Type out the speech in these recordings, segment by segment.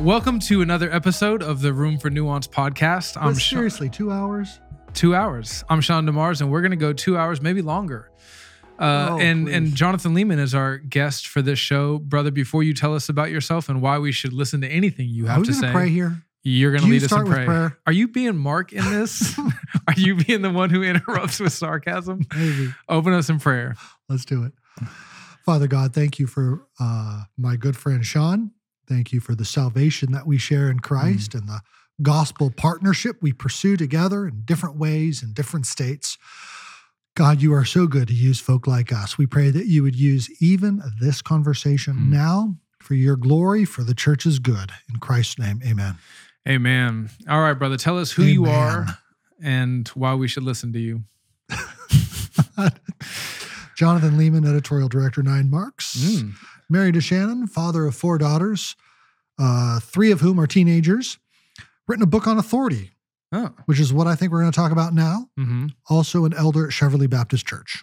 welcome to another episode of the Room for Nuance podcast. I'm Sean, seriously, two hours? two hours. I'm Sean DeMars, and we're going to go two hours, maybe longer. Uh, Oh, and please. and Jonathan Leeman is our guest for this show, brother. Before you tell us about yourself and why we should listen to anything you have to say, pray here? you're going to lead us in prayer. prayer? Are you being Mark in this? Are you being the one who interrupts with sarcasm? Maybe. Open us in prayer. Let's do it. Father God, thank you for uh, my good friend Sean. Thank you for the salvation that we share in Christ and the gospel partnership we pursue together in different ways in different states. God, you are so good to use folk like us. We pray that you would use even this conversation Mm. now for your glory, for the church's good. In Christ's name, amen. Amen. All right, brother. Tell us who you are and why we should listen to you. Jonathan Leeman, editorial director, Nine Marks. Mm. Married to Shannon, father of four daughters, uh, three of whom are teenagers. Written a book on authority, Oh. which is what I think we're going to talk about now. hmm Also, an elder at Cheverly Baptist Church.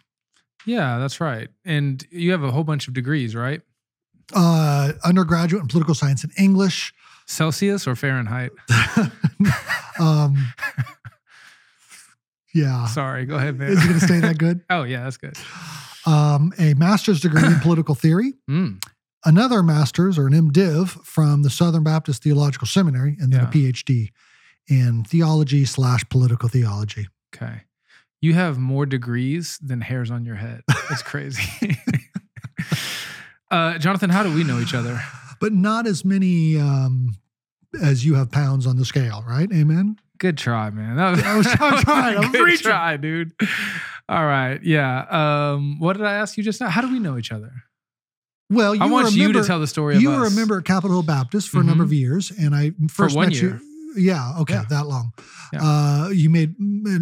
Yeah, that's right. And you have a whole bunch of degrees, right? Uh, undergraduate in political science and English. Celsius or Fahrenheit? um, yeah. Sorry, go ahead, man. Is it going to stay that good? oh, yeah, that's good. Um, a master's degree in political theory. Mm. Another master's or an MDiv from the Southern Baptist Theological Seminary, and then Yeah. a PhD in theology slash political theology. Okay. You have more degrees than hairs on your head. That's crazy. uh, Jonathan, how do we know each other? but not as many um, as you have pounds on the scale, right? Amen. Good try, man. That was, I was- I was trying. I was good reaching. try, dude. All right. Yeah. Um, what did I ask you just now? How do we know each other? Well, you I want a you to tell the story You were a member at Capitol Hill Baptist for a number of years, and I first one met year. you. Yeah, okay, Yeah. that long. Yeah. Uh, you made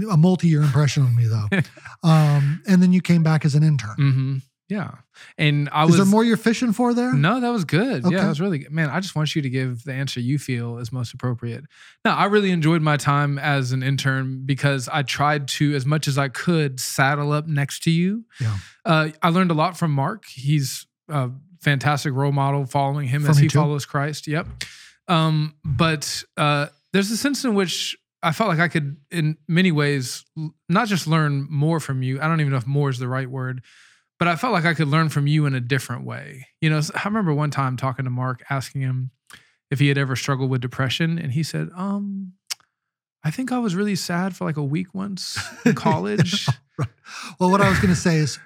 a multi-year impression on me, though. um, and then you came back as an intern. hmm Yeah. And I Is was there more you're fishing for there? No, that was good. Yeah, that was really good. Man, I just want you to give the answer you feel is most appropriate. Now, I really enjoyed my time as an intern because I tried to, as much as I could, saddle up next to you. Yeah. Uh, I learned a lot from Mark. He's a fantastic role model, following him as he too. follows Christ. Yep. Um, but uh, there's a sense in which I felt like I could, in many ways, not just learn more from you. I don't even know if more is the right word, but I felt like I could learn from you in a different way. You know, I remember one time talking to Mark, asking him if he had ever struggled with depression, and he said, "Um, I think I was really sad for like a week once in college." Well, what I was going to say is,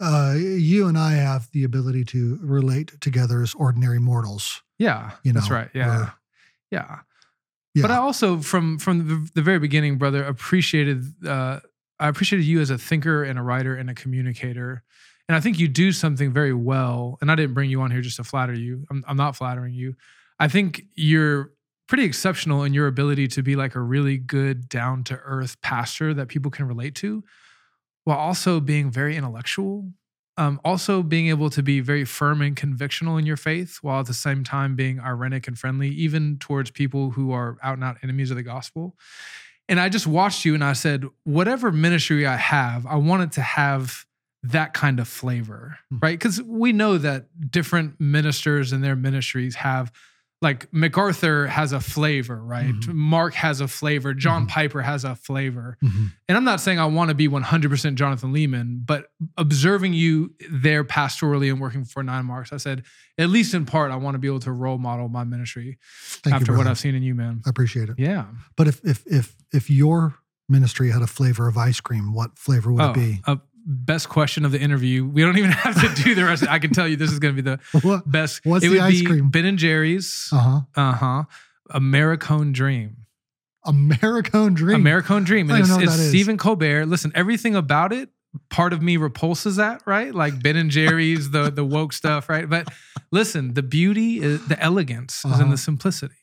uh, you and I have the ability to relate together as ordinary mortals. yeah, You that's right. Yeah, yeah. Yeah. But I also, from from the, the very beginning, brother, appreciated. Uh, I appreciated you as a thinker and a writer and a communicator, and I think you do something very well. And I didn't bring you on here just to flatter you. I'm, I'm not flattering you. I think you're pretty exceptional in your ability to be like a really good, down to earth pastor that people can relate to, while also being very intellectual. Um, also being able to be very firm and convictional in your faith, while at the same time being ironic and friendly, even towards people who are out and out enemies of the gospel. And I just watched you and I said, whatever ministry I have, I want it to have that kind of flavor, Hmm. right? Because we know that different ministers and their ministries have, like MacArthur has a flavor, right? Mhm. Mark has a flavor, John Mhm. Piper has a flavor. Mhm. And I'm not saying I want to be 100% Jonathan Leeman, but observing you there pastorally and working for Nine Marks, I said, at least in part, I want to be able to role model my ministry Thank after you, what. I've seen in you, man. I appreciate it. Yeah. But if if if if your ministry had a flavor of ice cream, what flavor would Oh, it be? uh, best question of the interview. We don't even have to do the rest. I can tell you this is going to be the What? best. What's it the would ice be cream? Ben and Jerry's. Uh huh. Uh huh. Americone Dream. Americone Dream. Americone Dream. I And it's, it's that is. Stephen Colbert. Listen, everything about it, part of me repulses that, right? Like Ben and Jerry's, the the woke stuff, right? But listen, the beauty, is, the elegance is in Uh-huh. the simplicity.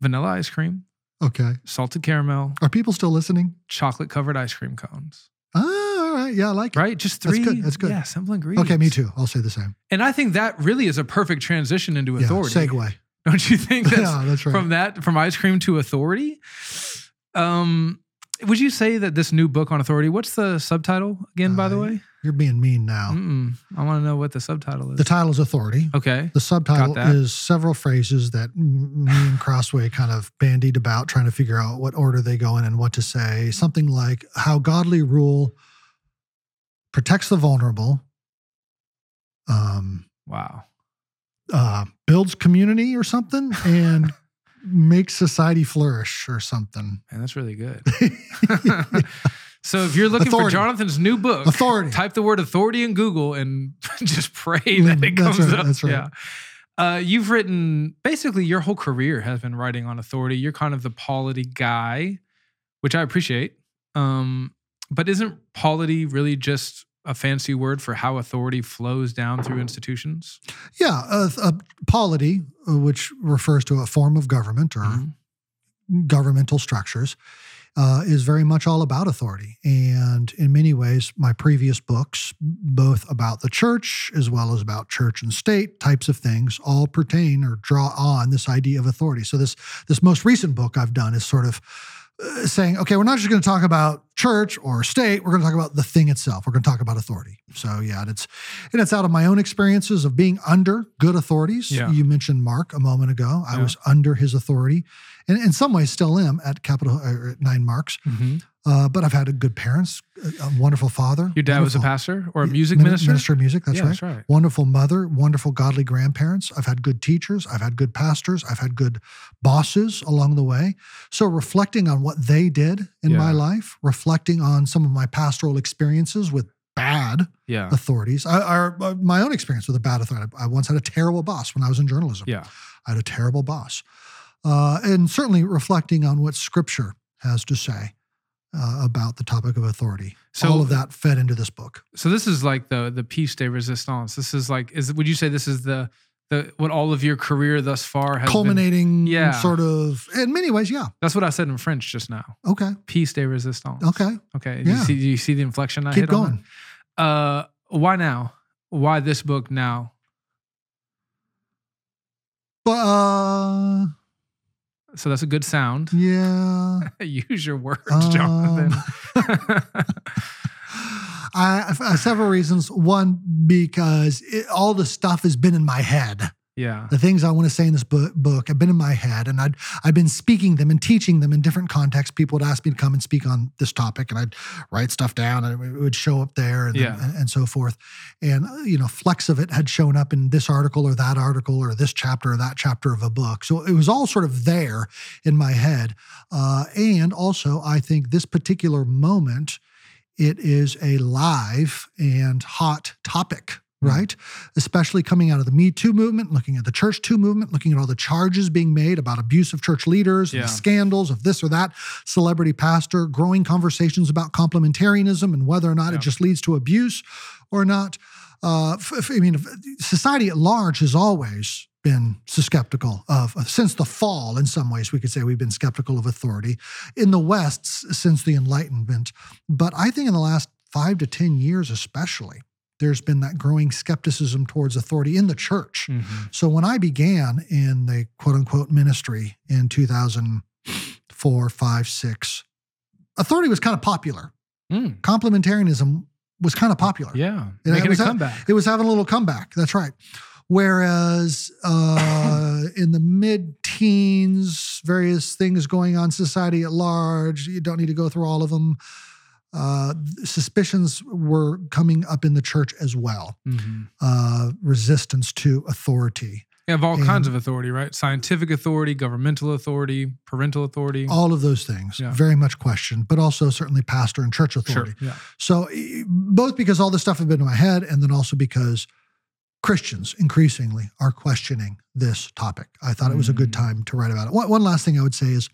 Vanilla ice cream, okay. salted caramel, Are people still listening? chocolate covered ice cream cones, Ah, all right. Yeah, I like it. right? Just That's three. good, that's good. Yeah, simple ingredients. Okay, me too. I'll say the same. And I think that really is a perfect transition into Yeah, authority. segue. Don't you think? That's, yeah, that's right. From that, from ice cream to authority. Um, would you say that this new book on authority? What's the subtitle again? by the Uh, way, You're being mean now. Mm-mm. I want to know what the subtitle is. The title is Authority. okay. The subtitle is several phrases that me and Crossway kind of bandied about, trying to figure out what order they go in and what to say. Something like how godly rule protects the vulnerable, um, Wow. uh, builds community or something, and makes society flourish or something. And that's really good. so if you're looking Authority. for Jonathan's new book, Authority. type the word authority in Google and just pray Mm, that it that's comes right, up. that's right. Yeah. Uh, you've written basically your whole career has been writing on authority. You're kind of the polity guy, which I appreciate. Um, but isn't polity really just a fancy word for how authority flows down through institutions? Yeah, uh, uh, polity, uh, which refers to a form of government or Mhm. governmental structures, uh, is very much all about authority. And in many ways, my previous books, both about the church as well as about church and state types of things, all pertain or draw on this idea of authority. So this this most recent book I've done is sort of saying, okay, we're not just going to talk about church or state. We're going to talk about the thing itself. We're going to talk about authority. So yeah, and it's and it's out of my own experiences of being under good authorities. Yeah. You mentioned Mark a moment ago. I Yeah. was under his authority, and in some ways still am at Capitol at Nine Marks. Mhm. Uh, but I've had a good parents, a, wonderful father. Your dad was a pastor or a music minister? Minister of music. That's yeah, right. That's right. Wonderful mother, wonderful godly grandparents. I've had good teachers. I've had good pastors. I've had good bosses along the way. So reflecting on what they did in my life, reflecting on some of my pastoral experiences with bad Yeah. authorities. I, I, uh, my own experience with a bad authority. I once had a terrible boss when I was in journalism. Yeah. I had a terrible boss. Uh, and certainly reflecting on what Scripture has to say uh, about the topic of authority. So- All of that fed into this book. So this is like the the piece de resistance. This is like is would you say this is the the what all of your career thus far has been? Culminating, Yeah. sort of, in many ways, yeah. That's what I said in French just now. Okay. Piece de resistance. Okay. Okay. Do Yeah. you see do you see the inflection I Keep hit on going. Uh why now? Why this book now? But, uh, So that's a good sound. yeah. Use your words, Um, Jonathan. I, I several reasons. One, because it, all the stuff has been in my head. Yeah. The things I want to say in this book, book have been in my head, and I'd I've been speaking them and teaching them in different contexts. People would ask me to come and speak on this topic, and I'd write stuff down, and it would show up there, and, Yeah. and, and so forth. And you know, flecks of it had shown up in this article or that article or this chapter or that chapter of a book. So it was all sort of there in my head. Uh, and also, I think this particular moment, it is a live and hot topic. Right? Especially coming out of the Me Too movement, looking at the Church Too movement, looking at all the charges being made about abuse of church leaders and the scandals of this or that celebrity pastor, growing conversations about complementarianism and whether or not Yeah. it just leads to abuse or not. Uh, f- f- I mean, society at large has always been skeptical of, since the fall, in some ways, we could say we've been skeptical of authority. In the West, since the Enlightenment. But I think in the last five to 10 years, especially, there's been that growing skepticism towards authority in the church. Mhm. So when I began in the quote unquote ministry in 2004, 5, 6, authority was kind of popular. Mm. Complementarianism was kind of popular. Yeah. it Making a was a- comeback. It was having a little comeback. That's right. Whereas uh, in the mid teens, various things going on, society at large, you don't need to go through all of them. Uh, suspicions were coming up in the church as well. Mhm. Uh, resistance to authority. You have all kinds of authority, right? Scientific authority, governmental authority, parental authority. all of those things Yeah. very much questioned, but also certainly pastor and church authority. Sure. Yeah. So both because all this stuff had been in my head, and then also because Christians increasingly are questioning this topic. I thought it was a good Mm. time to write about it. One, one last thing I would say is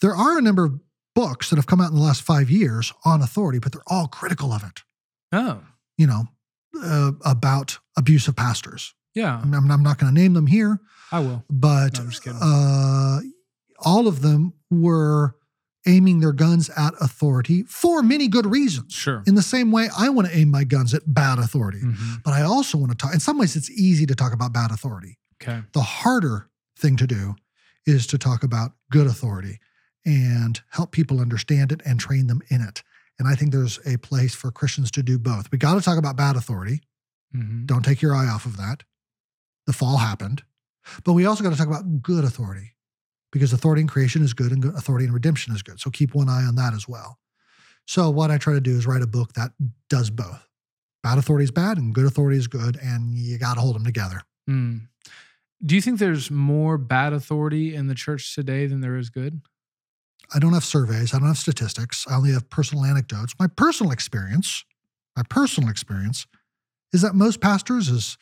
there are a number of books that have come out in the last five years on authority, but they're all critical of it. Oh. You know, uh, about abusive pastors. Yeah. I'm, I'm not going to name them here, I will. but No, I'm just kidding. uh, all of them were aiming their guns at authority for many good reasons. Sure. In the same way, I want to aim my guns at bad authority, Mhm. but I also want to talk. In some ways, it's easy to talk about bad authority. Okay. The harder thing to do is to talk about good authority. And help people understand it and train them in it. And I think there's a place for Christians to do both. We got to talk about bad authority. Mhm. Don't take your eye off of that. The fall happened. But we also got to talk about good authority because authority in creation is good and authority in redemption is good. So keep one eye on that as well. So what I try to do is write a book that does both. Bad authority is bad and good authority is good, and you got to hold them together. Mm. Do you think there's more bad authority in the church today than there is good? I don't have surveys. I don't have statistics. I only have personal anecdotes. My personal experience, my personal experience is that most pastors, as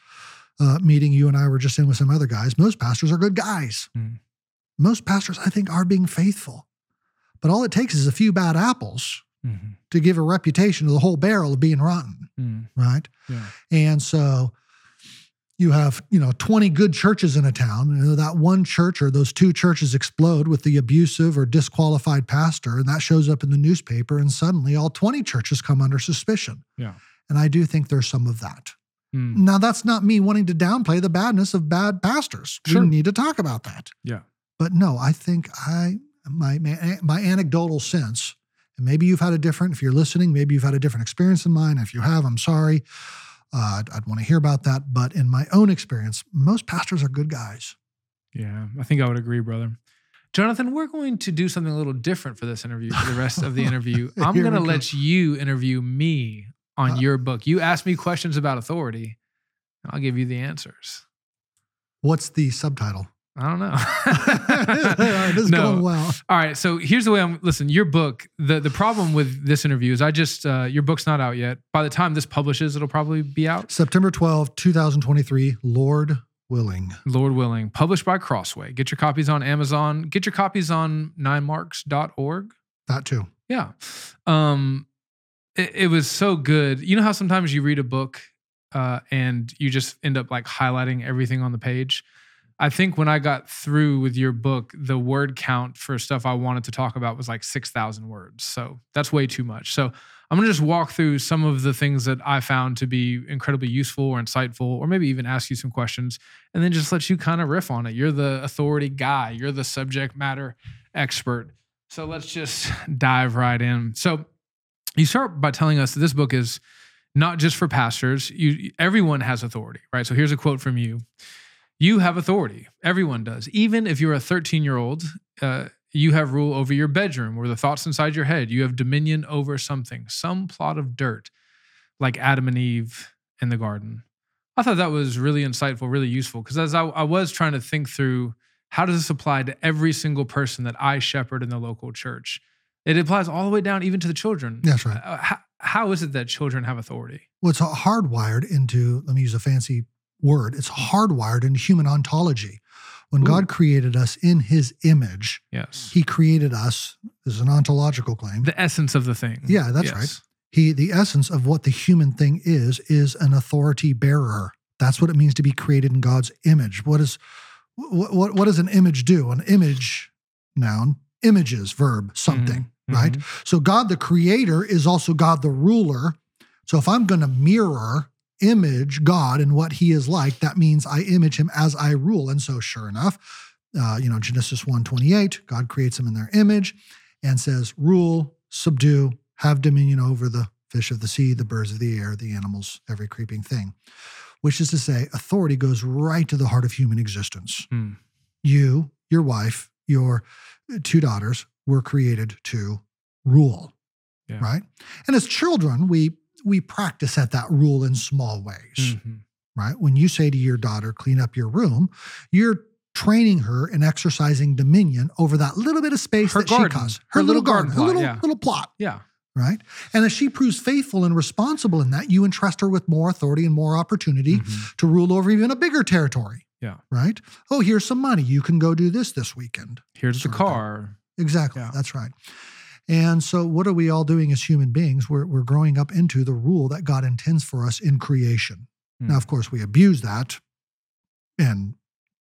uh, meeting you and I were just in with some other guys, most pastors are good guys. Mm. Most pastors, I think, are being faithful. But all it takes is a few bad apples Mhm. to give a reputation to the whole barrel of being rotten, Mm. right? Yeah. And so you have, you know, 20 good churches in a town, and that one church or those two churches explode with the abusive or disqualified pastor, and that shows up in the newspaper, and suddenly all 20 churches come under suspicion. Yeah. And I do think there's some of that. Mm. Now, that's not me wanting to downplay the badness of bad pastors. Sure. We need to talk about that. Yeah. But no, I think I my my, my anecdotal sense, and maybe you've had a different. If you're listening, maybe you've had a different experience than mine. If you have, I'm sorry. Uh, I'd, I'd want to hear about that. But in my own experience, most pastors are good guys. Yeah, I think I would agree, brother. Jonathan, we're going to do something a little different for this interview, for the rest of the interview. I'm going to let you interview me on Uh, your book. You ask me questions about authority, and I'll give you the answers. What's the subtitle? I don't know. this is No. going well. All right, so here's the way I'm. Listen, your book. The the problem with this interview is I just uh, your book's not out yet. By the time this publishes, it'll probably be out. September 12, 2023, Lord willing. Lord willing, published by Crossway. Get your copies on Amazon. Get your copies on ninemarks.org. That too. Yeah. Um it, it was so good. You know how sometimes you read a book uh and you just end up like highlighting everything on the page? I think when I got through with your book, the word count for stuff I wanted to talk about was like 6,000 words. So that's way too much. So I'm going to just walk through some of the things that I found to be incredibly useful or insightful, or maybe even ask you some questions and then just let you kind of riff on it. You're the authority guy, you're the subject matter expert. So let's just dive right in. So you start by telling us that this book is not just for pastors. You everyone has authority, right? So here's a quote from you. You have authority. Everyone does. Even if you're a 13 year old, uh, you have rule over your bedroom or the thoughts inside your head. You have dominion over something, some plot of dirt, like Adam and Eve in the garden. I thought that was really insightful, really useful, because as I, I was trying to think through how does this apply to every single person that I shepherd in the local church, it applies all the way down even to the children. That's right. Uh, how, how is it that children have authority? Well, it's hardwired into, let me use a fancy word, it's hardwired into human ontology. When Ooh. God created us in his image, Yes. he created us, this is an ontological claim. the essence of the thing. Yeah, that's right. He, the essence of what the human thing is, is an authority bearer. That's what it means to be created in God's image. What is, what, what, what does an image do? An image, noun, images, verb, something, Mhm, right? mhm. So God the creator is also God the ruler. So if I'm going to mirror, image God and what he is like, that means I image him as I rule. And so sure enough, uh, you know, Genesis 1:28, God creates them in their image and says, rule, subdue, have dominion over the fish of the sea, the birds of the air, the animals, every creeping thing. Which is to say, authority goes right to the heart of human existence. Hmm. You, your wife, your two daughters were created to rule Yeah. right and as children we we practice at that rule in small ways Mhm. right when you say to your daughter clean up your room you're training her and exercising dominion over that little bit of space Her that garden. she caused Her little garden her plot, little yeah. little plot Yeah. right and as she proves faithful and responsible in that you entrust her with more authority and more opportunity Mhm. to rule over even a bigger territory Yeah. right oh here's some money you can go do this this weekend Here's the Sort of thing. car. Exactly. Yeah. That's right. And so, what are we all doing as human beings? We're, we're growing up into the rule that God intends for us in creation. Hmm. Now, of course, we abuse that and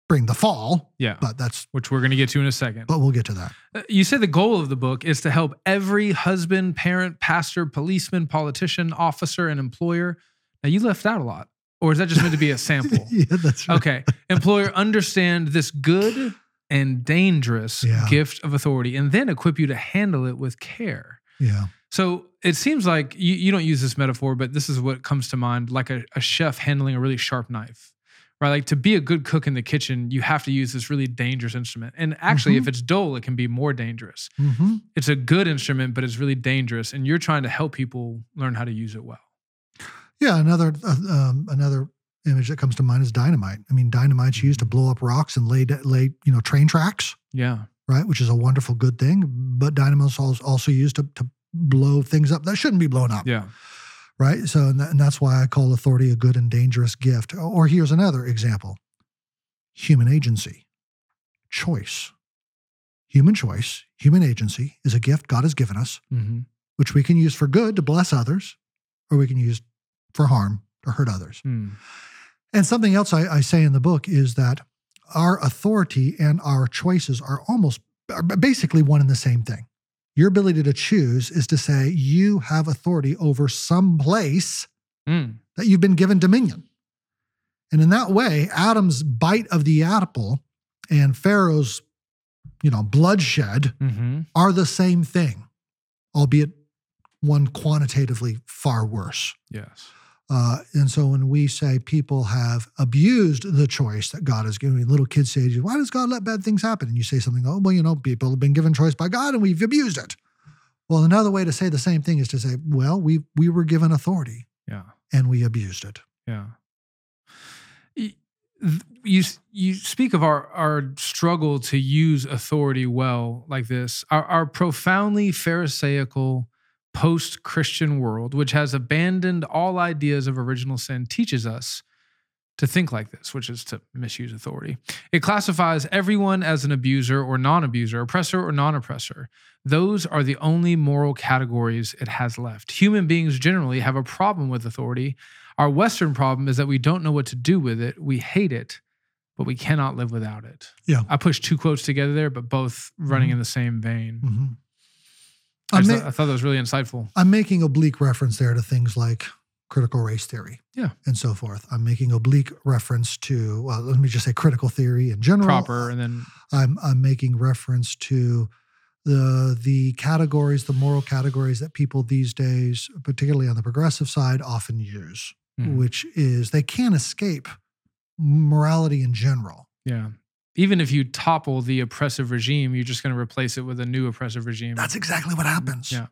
bring the fall, Yeah. but that's, Which we're going to get to in a second. but we'll get to that. Uh, You say the goal of the book is to help every husband, parent, pastor, policeman, politician, officer, and employer. Now, you left out a lot. Or is that just meant to be a sample? yeah, that's right. Okay. Employer, understand this good and dangerous Yeah. gift of authority, and then equip you to handle it with care. Yeah. So it seems like you, you don't use this metaphor, but this is what comes to mind like a, a chef handling a really sharp knife, right? Like to be a good cook in the kitchen, you have to use this really dangerous instrument. And actually, if it's dull, it can be more dangerous. hmm It's a good instrument, but it's really dangerous. And you're trying to help people learn how to use it well. Yeah. Another uh, um, another image that comes to mind is dynamite. I mean, dynamite's used to blow up rocks and lay lay you know train tracks, Yeah. right? Which is a wonderful good thing. But dynamite's al- also used to to blow things up that shouldn't be blown up. Yeah. right? So, and, that, and that's why I call authority a good and dangerous gift. Or here's another example human agency, choice. Human choice, human agency is a gift God has given us, hmm which we can use for good to bless others, or we can use for harm to hurt others. Mm. And something else I, I say in the book is that our authority and our choices are almost are basically one and the same thing. Your ability to choose is to say you have authority over some place Mm. that you've been given dominion. And in that way, Adam's bite of the apple and Pharaoh's, you know, bloodshed hmm are the same thing, albeit one quantitatively far worse. Yes. Uh, and so when we say people have abused the choice that God has given, little kids say, to you, why does God let bad things happen? And you say something, oh, well, you know, people have been given choice by God and we've abused it. Well, another way to say the same thing is to say, well, we we were given authority Yeah. and we abused it. Yeah. You you speak of our our struggle to use authority well like this. Our our profoundly pharisaical post-Christian world, which has abandoned all ideas of original sin, teaches us to think like this, which is to misuse authority. It classifies everyone as an abuser or non-abuser, oppressor or non-oppressor. Those are the only moral categories it has left. Human beings generally have a problem with authority our Western problem is that we don't know what to do with it. We hate it, but we cannot live without it. Yeah. I pushed two quotes together there, but both running in the same vein. Mhm. I, just ma- thought, I thought that was really insightful. I'm making oblique reference there to things like critical race theory. Yeah. And so forth. I'm making oblique reference to, well, let me just say critical theory in general. Proper, and then I'm I'm making reference to the the categories, the moral categories that people these days, particularly on the progressive side, often use, Mhm. which is they can't escape morality in general. yeah, even if you topple the oppressive regime, you're just going to replace it with a new oppressive regime. That's exactly what happens. Yeah.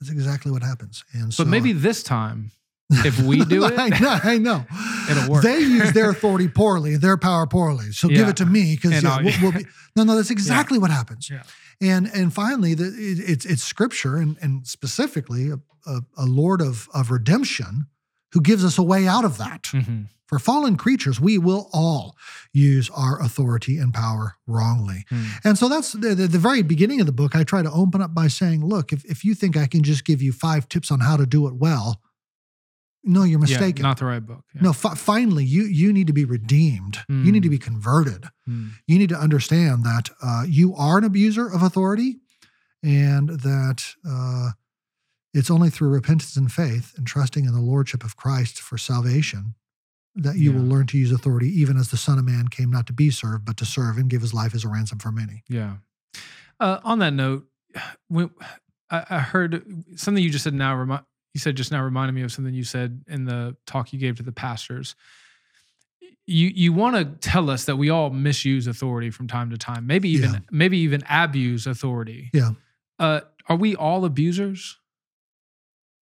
That's exactly what happens. And so but maybe this time, if we do it, I know, I know. It'll work. They use their authority poorly, their power poorly. So give it to me because yeah, we'll, we'll be, no, no. That's exactly what happens. Yeah. And and finally, the, it, it's it's Scripture and and specifically a, a, a Lord of of redemption who gives us a way out of that. Mhm. For fallen creatures, we will all use our authority and power wrongly. Mm. And so that's the, the, the very beginning of the book. I try to open up by saying, look, if, if you think I can just give you five tips on how to do it well, no, you're Yeah, mistaken. not the right book. Yeah. No, fi- finally, you you need to be redeemed. You need to be converted. Mm. You need to understand that uh, you are an abuser of authority, and that uh, it's only through repentance and faith and trusting in the lordship of Christ for salvation that you will learn to use authority, even as the Son of Man came not to be served, but to serve and give His life as a ransom for many. Yeah. Uh, on that note, when I, I heard something you just said now, remi- you said just now reminded me of something you said in the talk you gave to the pastors. You you want to tell us that we all misuse authority from time to time, maybe even Yeah. maybe even abuse authority. Yeah. Uh, are we all abusers?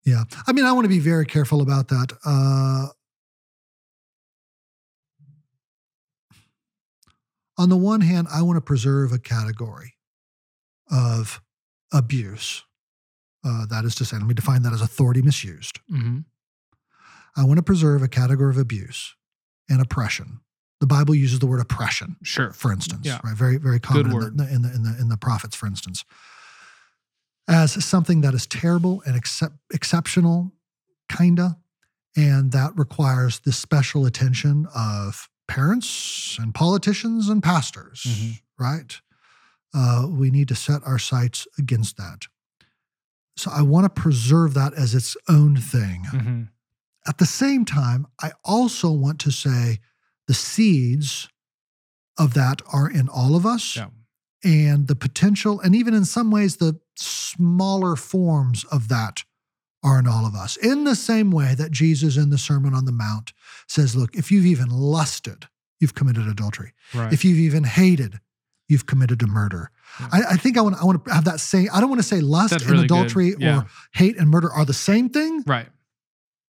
Yeah. I mean, I want to be very careful about that. Uh, on the one hand, I want to preserve a category of abuse. Uh, that is to say, let me define that as authority misused. Mm-hmm. I want to preserve a category of abuse and oppression. The Bible uses the word oppression, Sure. for instance, Yeah. right? Very, very common in the, in the in the in the prophets, for instance, as something that is terrible and excep- exceptional, kinda, and that requires the special attention of parents and politicians and pastors, Mhm. right? Uh, we need to set our sights against that. So I want to preserve that as its own thing. Mm-hmm. At the same time, I also want to say the seeds of that are in all of us. Yeah. And the potential, and even in some ways, the smaller forms of that are in all of us. In the same way that Jesus in the Sermon on the Mount says, Look, if you've even lusted, you've committed adultery. Right. If you've even hated, you've committed a murder. Yeah. I, I think I want I want to have that saying. I don't want to say lust That's and really adultery Yeah. or hate and murder are the same thing, right.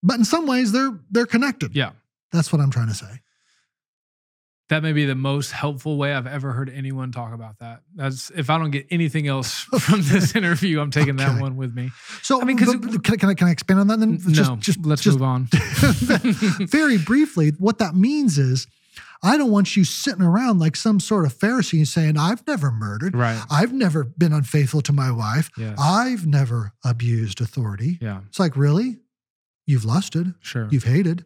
but in some ways they're they're connected. Yeah. That's what I'm trying to say. That may be the most helpful way I've ever heard anyone talk about that. That's if I don't get anything else from this interview, I'm taking that one with me. So I mean, 'cause but- but can, I- can I can I expand on that then? no, just let's just move on. very briefly, what that means is I don't want you sitting around like some sort of Pharisee saying, I've never murdered. right. I've never been unfaithful to my wife. Yes. I've never abused authority. yeah. It's like, really? You've lusted, Sure. you've hated.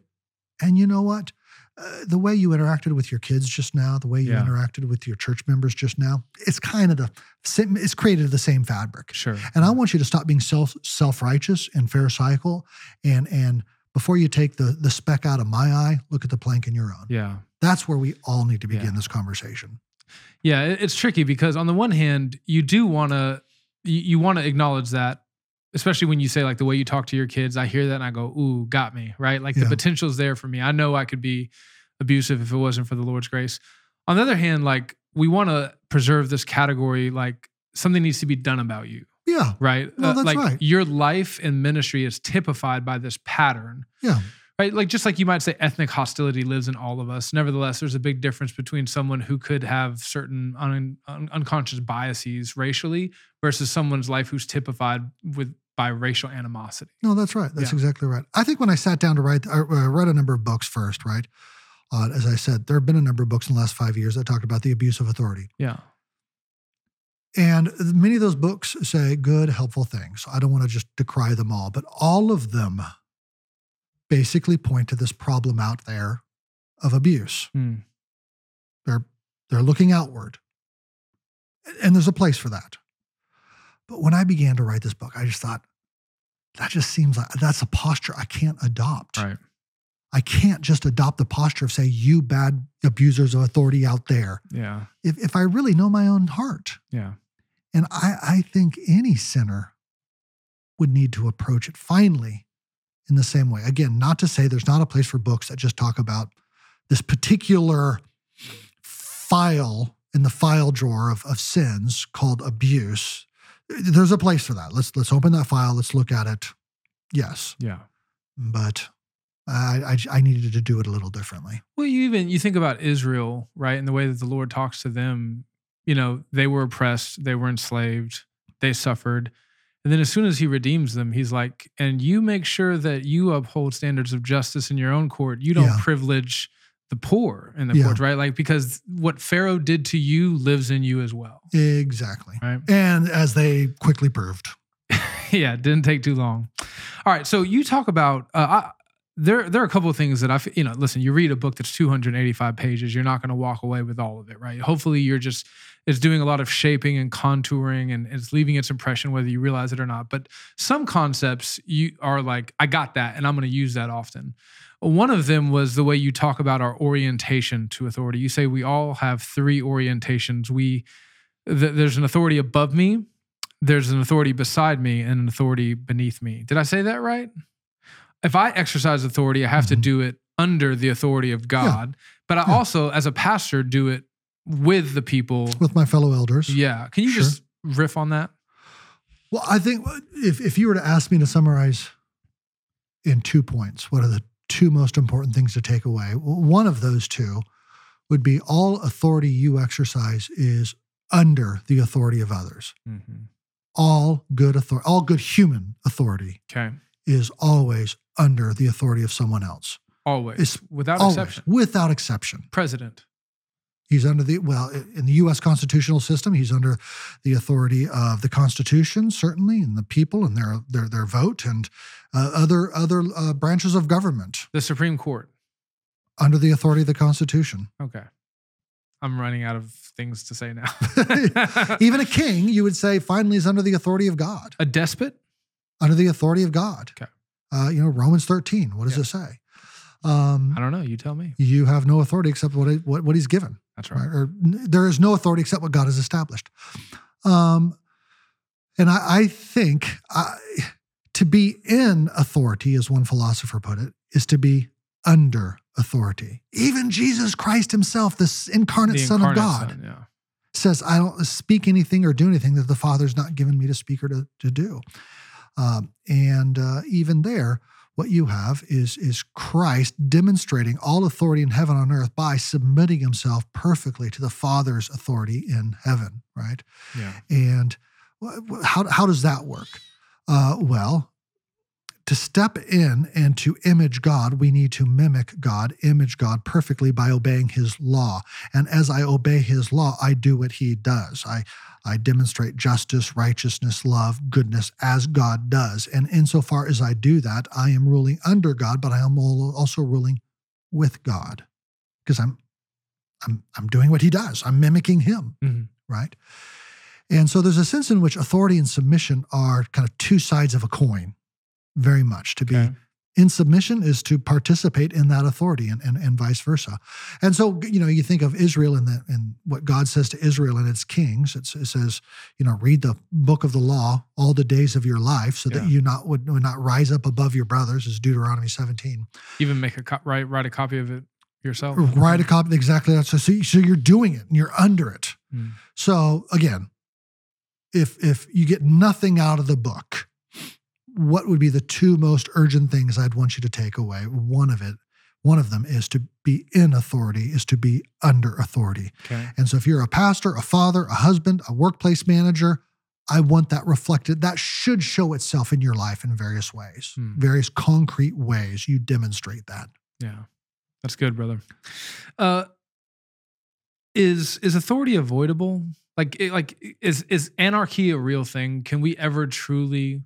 And you know what? Uh, the way you interacted with your kids just now, the way you Yeah. interacted with your church members just now, it's kind of the same, it's created the same fabric. sure. And I want you to stop being self self righteous and pharisaical, and and before you take the the speck out of my eye, look at the plank in your own. yeah. That's where we all need to begin Yeah. this conversation. Yeah, it's tricky because on the one hand, you do want to you, you want to acknowledge that, especially when you say like the way you talk to your kids. I hear that and I go, "Ooh, got me!" Right? Like Yeah. the potential's there for me. I know I could be abusive if it wasn't for the Lord's grace. On the other hand, like we want to preserve this category. Like something needs to be done about you, Yeah, right? No, uh, that's like right. your life and ministry is typified by this pattern yeah, right? Like just like you might say, ethnic hostility lives in all of us. Nevertheless, there's a big difference between someone who could have certain un, un- unconscious biases racially versus someone's life who's typified with by racial animosity. no, that's right. That's Yeah. exactly right. I think when I sat down to write, I read a number of books first, right? Uh, as I said, there have been a number of books in the last five years that talked about the abuse of authority. Yeah, And many of those books say good, helpful things. I don't want to just decry them all, but all of them basically point to this problem out there of abuse. Hmm. They're they're looking outward. And there's a place for that. But when I began to write this book, I just thought that just seems like that's a posture I can't adopt. right. I can't just adopt the posture of say you bad abusers of authority out there. Yeah, If if I really know my own heart. yeah, And I, I think any sinner would need to approach it finally in the same way. Again, not to say there's not a place for books that just talk about this particular file in the file drawer of, of sins called abuse. There's a place for that. Let's let's open that file. Let's look at it. Yes, yeah. but I, I I needed to do it a little differently. Well, you even you think about Israel, right, and the way that the Lord talks to them. You know, they were oppressed, they were enslaved, they suffered, and then as soon as He redeems them, He's like, "And you make sure that you uphold standards of justice in your own court. You don't Yeah. privilege the poor in the Yeah. courts, right? Like because what Pharaoh did to you lives in you as well, Exactly. right? And as they quickly proved. yeah, it didn't take too long. All right, so you talk about uh, I, there. There are a couple of things that I, f- you know, listen. You read a book that's 285 pages. You're not going to walk away with all of it, right? Hopefully, you're just it's doing a lot of shaping and contouring, and it's leaving its impression whether you realize it or not. But some concepts you are like, I got that, and I'm going to use that often. One of them was the way you talk about our orientation to authority. You say we all have three orientations. We th- there's an authority above me, there's an authority beside me and an authority beneath me. Did I say that right? If I exercise authority, I have to Mhm. do it under the authority of God, but I Yeah. also, as a pastor, do it with the people. With my fellow elders. Yeah. Can you Sure. just riff on that? Well, I think if, if you were to ask me to summarize in two points, what are the two most important things to take away? Well, One of those two would be all authority you exercise is under the authority of others. All good authority, all good human authority Okay. Is always under the authority of someone else. Always. It's without always, exception. without exception. President. He's under the well in the U.S. constitutional system. He's under the authority of the Constitution, certainly, and the people and their their their vote, and uh, other other uh, branches of government The Supreme Court. under the authority of the Constitution. Okay. I'm running out of things to say now. Even a king, you would say, finally, is under the authority of God, a despot? Under the authority of God. Okay. Uh, you know, Romans thirteen. What does Yeah. it say? Um, I don't know. You tell me. you have no authority except what what what He's given. That's right? right. Or there is no authority except what God has established. Um, and I, I think I, to be in authority, as one philosopher put it, is to be under authority. Even Jesus Christ Himself, this incarnate The Son of God, Son, yeah. says, "I don't speak anything or do anything that the Father's not given me to speak or to, to do." Um, and uh, even there, what you have is is Christ demonstrating all authority in heaven on earth by submitting himself perfectly to the Father's authority in heaven, right? Yeah. And how how does that work? Uh, well, to step in and to image God, we need to mimic God, image God perfectly by obeying His law. And as I obey His law, I do what He does. I I demonstrate justice, righteousness, love, goodness as God does. And insofar as I do that, I am ruling under God, but I am also ruling with God because I'm I'm I'm doing what He does. I'm mimicking Him Mhm. right? And so there's a sense in which authority and submission are kind of two sides of a coin, very much. To be Okay. In submission is to participate in that authority and, and, and vice versa. And so, you know, you think of Israel and, the, and what God says to Israel and its kings. It's, it says, you know, read the book of the law all the days of your life so that you not would, would not rise up above your brothers, is Deuteronomy 17. Even make a co- write write a copy of it yourself. Write a copy, exactly. That's so, so you're doing it and you're under it. Mm. So again, if if you get nothing out of the book, what would be the two most urgent things I'd want you to take away? One of it, one of them is to be in authority, is to be under authority. Okay. And so if you're a pastor, a father, a husband, a workplace manager, I want that reflected. That should show itself in your life in various ways, Hmm. various concrete ways you demonstrate that. Yeah. That's good, brother. Uh is is authority avoidable? Like like is is anarchy a real thing? Can we ever truly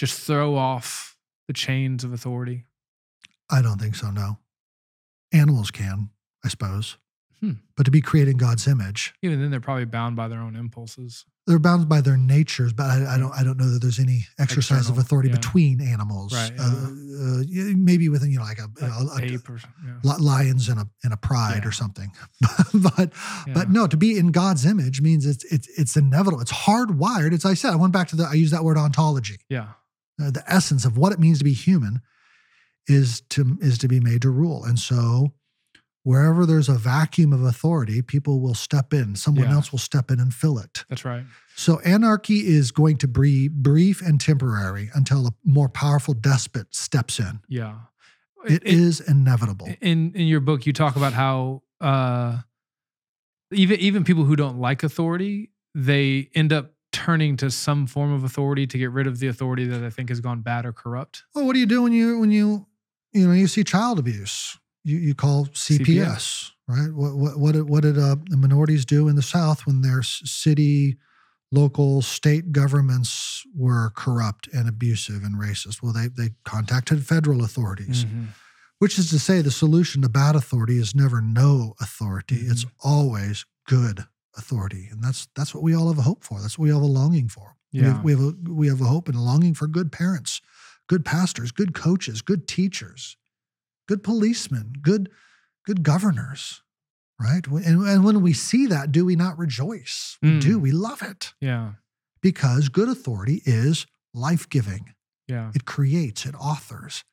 just throw off the chains of authority? I don't think so, no. Animals can, I suppose. Hmm. But to be created in God's image, Even then they're probably bound by their own impulses. they're bound by their natures, but I, I don't I don't know that there's any exercise of authority yeah. between animals. Right, Uh, uh, maybe within you know like a, Like a- a- ape or. Yeah. lions in a in a pride Yeah. or something. but Yeah. but no, to be in God's image means it's it's it's inevitable. It's hardwired. It's I said I went back to the I use that word ontology. Yeah. Uh, the essence of what it means to be human is to is to be made to rule. And so wherever there's a vacuum of authority, people will step in. Someone Yeah. else will step in and fill it. That's right. So anarchy is going to be brief and temporary until a more powerful despot steps in. Yeah. It is inevitable. in in your book you talk about how uh even even people who don't like authority they end up turning to some form of authority to get rid of the authority that I think has gone bad or corrupt Well, what do you do when you when you you know you see child abuse? You you call CPS, CPS. right? What what what did, what did uh, the minorities do in the South when their city, local, state governments were corrupt and abusive and racist? Well, they they contacted federal authorities, Mhm. which is to say, the solution to bad authority is never no authority; it's always good authority, and that's that's what we all have a hope for. That's what we all have a longing for. We have, we have a we have a hope and a longing for good parents, good pastors, good coaches, good teachers, good policemen, good good governors, right? And, and when we see that, do we not rejoice? We Mm. do. We love it yeah because good authority is life giving. yeah It creates, it authors,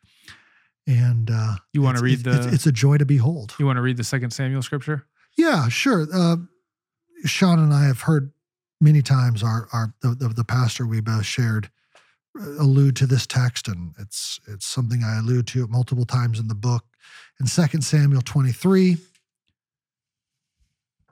and uh, you want to read it's, the it's, it's a joy to behold. you want to read the second samuel scripture Yeah, sure. Uh, Sean and I have heard many times our our the, the, the pastor we both shared uh, allude to this text, and it's it's something I allude to multiple times in the book. In 2 Samuel 23,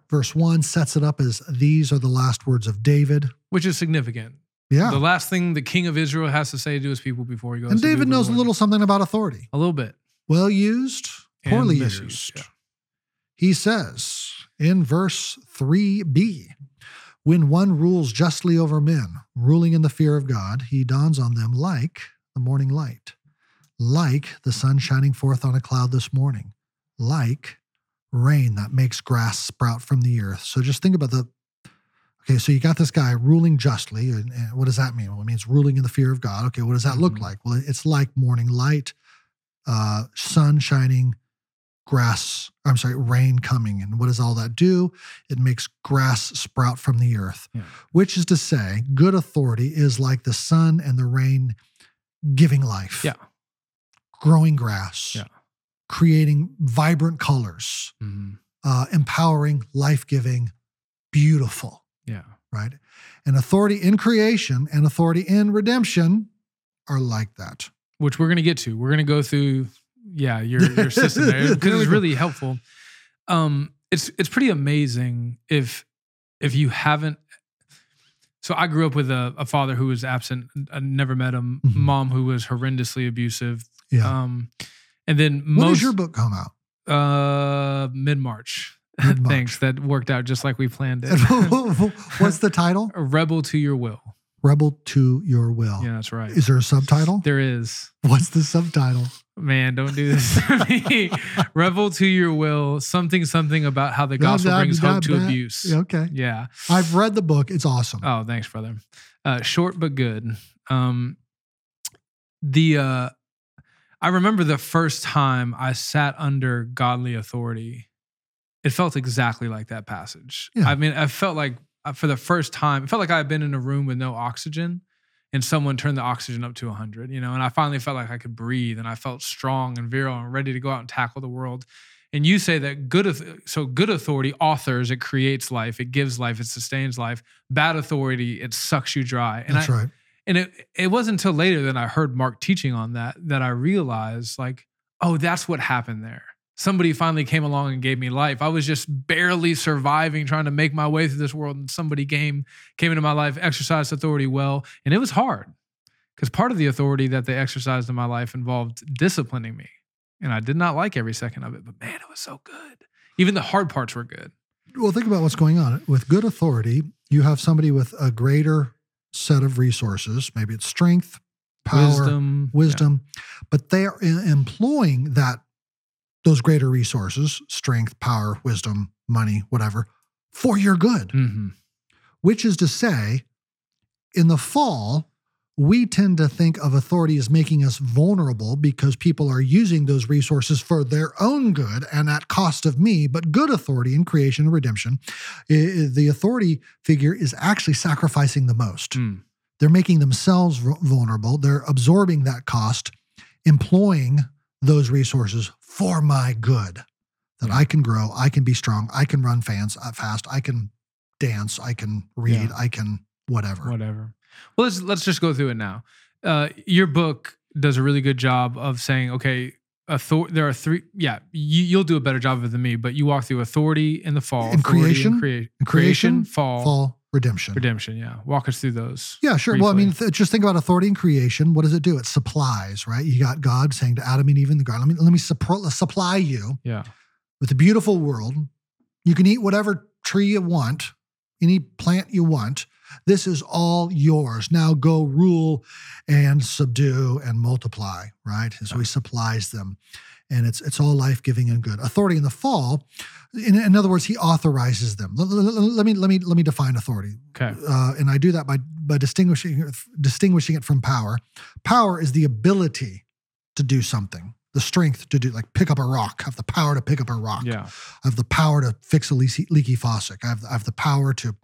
verse 1 sets it up as these are the last words of David. which is significant Yeah. the last thing the king of israel has to say to his people before he goes and David knows a little something about authority. a little bit Well used, poorly misused, used. yeah. He says in verse 3b When one rules justly over men, ruling in the fear of God, he dawns on them like the morning light, like the sun shining forth on a cloud this morning, like rain that makes grass sprout from the earth. So just think about the Okay, so you got this guy ruling justly. And, and what does that mean? Well, it means ruling in the fear of God. Okay, what does that look Mhm. like? Well, it's like morning light, uh, sun shining grass, I'm sorry, rain coming. And what does all that do? It makes grass sprout from the earth, Yeah. which is to say, good authority is like the sun and the rain giving life, Yeah. growing grass, Yeah. creating vibrant colors, Mhm. uh, empowering, life giving, beautiful, Yeah. right? And authority in creation and authority in redemption are like that. Which we're gonna get to. We're gonna go through, yeah, your your system there because it's really helpful. Um, it's it's pretty amazing if if you haven't. So I grew up with a, a father who was absent. I never met him. Mhm. Mom who was horrendously abusive. Yeah. Um, and then when most does your book come out? uh mid March. Mid-March. Thanks. That worked out just like we planned it. What's the title? A rebel to your will. Rebel to Your Will. Yeah, that's right. Is there a subtitle? There is. What's the subtitle? Man, don't do this to me. Rebel to your will. Something, something about how the gospel brings hope to abuse. Yeah, Okay. Yeah. I've read the book. It's awesome. Oh, thanks, brother. Uh, short but good. Um, the uh, I remember the first time I sat under godly authority. It felt exactly like that passage. Yeah. I mean, I felt like for the first time, it felt like I had been in a room with no oxygen, and someone turned the oxygen up to 100. You know, and I finally felt like I could breathe, and I felt strong and virile and ready to go out and tackle the world. And you say that good, so good authority authors, it creates life, it gives life, it sustains life. Bad authority, it sucks you dry. And That's I, right. and it it wasn't until later that I heard Mark teaching on that that I realized like, oh, that's what happened there. Somebody finally came along and gave me life. I was just barely surviving, trying to make my way through this world, and somebody came came into my life, exercised authority well, and it was hard because part of the authority that they exercised in my life involved disciplining me, and I did not like every second of it. But man, it was so good. Even the hard parts were good. Well, think about what's going on. With good authority, you have somebody with a greater set of resources. Maybe it's strength, power, wisdom, wisdom, but they are uh, employing that those greater resources, strength, power, wisdom, money, whatever, for your good. Mhm. Which is to say, in the fall, we tend to think of authority as making us vulnerable because people are using those resources for their own good and at cost of me. But good authority in creation and redemption, the authority figure is actually sacrificing the most. Mm. They're making themselves vulnerable. They're absorbing that cost, employing those resources for my good. That I can grow, I can be strong, I can run fans uh, fast, I can dance, I can read, Yeah. I can whatever. whatever. Well, let's let's just go through it now. Uh, your book does a really good job of saying, okay, author- there are three. Yeah, you, you'll do a better job of it than me, but you walk through authority in the fall, In authority creation? crea- In creation, fall, fall, redemption. redemption. Yeah, walk us through those. Yeah, sure. Well, I mean, th- just think about authority in creation. What does it do? It supplies, right? You got God saying to Adam and Eve in the garden, let me, let me supply you Yeah, with a beautiful world. You can eat whatever tree you want, any plant you want. This is all yours. Now go rule and subdue and multiply, right? And so he supplies them. And it's it's all life giving and good. Authority in the fall, in, in other words, he authorizes them. Let, let- let me let me let me define authority okay, uh, and I do that by by distinguishing it, distinguishing it from power. Power is the ability to do something, the strength to do, like pick up a rock. I have the power to pick up a rock. yeah, I have the power to fix a leaky, leaky faucet. I have, I have the power to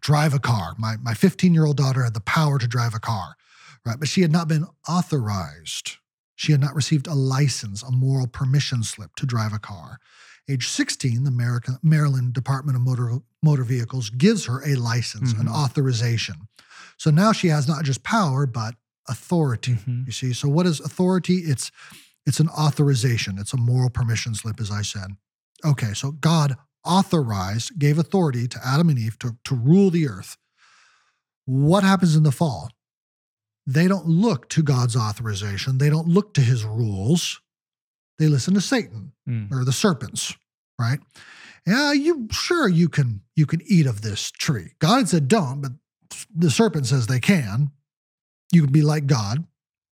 drive a car. My my 15 year old daughter had the power to drive a car, right? But she had not been authorized. She had not received a license, a moral permission slip to drive a car. Age 16, the American, Maryland Department of Motor, Motor Vehicles gives her a license, an Mhm. authorization. So now she has not just power, but authority. Mhm. You see, so what is authority? It's it's an authorization. It's a moral permission slip, as I said. Okay, so God authorized, gave authority to Adam and Eve to, to rule the earth. What happens in the fall? They don't look to God's authorization. They don't look to his rules. They listen to Satan Mm. or the serpents, right? Yeah, you sure you can you can eat of this tree. God said don't, but the serpent says they can. You can be like God.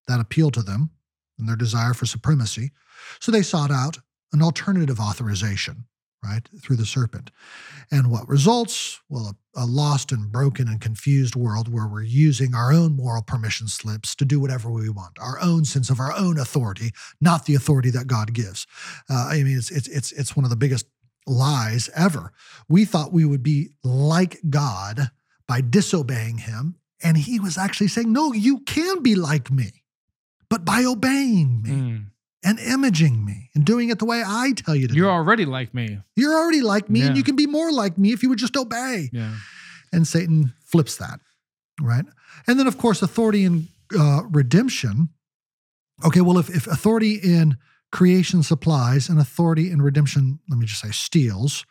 That appealed to them and their desire for supremacy. So they sought out an alternative authorization, right? Through the serpent. And what results? Well, a, a, lost and broken and confused world where we're using our own moral permission slips to do whatever we want, our own sense of our own authority, not the authority that God gives. Uh, I mean, it's, it's, it's, it's one of the biggest lies ever. We thought we would be like God by disobeying him. And he was actually saying, no, you can be like me, but by obeying me. Mm and imaging me and doing it the way I tell you to You're already like me. You're already like me, yeah. and you can be more like me if you would just obey. Yeah. And Satan flips that, right? And then, of course, authority in uh, redemption. Okay, well, if, if authority in creation supplies and authority in redemption, let me just say, steals,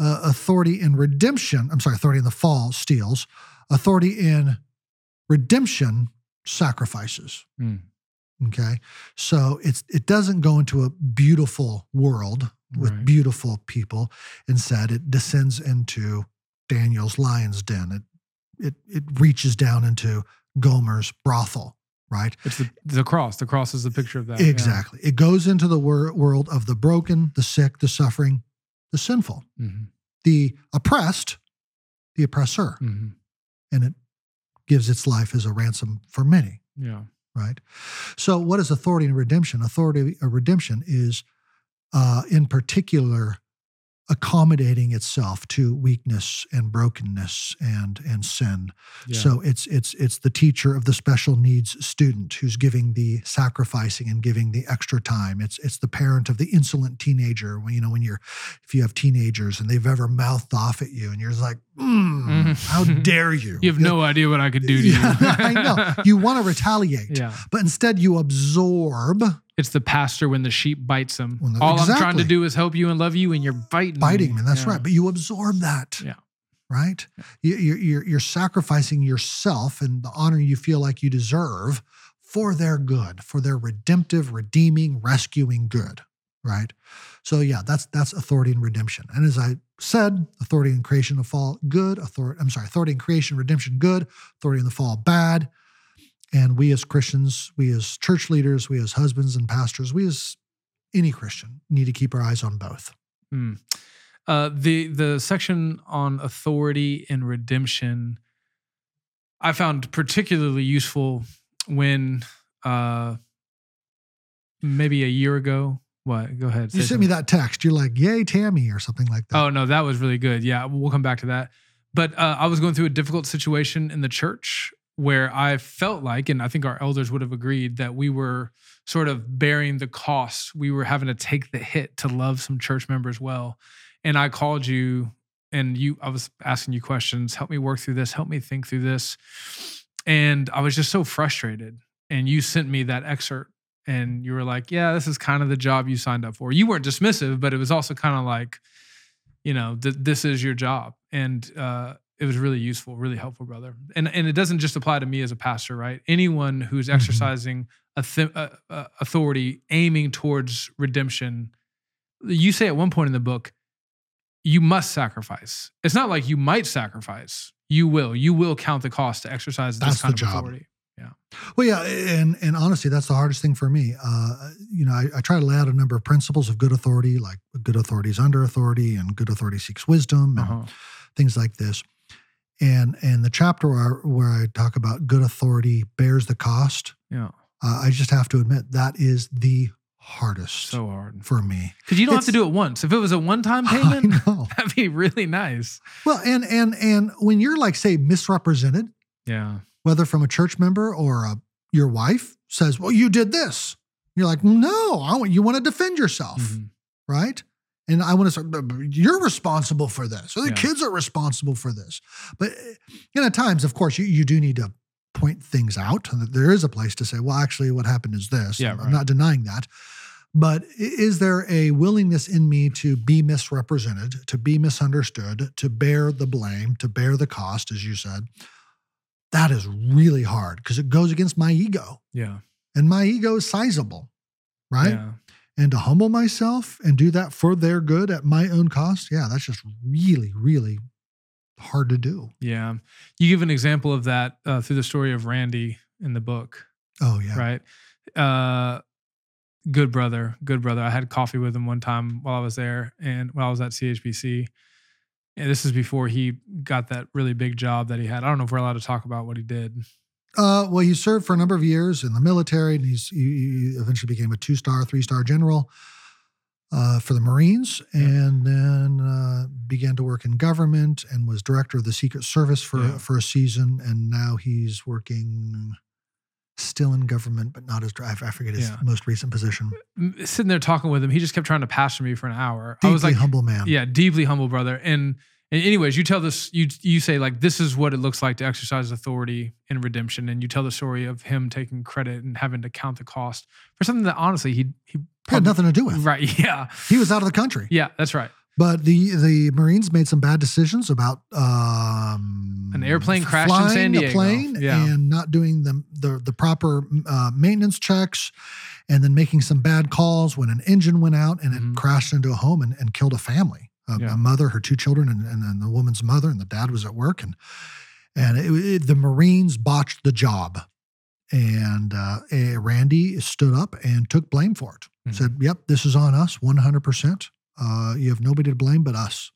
uh, authority in redemption, I'm sorry, authority in the fall steals, authority in redemption sacrifices. Mm. Okay. So it's it doesn't go into a beautiful world with right. beautiful people. Instead, it descends into Daniel's lion's den. It it it reaches down into Gomer's brothel, right? It's the, the cross. The cross is the picture of that. Exactly. Yeah. It goes into the wor- world of the broken, the sick, the suffering, the sinful, mm-hmm. the oppressed, the oppressor. Mm-hmm. And it gives its life as a ransom for many. Yeah right? So, what is authority and redemption? Authority or redemption is, uh, in particular, accommodating itself to weakness and brokenness and and sin. Yeah. So it's it's it's the teacher of the special needs student who's giving the sacrificing and giving the extra time. It's it's the parent of the insolent teenager when you know when you're if you have teenagers and they've ever mouthed off at you and you're just like, mm, mm-hmm. how dare you? You have no idea what I could do to you. I know. You want to retaliate, yeah. but instead you absorb it's the pastor when the sheep bites him. All exactly. I'm trying to do is help you and love you, and you're biting biting me. That's yeah. right. But you absorb that. Yeah. Right. You, you're, you're you're sacrificing yourself and the honor you feel like you deserve for their good, for their redemptive, redeeming, rescuing good. Right. So yeah, that's that's authority and redemption. And as I said, authority in creation and fall, good. Authority. I'm sorry, authority in creation, redemption, good. Authority in the fall, bad. And we as Christians, we as church leaders, we as husbands and pastors, we as any Christian need to keep our eyes on both. Mm. Uh, the the section on authority and redemption, I found particularly useful when uh, maybe a year ago. What? Go ahead. You sent something. me that text. You're like, "Yay, Tammy," or something like that. Oh no, that was really good. Yeah, we'll come back to that. But uh, I was going through a difficult situation in the church where I felt like, and I think our elders would have agreed, that we were sort of bearing the cost. We were having to take the hit to love some church members well. And I called you and you, I was asking you questions, help me work through this, help me think through this. And I was just so frustrated. And you sent me that excerpt and you were like, yeah, this is kind of the job you signed up for. You weren't dismissive, but it was also kind of like, you know, th- this is your job. And uh, it was really useful, really helpful, brother. And and it doesn't just apply to me as a pastor, right? Anyone who's mm-hmm. exercising a th- uh, uh, authority aiming towards redemption, you say at one point in the book, you must sacrifice. It's not like you might sacrifice. You will. You will count the cost to exercise this that's kind of job. authority. Yeah. Well, yeah, and and honestly, that's the hardest thing for me. Uh, you know, I, I, try to lay out a number of principles of good authority, like good authority is under authority, and good authority seeks wisdom, and uh-huh. things like this and and the chapter where I, where I talk about good authority bears the cost. Yeah, uh, I just have to admit that is the hardest. So hard for me because you don't it's, have to do it once. If it was a one time payment, that'd be really nice. Well, and and and when you're like say misrepresented, yeah, whether from a church member or a, your wife says, "Well, you did this," you're like, "No, I want you want to defend yourself." Mm-hmm. Right? And I want to say, you're responsible for this, or the yeah. kids are responsible for this. But you know, at times, of course, you, you do need to point things out. There is a place to say, well, actually, what happened is this. Yeah, I'm right. not denying that. But is there a willingness in me to be misrepresented, to be misunderstood, to bear the blame, to bear the cost, as you said? That is really hard because it goes against my ego. Yeah. And my ego is sizable, right? Yeah and to humble myself and do that for their good at my own cost, yeah, that's just really, really hard to do. Yeah. You give an example of that uh, through the story of Randy in the book. Oh, yeah. Right. Uh, good brother, good brother. I had coffee with him one time while I was there and while I was at CHBC. And this is before he got that really big job that he had. I don't know if we're allowed to talk about what he did. Uh, well, he served for a number of years in the military, and he's he, eventually became a two-star, three-star general uh, for the Marines, and then uh, began to work in government and was director of the Secret Service for Yeah. for a season, and now he's working still in government, but not as I forget his Yeah. most recent position. Sitting there talking with him, he just kept trying to pastor me for an hour. Deeply I was like, humble man. yeah, deeply humble brother. And, and anyways, you tell this, you you say like this is what it looks like to exercise authority in redemption, and you tell the story of him taking credit and having to count the cost for something that honestly he he had nothing to do with. right, yeah, He was out of the country. yeah, that's right. But the the Marines made some bad decisions about um, An airplane crashed in San a plane Yeah. and not doing the the, the proper uh, maintenance checks, and then making some bad calls when an engine went out and it Mhm. crashed into a home and, and killed a family, a, Yeah. a mother, her two children, and, and then the woman's mother, and the dad was at work, and and it, it- the Marines botched the job. And uh, eh, Randy stood up and took blame for it. Mhm. Said, "Yep, this is on us, one hundred percent. Uh, you have nobody to blame but us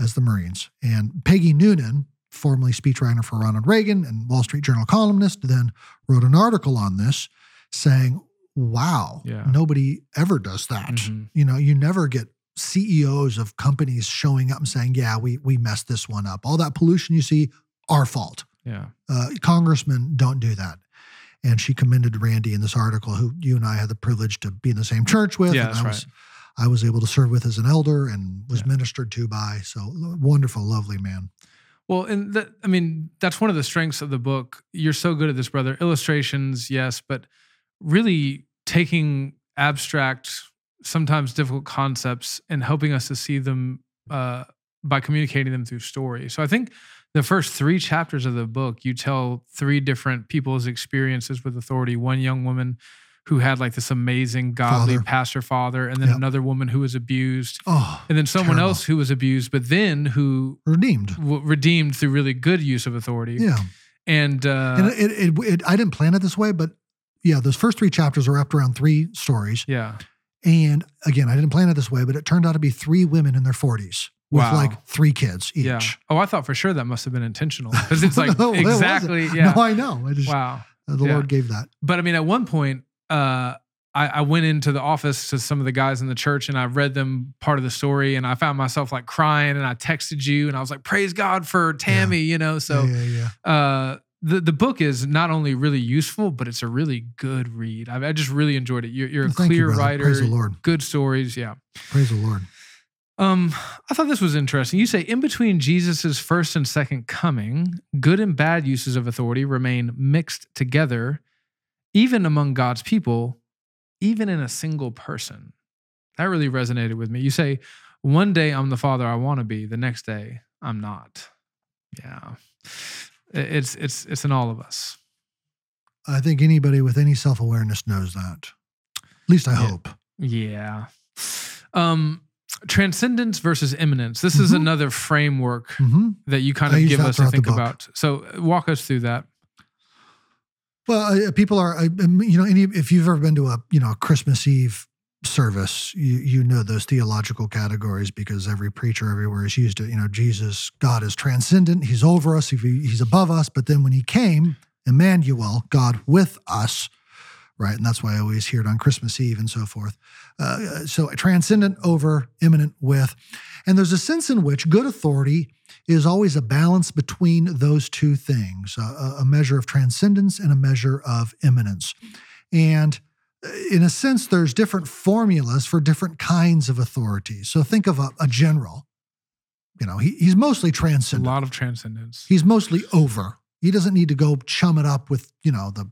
as the Marines. And Peggy Noonan, formerly speechwriter for Ronald Reagan and Wall Street Journal columnist, then wrote an article on this saying, wow, Yeah. nobody ever does that. Mhm. You know, you never get CEOs of companies showing up and saying, yeah, we, we messed this one up. All that pollution you see, our fault. Yeah, Uh, congressmen don't do that. And she commended Randy in this article, who you and I had the privilege to be in the same church with. Yeah, that's I right. I was able to serve with as an elder and was Yeah. ministered to by. So wonderful, lovely man. Well, and that I mean, that's one of the strengths of the book. You're so good at this, brother. Illustrations, yes, but really taking abstract, sometimes difficult concepts and helping us to see them uh, by communicating them through story. So I think the first three chapters of the book, you tell three different people's experiences with authority. One young woman who had like this amazing godly Father. pastor father, and then Yep. another woman who was abused, Oh, and then someone Terrible. else who was abused, but then who redeemed. w- redeemed through really good use of authority. Yeah. And, uh, and it, it, it, I didn't plan it this way, but yeah, those first three chapters are wrapped around three stories. yeah, And again, I didn't plan it this way, but it turned out to be three women in their 40s with Wow. like three kids each. yeah. Oh, I thought for sure that must have been intentional because it's like No, it exactly, yeah. No, I know. I just, wow. uh, the Yeah. Lord gave that. But I mean, at one point, uh, I, I went into the office to some of the guys in the church and I read them part of the story and I found myself like crying and I texted you and I was like, praise God for Tammy, you know? So, yeah, yeah, yeah. uh, the, the book is not only really useful, but it's a really good read. I, I just really enjoyed it. You're, you're a Well, you, clear brother. writer, Praise the Lord. good stories. Yeah. Praise the Lord. Um, I thought this was interesting. You say in between Jesus's first and second coming, good and bad uses of authority remain mixed together, even among God's people, even in a single person. That really resonated with me. You say, one day I'm the father I want to be, the next day I'm not. Yeah. It's it's it's in all of us. I think anybody with any self awareness knows that. At least I Yeah. hope. Yeah. Um transcendence versus immanence. This is Mhm. another framework hmm that you kind of give us to think about. So walk us through that. Well, uh, people are, I- um, you know, any, if you've ever been to a, you know, a Christmas Eve service, you you know those theological categories because every preacher everywhere has used it. You know, Jesus, God is transcendent; He's over us, He- He's above us. But then when He came, Emmanuel, God with us, right? And that's why I always hear it on Christmas Eve and so forth. Uh, so transcendent over, immanent with, and there's a sense in which good authority is always a balance between those two things a, a- measure of transcendence and a measure of immanence. And uh, in a sense, there's different formulas for different kinds of authority. So think of a, a general. You know, he, he's mostly transcendent. A lot of transcendence. He's mostly over. He doesn't need to go chum it up with, you know, the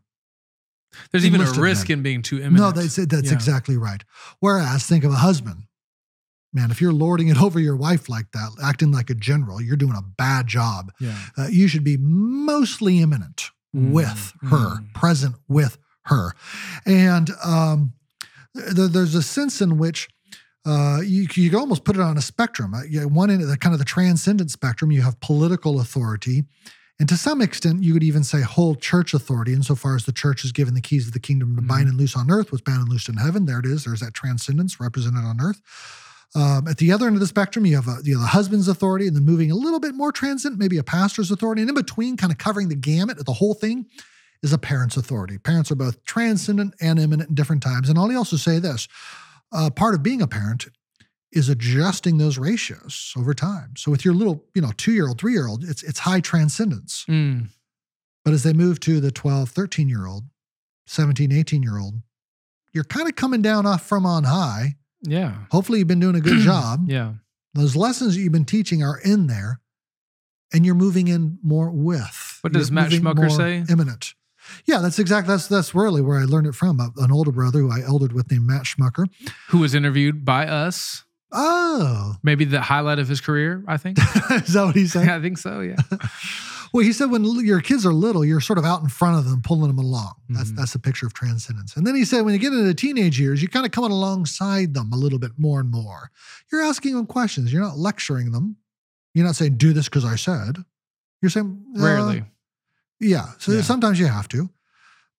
There's even a risk men. in being too immanent. no, that's that's Yeah. exactly right. Whereas think of a husband. Man, if you're lording it over your wife like that, acting like a general, you're doing a bad job. Yeah. Uh, you should be mostly immanent Mm, with her, mm. present with her. And um, th- there's a sense in which uh, you, you can almost put it on a spectrum. Uh, you- one end of the kind of the transcendent spectrum, you have political authority. And to some extent, you could even say whole church authority, insofar as the church is given the keys of the kingdom to bind Mhm. and loose on earth, what's bound and loosed in heaven. There it is. There's that transcendence represented on earth. Um, at the other end of the spectrum, you have, a, you have the husband's authority, and then moving a little bit more transcendent, maybe a pastor's authority. And in between, kind of covering the gamut of the whole thing, is a parent's authority. Parents are both transcendent and immanent in different times. And I'll also say this uh, part of being a parent is adjusting those ratios over time. So with your little, you know, two year old, three year old, it's it's high transcendence. Mm. But as they move to the 12, 13 year old, 17, 18 year old, you're kind of coming down off from on high. Yeah. Hopefully you've been doing a good job. Yeah. Those lessons that you've been teaching are in there and you're moving in more with. What does Matt Schmucker say? Immanent. Yeah, that's exactly that's that's really where I learned it from. An older brother who I eldered with named Matt Schmucker. Who was interviewed by us? Oh, Maybe the highlight of his career, I think. is that what he said? yeah, I think so. Yeah. Well, he said when your kids are little, you're sort of out in front of them, pulling them along. That's Mhm. that's a picture of transcendence. And then he said when you get into the teenage years, you're kind of coming alongside them a little bit more and more. You're asking them questions. You're not lecturing them. You're not saying do this because I said. You're saying uh, Rarely. Yeah. So Yeah. sometimes you have to.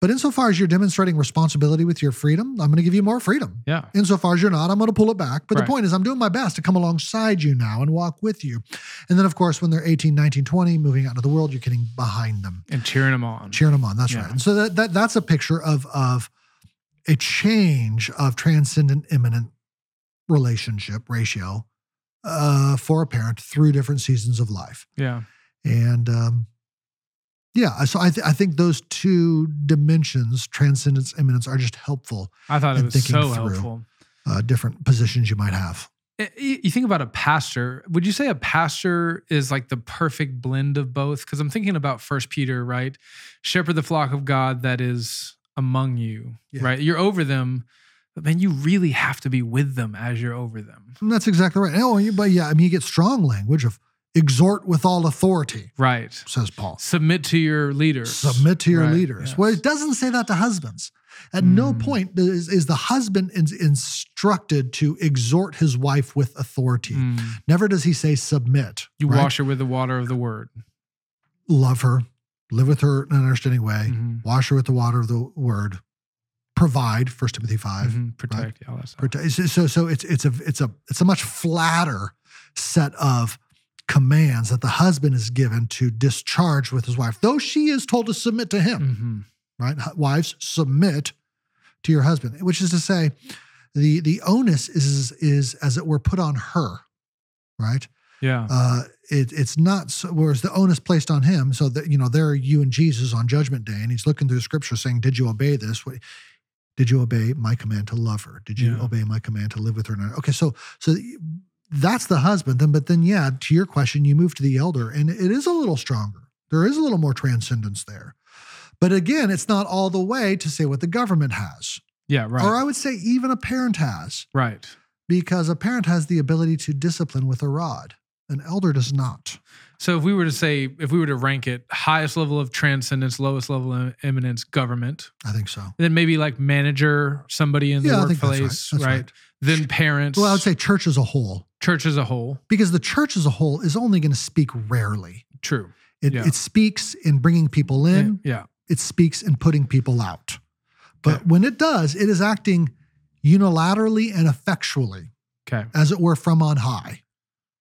But insofar as you're demonstrating responsibility with your freedom, I'm going to give you more freedom. Yeah. Insofar as you're not, I'm going to pull it back. But Right. the point is, I'm doing my best to come alongside you now and walk with you. And then, of course, when they're 18, 19, 20, moving out into the world, you're getting behind them, And cheering them on. cheering them on. That's Yeah. right. And so that, that that's a picture of of a change of transcendent immanent relationship ratio uh, for a parent through different seasons of life. Yeah. And um, yeah, so I, th- I think those two dimensions, transcendence, immanence, are just helpful. I thought it was thinking so through. helpful. Uh, different positions you might have. I- You think about a pastor. Would you say a pastor is like the perfect blend of both? Because I'm thinking about First Peter, right? Shepherd the flock of God that is among you, Yeah. right? You're over them, but then you really have to be with them as you're over them, And that's exactly right. Oh, but yeah, I mean, you get strong language of exhort with all authority, right? says Paul. Submit to your leaders. Submit to your Right, leaders. yes. Well, it doesn't say that to husbands. At no Mm. point is, is the husband in- instructed to exhort his wife with authority. Mm. Never does he say submit. You right? wash her with the water of the word. love her, live with her in an understanding way, Mhm. wash her with the water of the word, provide. First Timothy 5 Mhm. Protect. Yeah, all. Protect- So, so, so it's it's a it's a it's a much flatter set of commands that the husband is given to discharge with his wife, though she is told to submit to him. Mhm. Right, wives submit to your husband, which is to say, the the onus is is as it were put on her. Right, Yeah. uh, it, it's not so, whereas the onus placed on him. So that you know, there are you and Jesus on Judgment Day, and he's looking through the Scripture, saying, "Did you obey this? What- Did you obey my command to love her? Did you Yeah. obey my command to live with her?" Okay, so so that's the husband. Then, but then, yeah, to your question, you move to the elder, and it is a little stronger. There is a little more transcendence there. But again, it's not all the way to say what the government has, yeah. Right. or I would say even a parent has right. because a parent has the ability to discipline with a rod. An elder does not. So if we were to say, if we were to rank it, highest level of transcendence, lowest level of eminence, government, I think so. then maybe like manager, somebody in the Yeah, I think that's right. workplace, That's right? right. Then parents, Well, I would say church as a whole, church as a whole. because the church as a whole is only going to speak rarely. True. It, Yeah. it speaks in bringing people in, yeah. it speaks in putting people out. But Okay. when it does, it is acting unilaterally and effectually, Okay. as it were from on high,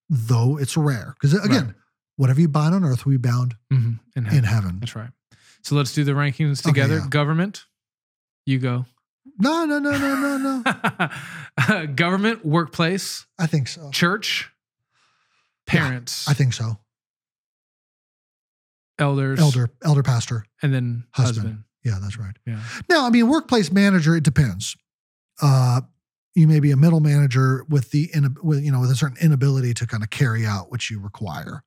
though it's rare. Because again, Right. whatever you bind on earth will be bound hmm In heaven. in heaven. That's right. So let's do the rankings Okay, together. yeah. Government, you go. No, no, no, no, no, no. Government, workplace, I think so. church, parents, I think so. elders, Elder, elder pastor. and then Husband. husband. Yeah, that's right. Yeah. Now, I mean, workplace manager, it depends. Uh, you may be a middle manager with the in, with you know with a certain inability to kind of carry out what you require,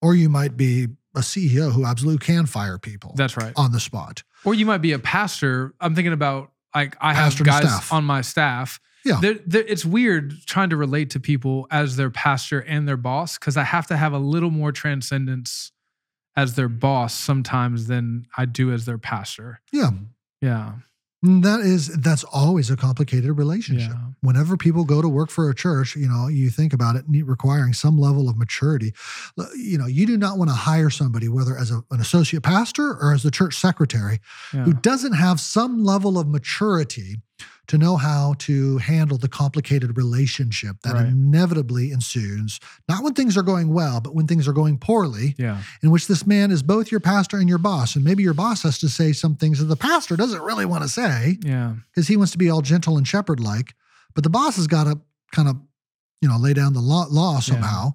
or you might be a CEO who absolutely can fire people That's right. on the spot. Or you might be a pastor. I'm thinking about like I Pastor have and guys staff. on my staff. Yeah. They're, they're- it's weird trying to relate to people as their pastor and their boss because I have to have a little more transcendence as their boss sometimes than I do as their pastor. Yeah, Yeah. That is that's always a complicated relationship. Yeah. Whenever people go to work for a church, you know, you think about it requiring some level of maturity. You know, you do not want to hire somebody, whether as a, an associate pastor or as the church secretary, Yeah. who doesn't have some level of maturity to know how to handle the complicated relationship that Right. inevitably ensues, not when things are going well, but when things are going poorly, Yeah. in which this man is both your pastor and your boss. And maybe your boss has to say some things that the pastor doesn't really want to say Yeah. because he wants to be all gentle and shepherd like, but the boss has got to kind of, you know, lay down the law, law somehow.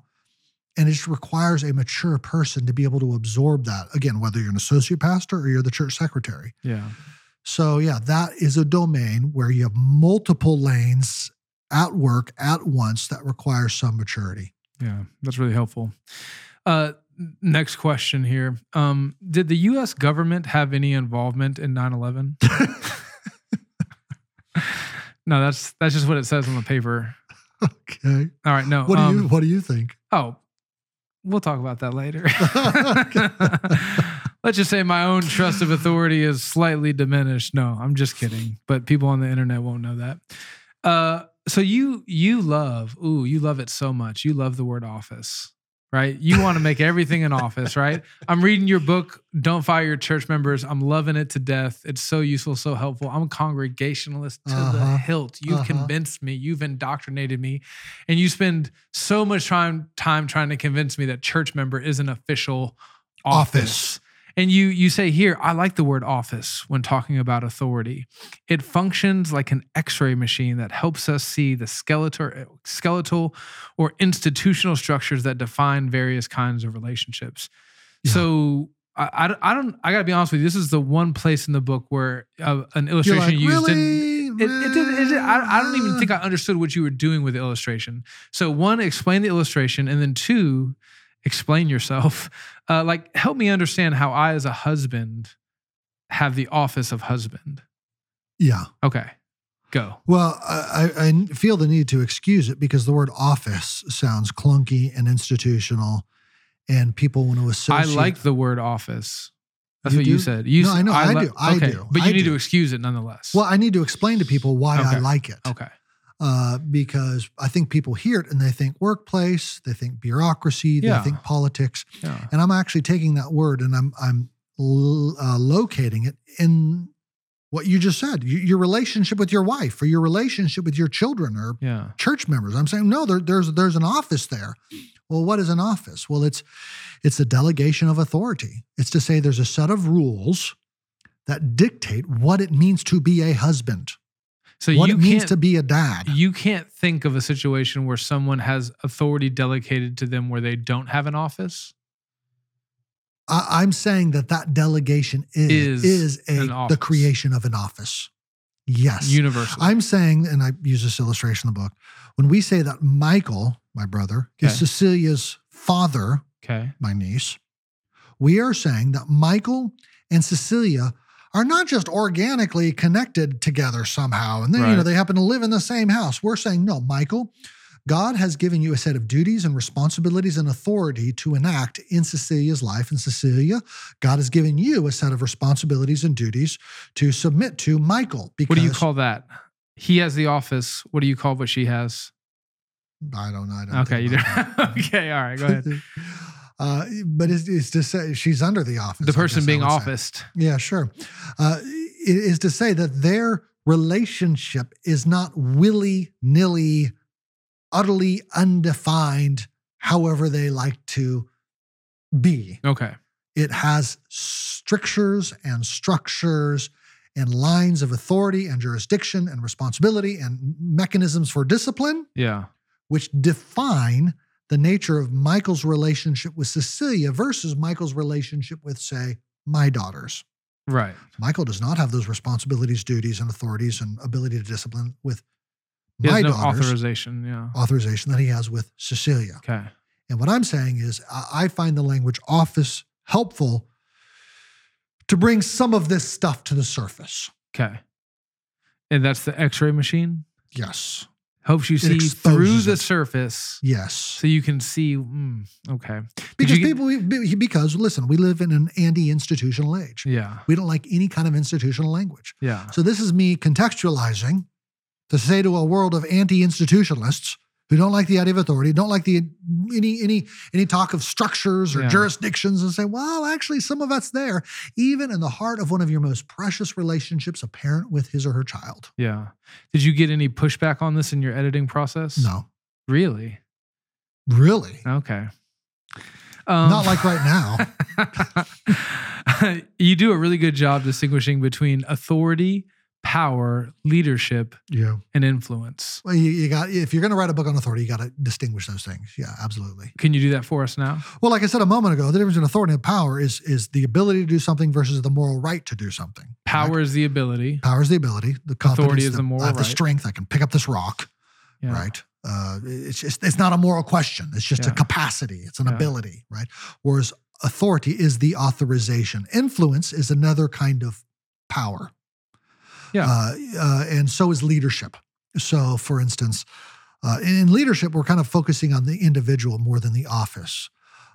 And it just requires a mature person to be able to absorb that. Again, whether you're an associate pastor or you're the church secretary. Yeah. So, yeah, that is a domain where you have multiple lanes at work at once that requires some maturity. Yeah. That's really helpful. Uh, next question here. Um, did the US government have any involvement in 9-11? no, that's that's just what it says on the paper. Okay. All right, no. What do you um, what do you think? Oh, we'll talk about that later. Let's just say my own trust of authority is slightly diminished. No, I'm just kidding. But people on the internet won't know that. Uh, so you you love, ooh, you love it so much. You love the word office, right? You want to make everything an office, right? I'm reading your book, Don't Fire Your Church Members. I'm loving it to death. It's so useful, so helpful. I'm a congregationalist to the Uh-huh. hilt. You've Uh-huh. convinced me. You've indoctrinated me and you spend so much time time trying to convince me that church member is an official office. Office. And you you say here, I like the word office when talking about authority. It functions like an X-ray machine that helps us see the skeletal skeletal or institutional structures that define various kinds of relationships. Yeah. So I, I, don't- I don't I gotta be honest with you. This is the one place in the book where uh, an illustration like, used really? it, it did, it did, I, I don't even think I understood what you were doing with the illustration. So, one, explain the illustration, and then two, explain yourself. Uh, like, help me understand how I, as a husband, have the office of husband. Yeah. Okay, go. Well, I, I I feel the need to excuse it because the word office sounds clunky and institutional, and people want to associate. I like the word office. That's You what you said. You No, said- I know, I li- do, I okay, do, But you I need do. to excuse it nonetheless. Well, I need to explain to people why I like it. okay. Uh, because I think people hear it and they think workplace, they think bureaucracy, they Yeah. think politics, Yeah. and I'm actually taking that word and I'm I'm uh, locating it in what you just said, y- your relationship with your wife or your relationship with your children or Yeah. church members. I'm saying no, there, there's there's an office there. Well, what is an office? Well, it's it's a delegation of authority. It's to say there's a set of rules that dictate what it means to be a husband, So what you it means to be a dad. you can't think of a situation where someone has authority delegated to them where they don't have an office. I, I'm saying that that delegation is Is is, a the creation of an office. Yes, Universal. I'm saying, and I use this illustration in the book. When we say that Michael, my brother, is Cecilia's father, okay. my niece, we are saying that Michael and Cecilia are not just organically connected together somehow, and then you know they happen to live in the same house. We're saying no, Michael. God has given you a set of duties and responsibilities and authority to enact in Cecilia's life. And Cecilia, God has given you a set of responsibilities and duties to submit to Michael. Because What do you call that? He has the office. What do you call what she has? I don't know. I don't Okay, you do. okay, all right, go ahead. Uh, but it's, it's to say she's under the office. The person being would say. officed. Yeah, sure. Uh, it is to say that their relationship is not willy nilly, utterly undefined, however they like to be. Okay. It has strictures and structures and lines of authority and jurisdiction and responsibility and mechanisms for discipline, Yeah. which define the nature of Michael's relationship with Cecilia versus Michael's relationship with, say, my daughters. Right. Michael does not have those responsibilities, duties, and authorities and ability to discipline with He my has no daughters authorization. Yeah. authorization that he has with Cecilia. Okay. And what I'm saying is, I I find the language office helpful to bring some of this stuff to the surface. Okay. And that's the X-ray machine. Yes. Helps you see through the it. surface Yes. so you can see, mm, okay. Did Because get- people, because listen, we live in an anti-institutional age. Yeah. We don't like any kind of institutional language. Yeah. So this is me contextualizing to say to a world of anti-institutionalists who don't like the idea of authority, don't like the any any any talk of structures or Yeah. jurisdictions, and say, well, actually, some of that's there, even in the heart of one of your most precious relationships, a parent with his or her child. Yeah. Did you get any pushback on this in your editing process? No, Really? really, Okay. Um, not like right now. you do a really good job distinguishing between authority, power, leadership, Yeah. and influence. Well, you, you got if you're going to write a book on authority, you got to distinguish those things. Yeah, absolutely. Can you do that for us now? Well, like I said a moment ago, the difference between authority and power is is the ability to do something versus the moral right to do something. right? Power is the ability. Power is the ability. The. Authority is that the moral I have the right. strength. I can pick up this rock. Yeah. Right. Uh, it's just it's not a moral question. It's just a capacity. It's an Yeah. ability. Right. Whereas authority is the authorization. Influence is another kind of power. Yeah. Uh, uh, and so is leadership. So, for instance, uh, in leadership, we're kind of focusing on the individual more than the office.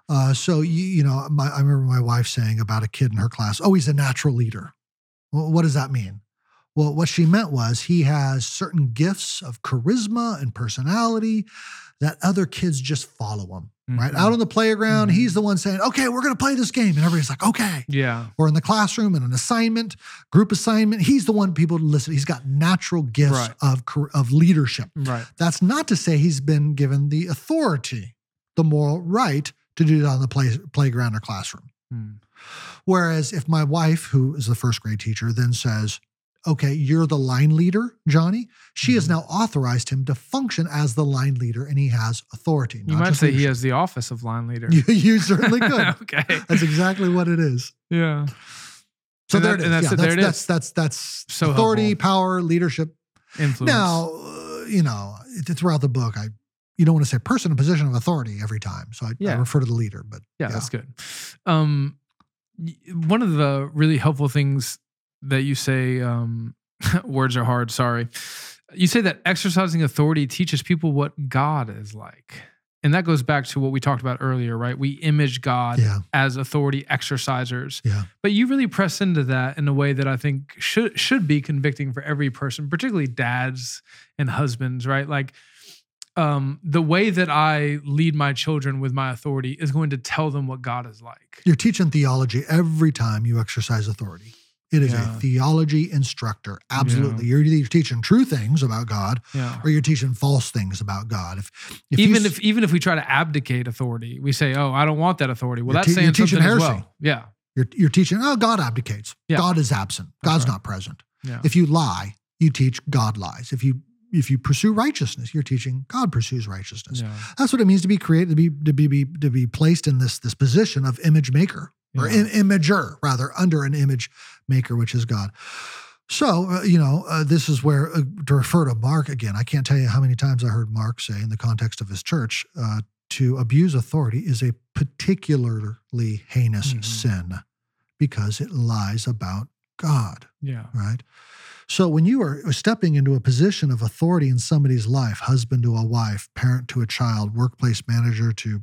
Uh, so, you, you know, my, I remember my wife saying about a kid in her class, oh, he's a natural leader. Well, what does that mean? Well, what she meant was he has certain gifts of charisma and personality that other kids just follow him, right? Mhm. Out on the playground, Mhm. he's the one saying, okay, we're going to play this game. And everybody's like, okay Yeah. or in the classroom in an assignment, group assignment. He's the one people listen. He's got natural gifts Right. of of leadership. Right. That's not to say he's been given the authority, the moral right to do it on the play, playground or classroom. Hmm. Whereas if my wife, who is the first grade teacher, then says, "Okay, you're the line leader, Johnny," she has Mhm. now authorized him to function as the line leader, and he has authority. You might say he has the office of line leader. You, you certainly could. okay. That's exactly what it is. Yeah. So And there that- it is. and that's yeah, it. that's, There it that's, is. that's that's So authority, helpful. power, leadership. Influence. Now, uh, you know, th- throughout the book, I you don't want to say person in position of authority every time, so I, I refer to the leader. But Yeah, that's good. Um, one of the really helpful things that you say, um, words are hard, sorry. You say that exercising authority teaches people what God is like. And that goes back to what we talked about earlier, right? We image God yeah, as authority exercisers. yeah, But you really press into that in a way that I think should should be convicting for every person, particularly dads and husbands, right? Like um, the way that I lead my children with my authority is going to tell them what God is like. you're teaching theology every time you exercise authority. It is Yeah. a theology instructor. Absolutely, you're either teaching true things about God Yeah. or you're teaching false things about God. If, if even s- if even if we try to abdicate authority, we say, "Oh, I don't want that authority." Well, that's te- saying something as heresy. well. Yeah, you're you're teaching, oh, God abdicates. Yeah. God is absent. God's right. not present. yeah, If you lie, you teach God lies. If you if you pursue righteousness, you're teaching God pursues righteousness. yeah. That's what it means to be created, to be to be, be to be placed in this this position of image maker or Yeah. in, imager rather under an image maker, which is God. So uh, you know uh, this is where uh, to refer to Mark again. I can't tell you how many times I heard Mark say in the context of his church uh, to abuse authority is a particularly heinous Mhm. sin because it lies about God yeah. right? So when you are stepping into a position of authority in somebody's life, husband to a wife, parent to a child, workplace manager to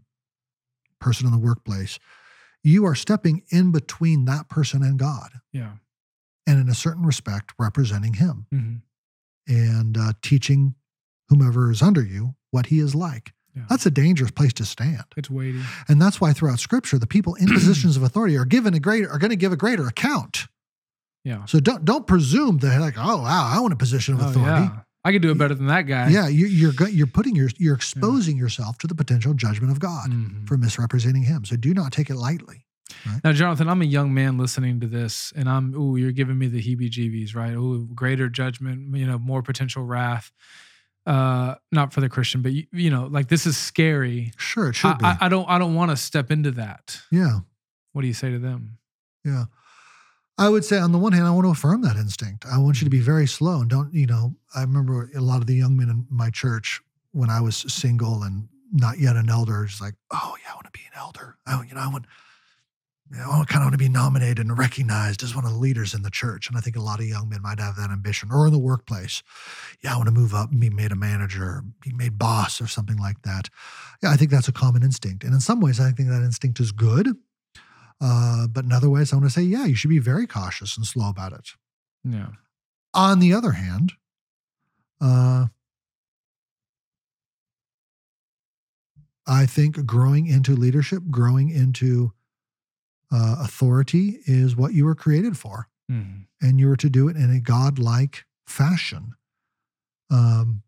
person in the workplace, you are stepping in between that person and God, yeah. and in a certain respect, representing Him Mhm. and uh, teaching whomever is under you what He is like. Yeah. That's a dangerous place to stand, It's weighty. and that's why throughout Scripture, the people in positions of authority are given a greater are going to give a greater account. Yeah. So don't don't presume that like, oh wow, I want a position of Oh, authority. yeah. I could do it better than that guy. Yeah, you, you're you're putting your you're exposing yourself to the potential judgment of God Mhm. for misrepresenting Him. So do not take it lightly. Now, Jonathan, I'm a young man listening to this, and I'm, ooh, you're giving me the heebie-jeebies, right? Ooh, greater judgment, you know, more potential wrath. Uh, not for the Christian, but you, you know, like this is scary. Sure, it should I, be. I, I don't, I don't want to step into that. yeah, What do you say to them? yeah. I would say on the one hand, I want to affirm that instinct. I want you to be mm-hmm. very slow and don't. You know, I remember a lot of the young men in my church when I was single and not yet an elder. Just like, oh yeah, I want to be an elder. I, you know, I want. you know, I kind of want to be nominated and recognized as one of the leaders in the church. And I think a lot of young men might have that ambition or in the workplace. Yeah, I want to move up and be made a manager, be made boss or something like that. Yeah, I think that's a common instinct. And in some ways, I think that instinct is good. Uh, but in other ways, I want to say, yeah, you should be very cautious and slow about it. Yeah. On the other hand, uh, I think growing into leadership, growing into uh, authority is what you were created for. Mhm. And you were to do it in a godlike fashion. Um,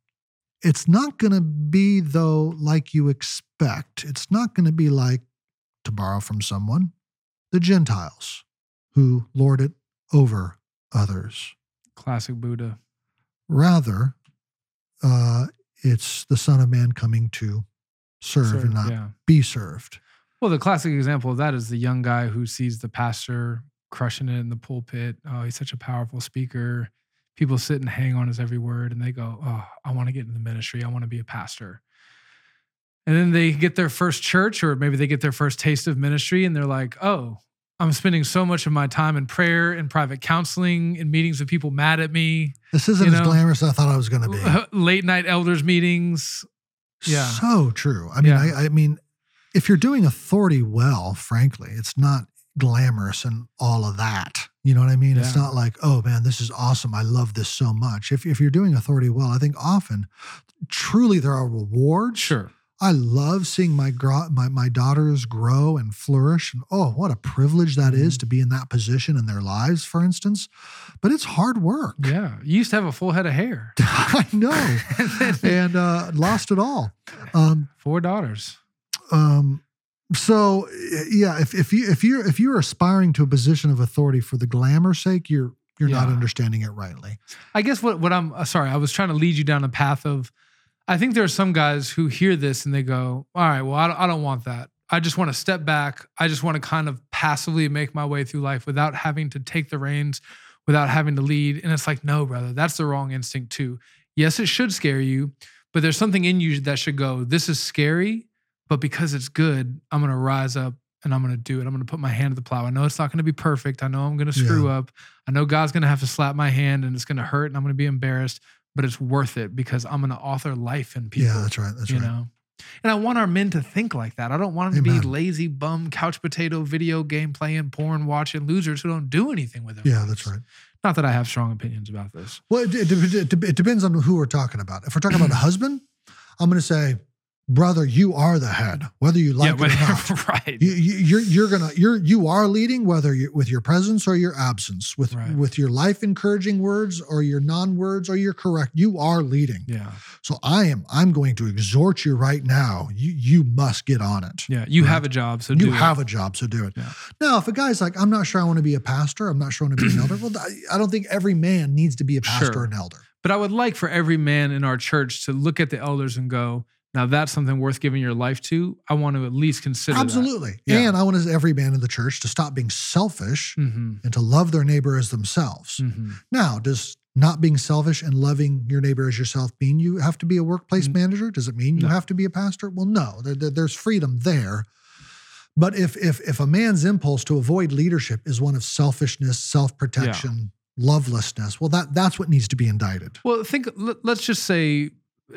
it's not going to be, though, like you expect. It's not going to be like, to borrow from someone, the Gentiles who lord it over others. Classic Buddha. Rather, uh, it's the Son of Man coming to serve, Serve, and not yeah. be served. Well, the classic example of that is the young guy who sees the pastor crushing it in the pulpit. Oh, he's such a powerful speaker. People sit and hang on his every word and they go, Oh, I want to get in the ministry. I want to be a pastor. And then they get their first church, or maybe they get their first taste of ministry, and they're like, Oh, I'm spending so much of my time in prayer and private counseling and meetings with people mad at me, This isn't You as glamorous as I thought I was going to be. late night elders meetings. Yeah. So true. I mean, Yeah. I, I mean, if you're doing authority well, frankly, it's not glamorous and all of that. You know what I mean? It's not like, oh man, this is awesome. I love this so much. If, if you're doing authority well, I think often, truly, there are rewards. Sure. I love seeing my, gro- my my daughters grow and flourish. And oh, what a privilege that is Mhm. to be in that position in their lives, for instance. But it's hard work. Yeah. You used to have a full head of hair. I know. and uh, lost it all. Um, Four daughters. um, so yeah, if, if you if you're if you're aspiring to a position of authority for the glamour's sake, you're you're not understanding it rightly. I guess what what I'm uh, sorry, I was trying to lead you down a path of I think there are some guys who hear this and they go, "All right, well, I don't, I don't want that. I just want to step back. I just want to kind of passively make my way through life without having to take the reins, without having to lead." And it's like, "No, brother, that's the wrong instinct too. Yes, it should scare you, but there's something in you that should go, this is scary, but because it's good, I'm going to rise up and I'm going to do it. I'm going to put my hand to the plow. I know it's not going to be perfect. I know I'm going to screw up. I know God's going to have to slap my hand and it's going to hurt and I'm going to be embarrassed, but it's worth it because I'm going to author life in people. yeah, that's right. That's you right. know. And I want our men to think like that. I don't want them to be lazy bum, couch potato, video game playing, porn watching losers who don't do anything with their Yeah, lives. that's right. Not that I have strong opinions about this. Well, it, it, it, it depends on who we're talking about. If we're talking about a husband, I'm going to say, brother, you are the head, whether you like it or not. right. You, you, you're you're gonna you're you are leading whether you with your presence or your absence with Right. with your life encouraging words or your non words or your correct you are leading yeah. so I am I'm going to exhort you right now you you must get on it Yeah. You Right. have a job, so you do have it. a job so do it Yeah. now if a guy's like I'm not sure I want to be a pastor I'm not sure I want to be an elder well I- I don't think every man needs to be a pastor Sure. or an elder But I would like for every man in our church to look at the elders and go, now that's something worth giving your life to. I want to at least consider absolutely Yeah. and I want every man in the church to stop being selfish. Mm-hmm. and to love their neighbor as themselves Mm-hmm. Now, does not being selfish and loving your neighbor as yourself mean you have to be a workplace N- manager? Does it mean you No. have to be a pastor? Well, no. There- there- there's freedom there. But if if if a man's impulse to avoid leadership is one of selfishness, self-protection, lovelessness, well, that that's what needs to be indicted. Well, think. let- Let's just say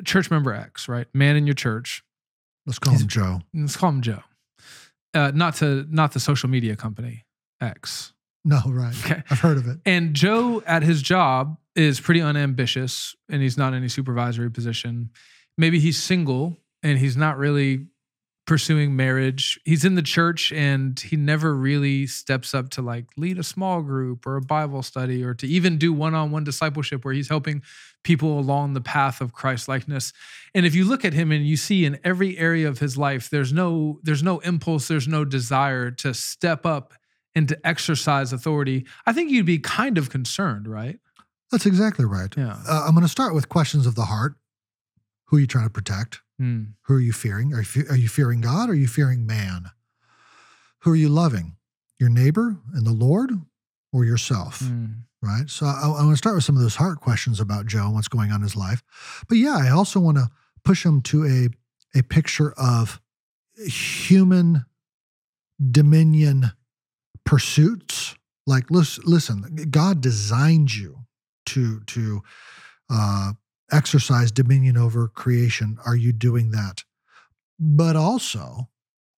church member X, right? Man in your church. Let's call He's- him Joe. Let's call him Joe. Uh, not to not the social media company X. No, right. Okay. I've heard of it. And Joe at his job is pretty unambitious and he's not in any supervisory position. Maybe he's single and he's not really pursuing marriage. He's in the church and he never really steps up to like lead a small group or a Bible study or to even do one-on-one discipleship where he's helping people along the path of Christ likeness. And if you look at him and you see in every area of his life there's no there's no impulse, there's no desire to step up and to exercise authority, I think you'd be kind of concerned, right? That's exactly right. Yeah. Uh, I'm going to start with questions of the heart. Who are you trying to protect? Hmm. Who are you fearing? Are you, are you fearing God or are you fearing man? Who are you loving? Your neighbor and the Lord or yourself? Hmm. Right. So I, I want to start with some of those heart questions about Joe and what's going on in his life. But yeah, I also want to push him to a, a picture of human dominion pursuits. Like, listen, listen, God designed you to to uh, exercise dominion over creation. Are you doing that? But also,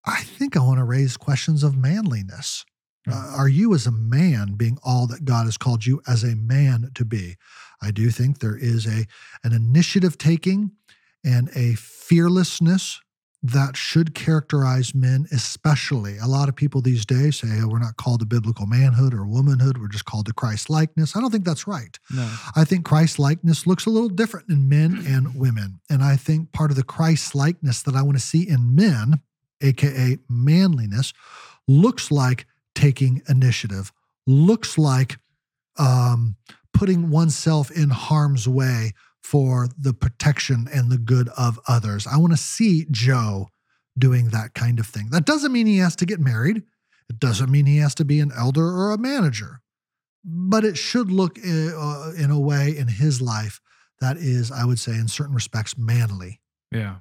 I think I want to raise questions of manliness. Uh, are you, as a man, being all that God has called you as a man to be? I do think there is a an initiative taking and a fearlessness that should characterize men, especially. A lot of people these days say, oh, we're not called to biblical manhood or womanhood, we're just called to Christ likeness. I don't think that's right. No. I think Christ likeness looks a little different in men and women. And I think part of the Christ likeness that I want to see in men, AKA manliness, looks like taking initiative, looks like um, putting oneself in harm's way for the protection and the good of others. I want to see Joe doing that kind of thing. That doesn't mean he has to get married. It doesn't mean he has to be an elder or a manager. But it should look uh, in a way in his life that is, I would say, in certain respects, manly. Yeah.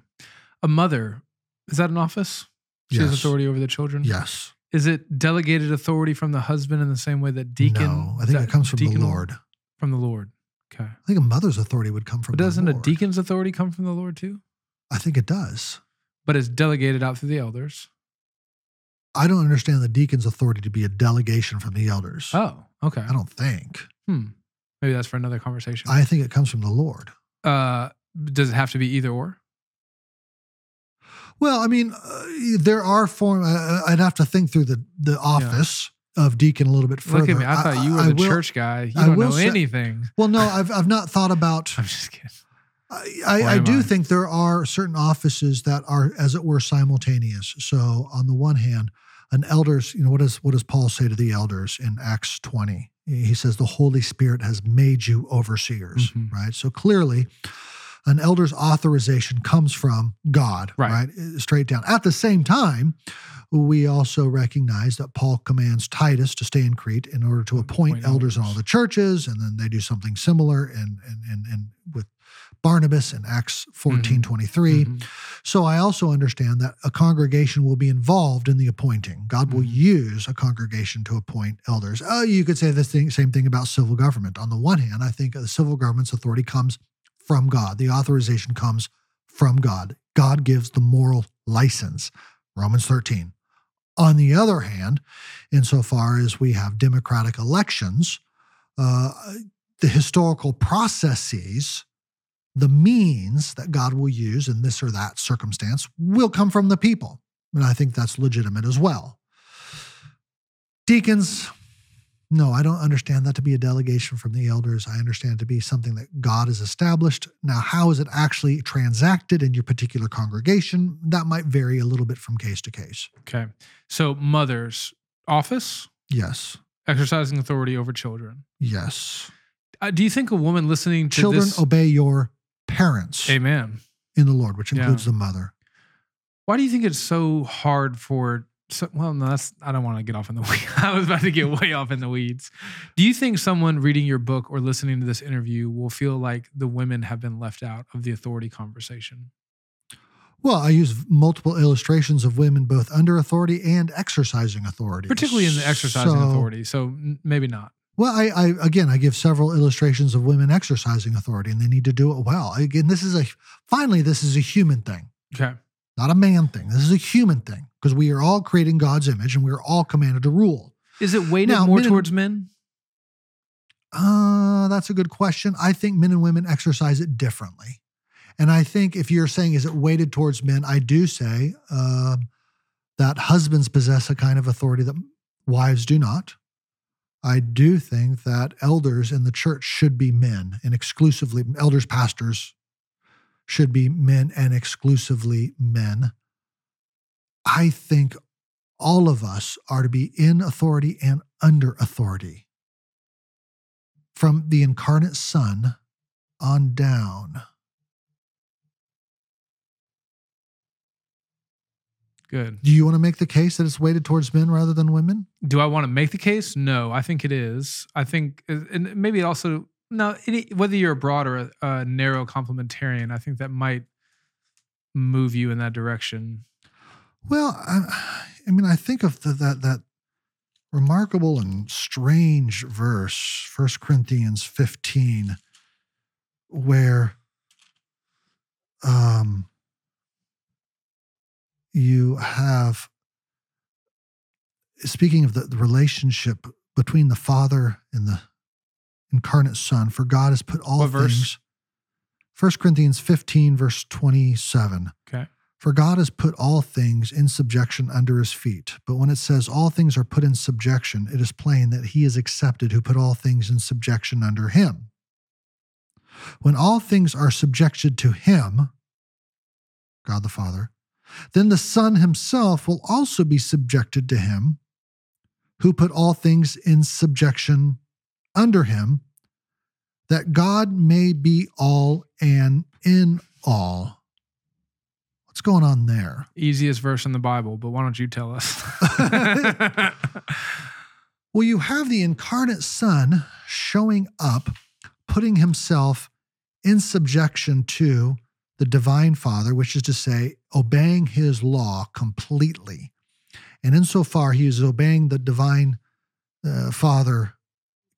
A mother, is that an office? She has authority over the children? Yes. Is it delegated authority from the husband in the same way that deacon? no, I think that it comes from the Lord. From the Lord. Okay. I think a mother's authority would come from But doesn't a deacon's authority come from the Lord too? I think it does. But it's delegated out through the elders. I don't understand the deacon's authority to be a delegation from the elders. Oh, okay. I don't think. Hmm. Maybe that's for another conversation. I think it comes from the Lord. uh, does it have to be either or? Well, I mean, uh, there are form. Uh, I'd have to think through the the office of deacon a little bit further. Look at me. I thought you were I the will- church guy. You I don't will know say- anything. Well, no, I've I've not thought about. I'm just kidding. I, I, I do I? think there are certain offices that are, as it were, simultaneous. So, on the one hand, an elders, you know, what does what does Paul say to the elders in Acts twenty? He says the Holy Spirit has made you overseers, Mhm. right? So clearly, an elder's authorization comes from God, Right. right? Straight down. At the same time, we also recognize that Paul commands Titus to stay in Crete in order to appoint, Appoint elders in all the churches, and then they do something similar in, in, in, in with Barnabas in Acts 14 23. Mhm. So I also understand that a congregation will be involved in the appointing. God will Mhm. use a congregation to appoint elders. Oh, you could say the same thing about civil government. On the one hand, I think the civil government's authority comes from God, the authorization comes from God. God gives the moral license, Romans 13. On the other hand, insofar as we have democratic elections, uh, the historical processes the means that God will use in this or that circumstance will come from the people. And I think that's legitimate as well. Deacons, no, I don't understand that to be a delegation from the elders. I understand it to be something that God has established. Now, how is it actually transacted in your particular congregation? That might vary a little bit from case to case. Okay. So, mother's office, Yes. exercising authority over children. Yes. Uh, do you think a woman listening to Children this? obey your parents Amen. in the Lord, which Yeah. includes the mother. Why do you think it's so hard for? So, well, no, that's. I don't want to get off in the weeds. I was about to get way off in the weeds. Do you think someone reading your book or listening to this interview will feel like the women have been left out of the authority conversation? Well, I use multiple illustrations of women both under authority and exercising authority. particularly in the exercising So- authority. So maybe not. Well, I, I again, I give several illustrations of women exercising authority, and they need to do it well. Again, this is a finally, this is a human thing, Okay. Not a man thing. This is a human thing because we are all creating God's image, and we are all commanded to rule. Is it weighted Now, more men and- towards men? Uh, that's a good question. I think men and women exercise it differently. And I think if you're saying, is it weighted towards men? I do say um, that husbands possess a kind of authority that wives do not. I do think that elders in the church should be men and exclusively, elders, pastors should be men and exclusively men. I think all of us are to be in authority and under authority from the incarnate Son on down. Good. Do you want to make the case that it's weighted towards men rather than women? Do I want to make the case? No, I think it is. I think, and maybe it also no. Any, whether you're a broad or a, a narrow complementarian, I think that might move you in that direction. Well, I, I mean, I think of the, that that remarkable and strange verse, 1 Corinthians 15, where um, you have, speaking of the, the relationship between the Father and the incarnate Son, for God has put all What verse? things. 1 Corinthians 15, verse 27. Okay. For God has put all things in subjection under his feet. But when it says all things are put in subjection, it is plain that he is accepted who put all things in subjection under him. When all things are subjected to him, God the Father, then the Son himself will also be subjected to him who put all things in subjection under him, that God may be all and in all. What's going on there? Easiest verse in the Bible, but why don't you tell us? Well, you have the incarnate Son showing up, putting himself in subjection to the divine Father, which is to say, obeying his law completely. And insofar he is obeying the divine uh, Father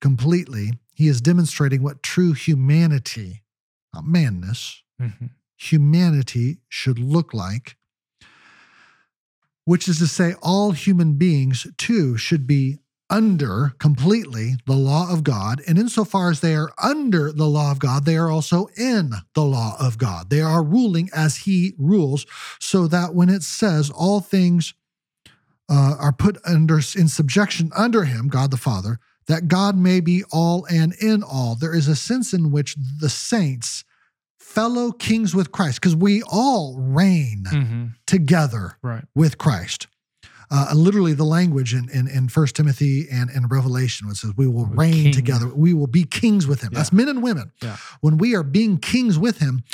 completely, he is demonstrating what true humanity, not manness, Mhm. humanity should look like, which is to say, all human beings too should be under completely the law of God. And insofar as they are under the law of God, they are also in the law of God. They are ruling as He rules, so that when it says all things uh, are put under in subjection under Him, God the Father, that God may be all and in all, there is a sense in which the saints, fellow kings with Christ, because we all reign Mhm. together Right. with Christ. Uh, literally, the language in, in, in 1 Timothy and in Revelation, which says, We will We're reign king. together. We will be kings with him. Yeah. That's men and women. Yeah. When we are being kings with him,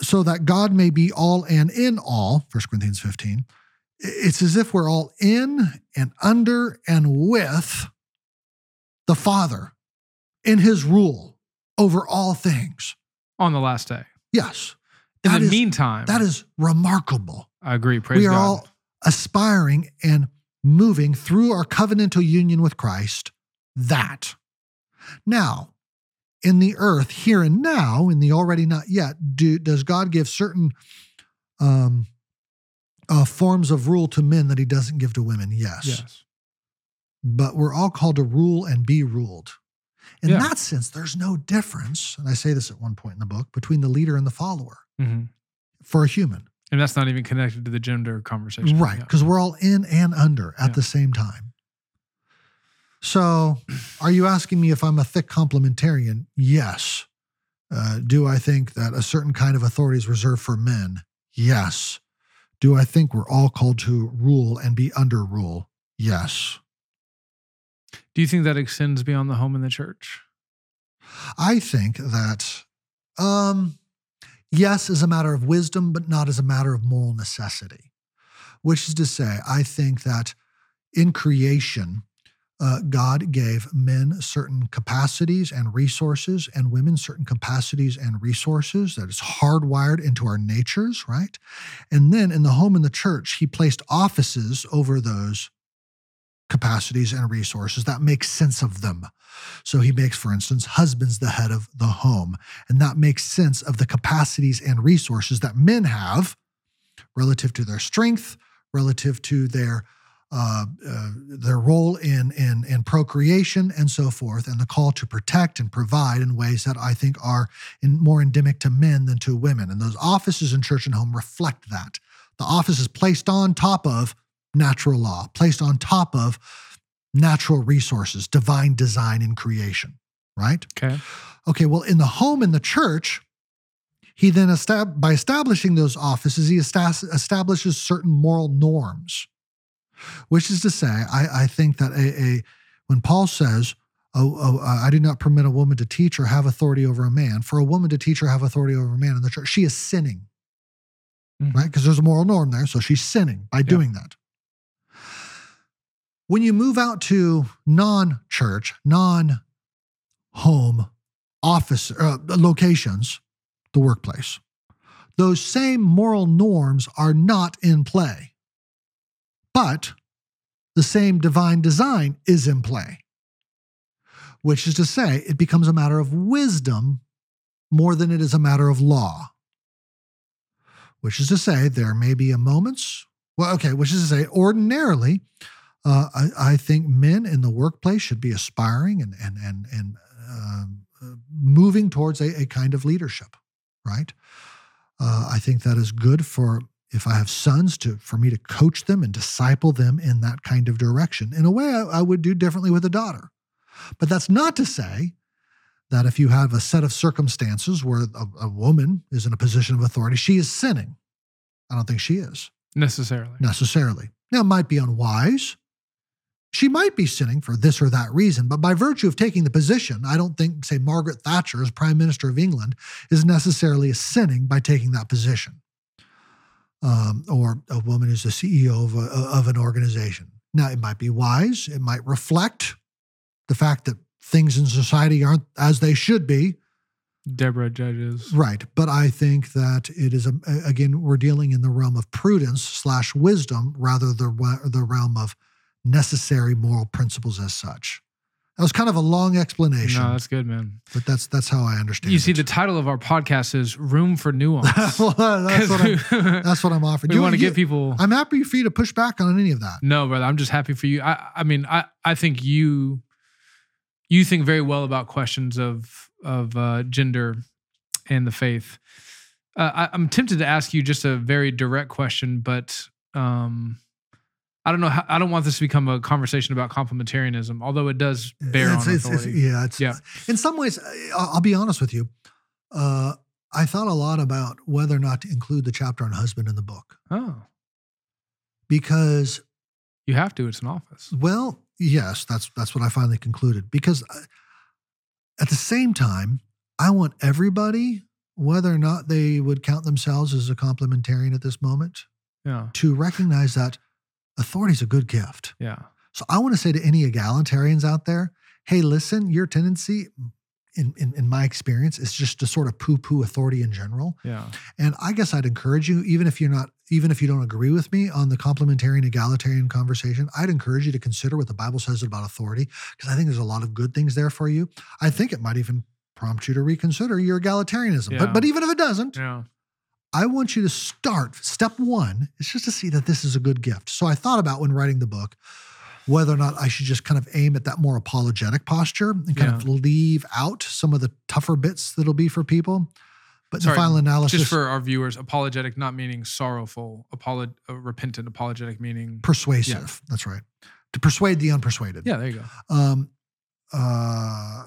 so that God may be all and in all, 1 Corinthians 15, it's as if we're all in and under and with the Father in his rule over all things. On the last day. Yes. In That the is- meantime, That is remarkable. I agree. Praise we are God. all aspiring and moving through our covenantal union with Christ. That. Now, in the earth, here and now, in the already not yet, do, does God give certain um, uh, forms of rule to men that he doesn't give to women? Yes. yes. But we're all called to rule and be ruled. In Yeah. that sense, there's no difference, and I say this at one point in the book, between the leader and the follower hmm for a human. And that's not even connected to the gender conversation. Right. Yeah. Because we're all in and under at Yeah. the same time. So, are you asking me if I'm a thick complementarian? Yes. Uh, do I think that a certain kind of authority is reserved for men? Yes. Do I think we're all called to rule and be under rule? Yes. Do you think that extends beyond the home and the church? I think that, um, yes, as a matter of wisdom, but not as a matter of moral necessity. Which is to say, I think that in creation, uh, God gave men certain capacities and resources, and women certain capacities and resources that is hardwired into our natures, right? And then in the home and the church, He placed offices over those capacities and resources that make sense of them. So he makes, for instance, husbands the head of the home. And that makes sense of the capacities and resources that men have relative to their strength, relative to their uh, uh, their role in, in in procreation and so forth, and the call to protect and provide in ways that I think are in, more endemic to men than to women. And those offices in church and home reflect that. The office is placed on top of natural law, placed on top of natural resources, divine design and creation, right? Okay. Okay, well, in the home and the church, he then estab- by establishing those offices, he establishes certain moral norms, which is to say, I, I think that a, a when Paul says, oh, oh, uh, I do not permit a woman to teach or have authority over a man, for a woman to teach or have authority over a man in the church, she is sinning, Mhm. right? Because there's a moral norm there, so she's sinning by doing that. When you move out to non church, non home office uh, locations, the workplace, those same moral norms are not in play. But the same divine design is in play, which is to say, it becomes a matter of wisdom more than it is a matter of law. Which is to say, there may be a moments, well, okay, which is to say, ordinarily, uh, I, I, think men in the workplace should be aspiring and and and and um, uh, moving towards a, a, kind of leadership, right? Uh, I think that is good for if I have sons to for me to coach them and disciple them in that kind of direction. In a way, I, I would do differently with a daughter, but that's not to say that if you have a set of circumstances where a, a woman is in a position of authority, she is sinning. I don't think she is necessarily. Necessarily. Now, it might be unwise. She might be sinning for this or that reason, but by virtue of taking the position, I don't think, say, Margaret Thatcher as Prime Minister of England is necessarily sinning by taking that position. Um, or a woman who's the CEO of, a, of an organization. Now, it might be wise, it might reflect the fact that things in society aren't as they should be. Deborah judges. Right. But I think that it is, a, again, we're dealing in the realm of prudence slash wisdom rather the, the realm of necessary moral principles as such. That was kind of a long explanation. No, that's good, man. But that's that's how I understand. You it. see, the title of our podcast is "Room for Nuance." well, that's, what I'm, that's what I'm offering. We you want to give people. I'm happy for you to push back on any of that. No, brother. I'm just happy for you. I, I mean, I, I think you, you think very well about questions of of uh, gender and the faith. Uh, I, I'm tempted to ask you just a very direct question, but um, I don't know. How, I don't want this to become a conversation about complementarianism, although it does bear it's, on it's, authority. It's, yeah, it's, yeah. In some ways, I'll, I'll be honest with you. Uh, I thought a lot about whether or not to include the chapter on husband in the book. Oh, because you have to. It's an office. Well, yes, that's that's what I finally concluded. Because uh, at the same time, I want everybody, whether or not they would count themselves as a complementarian at this moment, yeah. to recognize that authority is a good gift. Yeah. So I want to say to any egalitarians out there, hey, listen, your tendency, in, in, in my experience, is just to sort of poo-poo authority in general. Yeah. And I guess I'd encourage you, even if you're not, even if you don't agree with me on the complementarian egalitarian conversation, I'd encourage you to consider what the Bible says about authority, because I think there's a lot of good things there for you. I think it might even prompt you to reconsider your egalitarianism. Yeah. But but even if it doesn't, Yeah. I want you to start. Step one is just to see that this is a good gift. So I thought about when writing the book whether or not I should just kind of aim at that more apologetic posture and kind Yeah. of leave out some of the tougher bits that'll be for people. But Sorry, the final analysis, Just for our viewers, apologetic not meaning sorrowful, apolo- uh, repentant, apologetic meaning. persuasive. That's right. To persuade the unpersuaded. Yeah, there you go. Um, uh,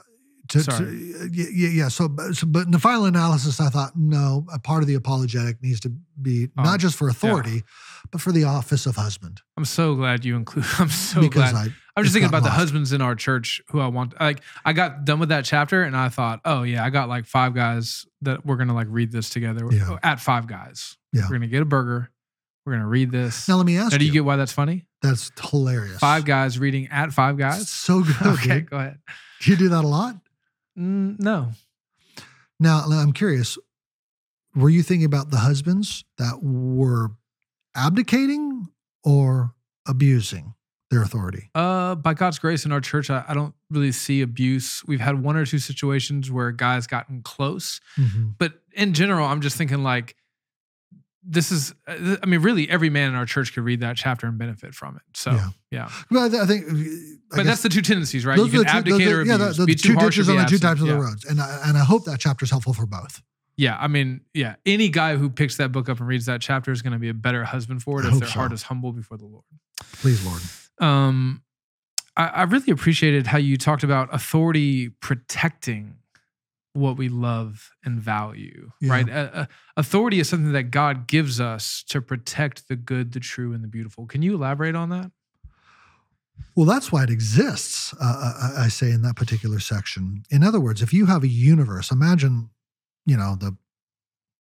to, to, uh, yeah, yeah. So, but- so, but in the final analysis, I thought, no, a part of the apologetic needs to be Oh, not just for authority, but for the office of husband. I'm so glad you include. I'm so because glad. I, I'm just thinking about the husbands in our church who I want. Like, I got done with that chapter and I thought, oh yeah, I got like five guys that we're gonna like read this together Yeah. Oh, at five guys. Yeah. We're gonna get a burger. We're gonna read this. now let me ask Now, do you. you get why that's funny? that's hilarious. Five guys reading at five guys. So good. okay, dude. go ahead. Do you do that a lot? Mm, no, Now, I'm curious. Were you thinking about the husbands that were abdicating or abusing their authority? Uh, by God's grace in our church, I, I don't really see abuse. We've had one or two situations where guys gotten close, Mhm. but in general, I'm just thinking like, this is. uh, I mean, really, every man in our church could read that chapter and benefit from it. So, Yeah. yeah. Well, I th- I think. I But that's the two tendencies, right? you can two- abdicate those or are- yeah, abuse. the, the be two too harsh or ditches on the two types of yeah. the roads, and I, and I hope that chapter is helpful for both. Yeah, I mean, yeah. Any guy who picks that book up and reads that chapter is going to be a better husband for it I if their so. heart is humble before the Lord. Please, Lord. um, I, I really appreciated how you talked about authority protecting what we love and value, Yeah. right? Uh, uh, authority is something that God gives us to protect the good, the true, and the beautiful. Can you elaborate on that? Well, that's why it exists, uh, I, I say in that particular section. In other words, if you have a universe, imagine, you know, the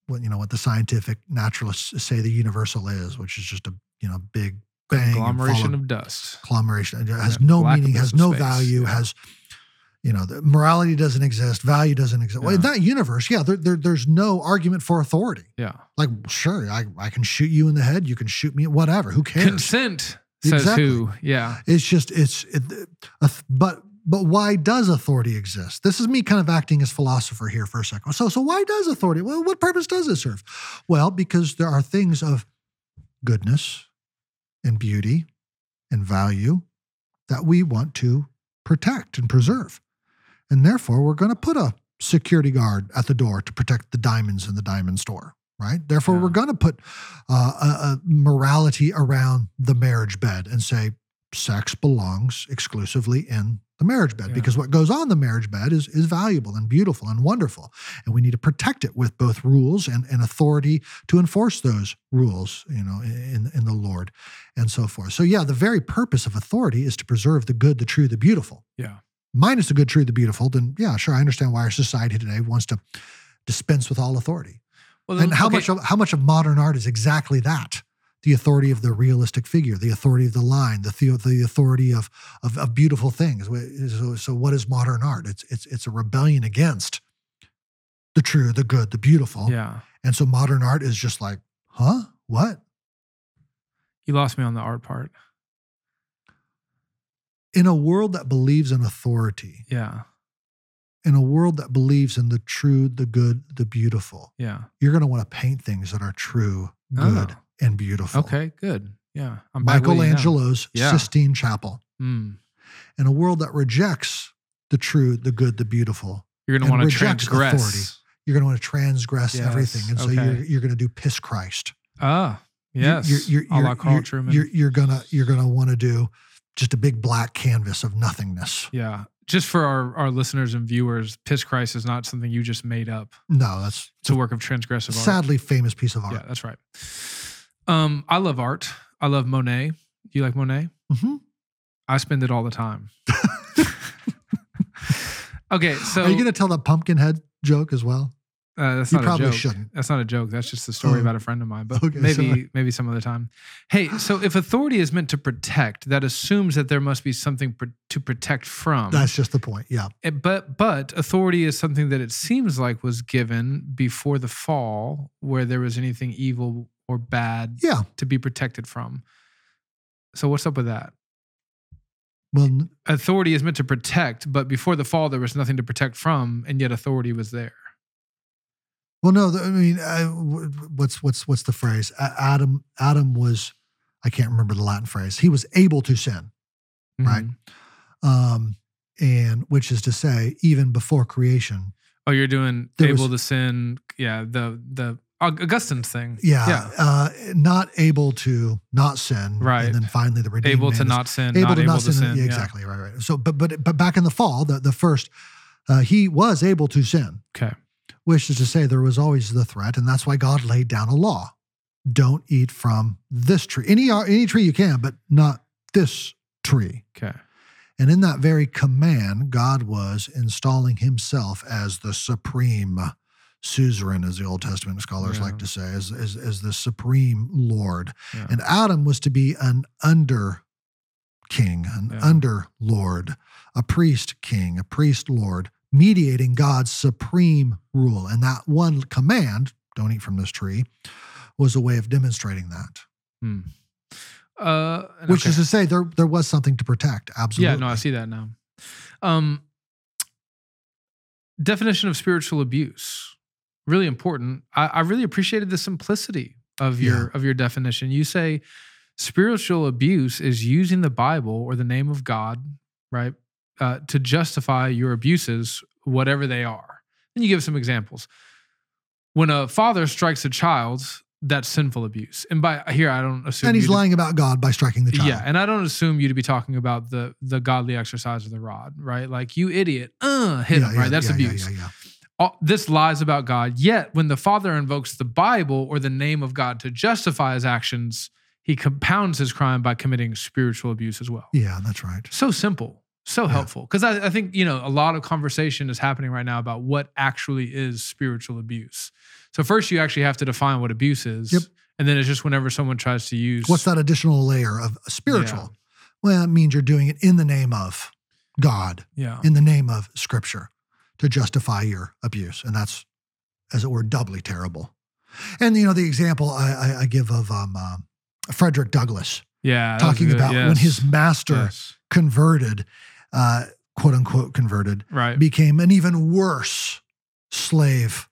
what you know what the scientific naturalists say the universal is, which is just a you know big bang Conglomeration of dust. conglomeration. It has Yeah, no meaning, has no space. value, Yeah. has you know, the morality doesn't exist, value doesn't exist. Well, in that universe, yeah, there, there, there's no argument for authority. Yeah. Like, sure, I, I can shoot you in the head, you can shoot me, whatever. Who cares? Consent Says who? Yeah. It's just it's it, th- but but why does authority exist? This is me kind of acting as philosopher here for a second. So so why does authority? Well, what purpose does it serve? Well, because there are things of goodness and beauty and value that we want to protect and preserve. And therefore, we're going to put a security guard at the door to protect the diamonds in the diamond store, right? Therefore, Yeah. we're going to put uh, a, a morality around the marriage bed and say sex belongs exclusively in the marriage bed Yeah. because what goes on the marriage bed is, is valuable and beautiful and wonderful. And we need to protect it with both rules and, and authority to enforce those rules, you know, in, in the Lord and so forth. So, yeah, the very purpose of authority is to preserve the good, the true, the beautiful. Yeah. Minus the good, true, the beautiful, then yeah, sure, I understand why our society today wants to dispense with all authority. Well, And how okay, much of how much of modern art is exactly that? The authority of the realistic figure, the authority of the line, the the, the authority of, of of beautiful things. So, so what is modern art? It's it's it's a rebellion against the true, the good, the beautiful. Yeah. And so modern art is just like, huh? What? You lost me on the art part. In a world that believes in authority, Yeah. in a world that believes in the true, the good, the beautiful, Yeah. you're going to want to paint things that are true, good, Oh. and beautiful. Okay. Good. Yeah. I'm back you now. Michelangelo's Yeah. Sistine Chapel. Mm. In a world that rejects the true, the good, the beautiful, You're going to want to transgress. authority. you're going to want to transgress Yes, everything. And so okay. you're, you're going to do piss Christ. Ah. Yes. You're, you're, a la you're, you're, you're, you're gonna you're gonna want to do just a big black canvas of nothingness. yeah. Just for our, our listeners and viewers, Piss Christ is not something you just made up. No, that's It's a work of transgressive art. sadly famous piece of art. Yeah, that's right. Um, I love art. I love Monet. You like Monet? Mm-hmm. I spend it all the time. okay, so Are you gonna tell that pumpkin head joke as well? Uh, that's you not probably a joke. shouldn't. That's not a joke. That's just a story Oh. about a friend of mine. But Okay, maybe sorry. maybe some other time. Hey, so if authority is meant to protect, that assumes that there must be something pr- to protect from. That's just the point. Yeah. Eh, but but authority is something that it seems like was given before the fall, where there was anything evil or bad Yeah. to be protected from. So what's up with that? Well, Authority is meant to protect, but before the fall, there was nothing to protect from, and yet authority was there. Well, no. I mean, w- what's what's what's the phrase? Adam Adam was, I can't remember the Latin phrase. He was able to sin, Right. Mhm. um, and which is to say, even before creation. Oh, you're doing able was- to sin. Yeah, the the Aug- Augustine's thing. Yeah, Yeah. Uh, not able to not sin, Right. And then finally, the redeemed Able to not sin, able not to able not to sin. sin. yeah, yeah. exactly, right, right. So, but but but back in the fall, the the first, uh, he was able to sin. Okay. Which is to say there was always the threat and that's why god laid down a law don't eat from this tree any uh, any tree you can but not this tree Okay. and in that very command god was installing himself as the supreme suzerain as the old testament scholars Yeah. like to say as, as, as the supreme lord Yeah. and adam was to be an under king an Yeah. under lord a priest king a priest lord mediating god's supreme rule and that one command don't eat from this tree was a way of demonstrating that Hmm. Uh, which okay. is to say there there was something to protect absolutely Yeah, no, I see that now. Um, definition of spiritual abuse, really important. I, I really appreciated the simplicity of your of your definition. You say spiritual abuse is using the Bible or the name of God, right, uh, to justify your abuses, whatever they are. And you give some examples. When a father strikes a child, that's sinful abuse. And by here, I don't assume and he's you to- lying about god by striking the child yeah, and I don't assume you to be talking about the the godly exercise of the rod, right? Like you idiot, uh, hit Yeah, him, yeah, right? That's yeah, abuse. All, this lies about God. Yet, when the father invokes the Bible or the name of God to justify his actions, he compounds his crime by committing spiritual abuse as well. yeah that's right So simple, so helpful. Because I, I think you know a lot of conversation is happening right now about what actually is spiritual abuse. So first, you actually have to define what abuse is, Yep. and then it's just whenever someone tries to use what's that additional layer of spiritual well it means you're doing it in the name of god Yeah. in the name of scripture to justify your abuse. And that's, as it were, doubly terrible. And, you know, the example I, I, I give of um, um, Frederick Douglass Yeah. talking about when his master Yes. converted, uh, quote unquote converted, Right. became an even worse slave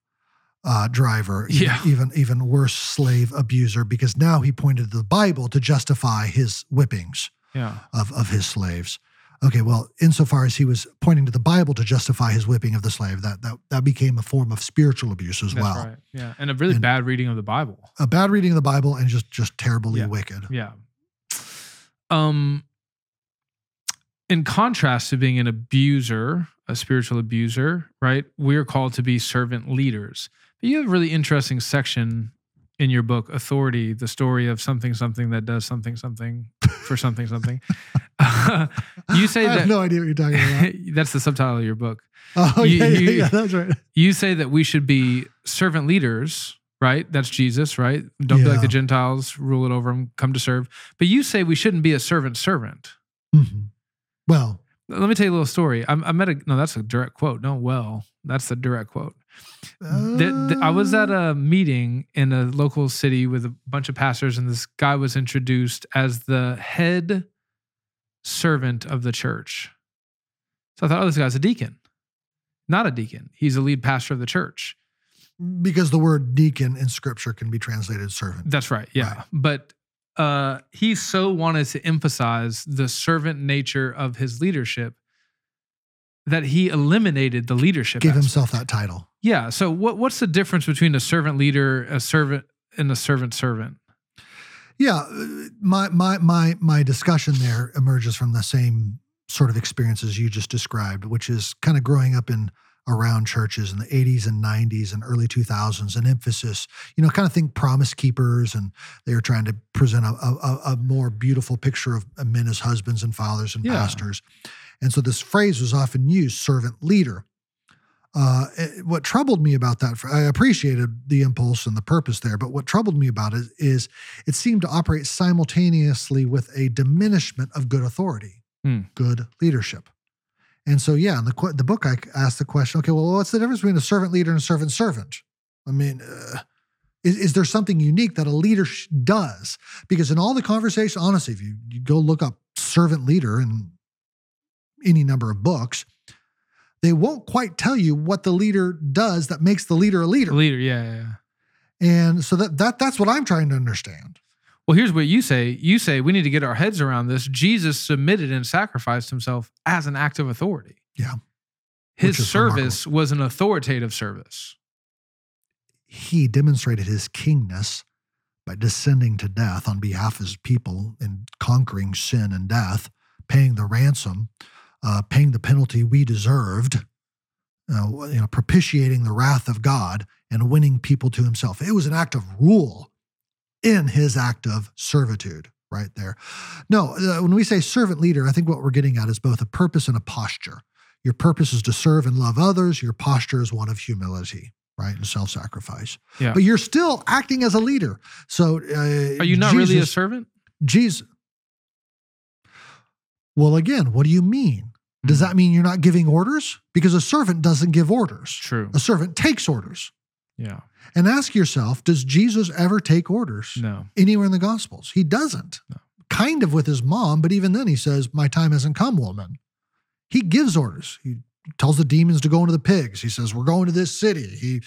uh, driver, even, Yeah. even even worse slave abuser, because now he pointed to the Bible to justify his whippings Yeah. of of his slaves. Okay, well, insofar as he was pointing to the Bible to justify his whipping of the slave, that that, that became a form of spiritual abuse as That's well. right. Yeah. And a really And- bad reading of the Bible. A bad reading of the Bible and just just terribly Yeah. wicked. Yeah. Um in contrast to being an abuser, a spiritual abuser, right? We're called to be servant leaders. But you have a really interesting section in your book, Authority, the story of something something that does something something for something something. you say I have no idea what you're talking about. that's the subtitle of your book. Oh You- yeah, yeah, you- yeah, that's right. You say that we should be servant leaders, right? That's Jesus, right? Don't be like the Gentiles, rule it over them, come to serve. But you say we shouldn't be a servant servant. Mhm. Well, Let me tell you a little story. I, I met a no, that's a direct quote. No, well, that's the direct quote. The- the- I was at uh, a meeting in a local city with a bunch of pastors, and this guy was introduced as the head servant of the church. So I thought, oh, this guy's a deacon. Not a deacon. He's a lead pastor of the church. because the word deacon in scripture can be translated servant. That's right. Yeah. Right. But uh, he so wanted to emphasize the servant nature of his leadership that he eliminated the leadership. Give aspect. himself that title. Yeah. So what what's the difference between a servant leader, a servant, and a servant servant? Yeah, uh, my my my my discussion there emerges from the same sort of experiences you just described, which is kind of growing up in around churches in the 80s and 90s and early 2000s, an emphasis, you know, kind of think promise keepers, and they were trying to present a, a, a more beautiful picture of men as husbands and fathers and Yeah. pastors. And so this phrase was often used, servant leader. Uh, it- what troubled me about that, I appreciated the impulse and the purpose there, but what troubled me about it is it seemed to operate simultaneously with a diminishment of good authority, Hmm. good leadership. And so, yeah, in the the book, I asked the question: Okay, well, what's the difference between a servant leader and a servant servant? I mean, uh, is, is there something unique that a leader sh- does? Because in all the conversation, honestly, if you, you go look up servant leader in any number of books, they won't quite tell you what the leader does that makes the leader a leader. Leader. Yeah, yeah, yeah. And so that that that's what I'm trying to understand. Well, here's what you say. You say we need to get our heads around this. Jesus submitted and sacrificed himself as an act of authority. Yeah. His service was an authoritative service. He demonstrated his kingness by descending to death on behalf of his people and conquering sin and death, paying the ransom, uh, paying the penalty we deserved, uh, you know, propitiating the wrath of God and winning people to himself. It was an act of rule in his act of servitude right there. No, uh, when we say servant leader, I think what we're getting at is both a purpose and a posture. Your purpose is to serve and love others. Your posture is one of humility, right, and self-sacrifice. Yeah. But you're still acting as a leader. So, uh, Are you not really a servant? Jesus. Well, again, what do you mean? Does Mhm. that mean you're not giving orders? Because a servant doesn't give orders. True. A servant takes orders. Yeah. And ask yourself, does Jesus ever take orders No. anywhere in the Gospels? He doesn't. No. Kind of with his mom, but even then he says, My time hasn't come, woman. He gives orders. He tells the demons to go into the pigs. He says, We're going to this city. He,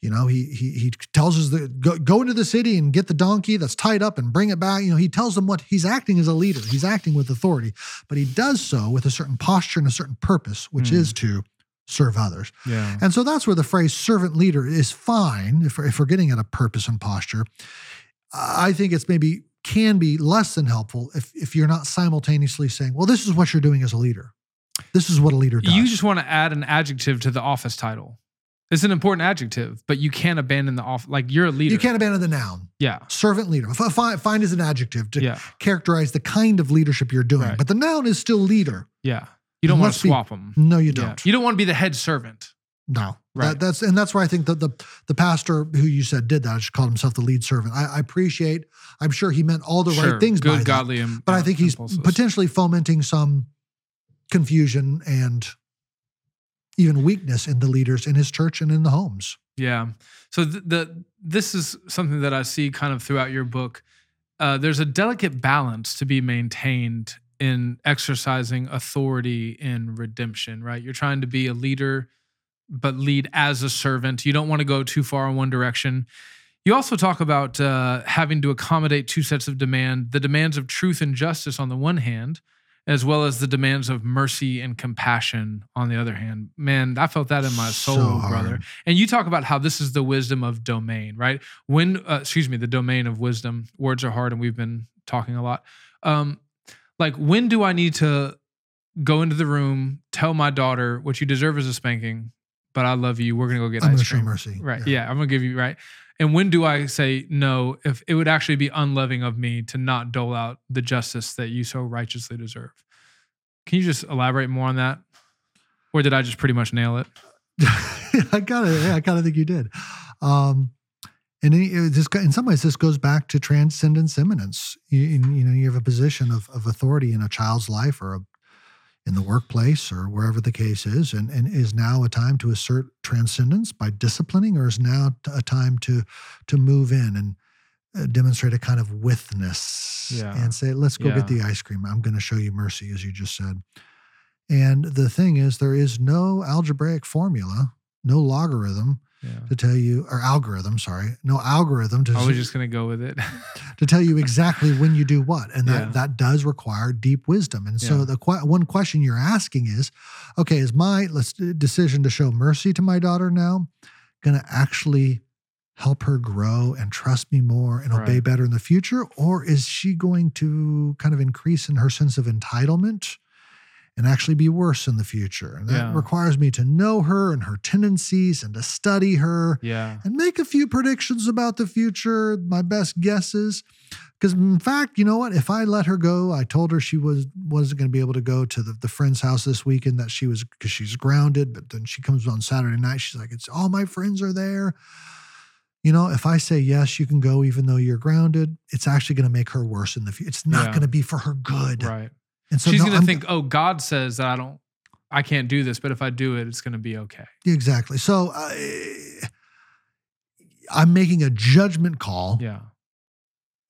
you know, he he he tells us that go, go into the city and get the donkey that's tied up and bring it back. You know, he tells them what he's acting as a leader. He's acting with authority, but he does so with a certain posture and a certain purpose, which Hmm. is to serve others. Yeah. And so that's where the phrase servant leader is fine if, we're- if we're getting at a purpose and posture. I think it's maybe can be less than helpful if, if you're not simultaneously saying, well, this is what you're doing as a leader. This is what a leader does. You just want to add an adjective to the office title. It's an important adjective, but you can't abandon the off. Like you're a leader. You can't abandon the noun. Yeah. Servant leader. F- Find, find as an adjective to Yeah. characterize the kind of leadership you're doing. Right. But the noun is still leader. Yeah. You don't want to swap them. No, you don't. You don't want to be the head servant. No, Right. That, that's and that's where I think that the the pastor who you said did that, I just called himself the lead servant. I, I appreciate. I'm sure he meant all the Sure. right things by Good, that, godly, im- but I think he's impulses. potentially fomenting some confusion and even weakness in the leaders in his church and in the homes. Yeah. So the, the this is something that I see kind of throughout your book. uh, there's a delicate balance to be maintained in exercising authority in redemption, right? You're trying to be a leader, but lead as a servant. You don't want to go too far in one direction. You also talk about uh, having to accommodate two sets of demand the demands of truth and justice on the one hand, as well as the demands of mercy and compassion on the other hand. Man, I felt that in my soul, hard. brother. And you talk about how this is the wisdom of domain, right? When, uh, excuse me, the domain of wisdom. Words are hard, and we've been talking a lot. Um, like, when do I need to go into the room, tell my daughter what you deserve is a spanking, but I love you. We're gonna go get I'm ice cream. mercy. Right. Yeah. I'm gonna give you right. And when do I say no? If it would actually be unloving of me to not dole out the justice that you so righteously deserve. Can you just elaborate more on that? Or did I just pretty much nail it? I kind of, yeah, I kind of think you did. Um, and it, it in some ways, this goes back to transcendence immanence. You, you know, you have a position of, of authority in a child's life or a, in the workplace or wherever the case is, and, and is now a time to assert transcendence by disciplining, or is now a time to to move in and uh, demonstrate a kind of withness Yeah. and say, "Let's go Yeah. get the ice cream. I'm going to show you mercy," as you just said. And the thing is, there is no algebraic formula, no logarithm Yeah. to tell you, or algorithm, sorry, no algorithm to, I was just gonna go with it. to tell you exactly when you do what. And that, Yeah. that does require deep wisdom. And so Yeah. the que- one question you're asking is, okay, is my let's decision to show mercy to my daughter now going to actually help her grow and trust me more and obey Right. better in the future? Or is she going to kind of increase in her sense of entitlement and actually be worse in the future? And that Yeah. requires me to know her and her tendencies and to study her yeah. and make a few predictions about the future, my best guesses. Because in fact, you know what? If I let her go, I told her she was wasn't going to be able to go to the, the friend's house this weekend that she was because she's grounded. But then she comes on Saturday night. She's like, "It's all my friends are there." You know, if I say yes, you can go, even though you're grounded. It's actually going to make her worse in the future. It's not Yeah. going to be for her good. Right. And so She's no, gonna think, oh, God says that I don't I can't do this, but if I do it, it's gonna be okay. exactly. So I, I'm making a judgment call. Yeah.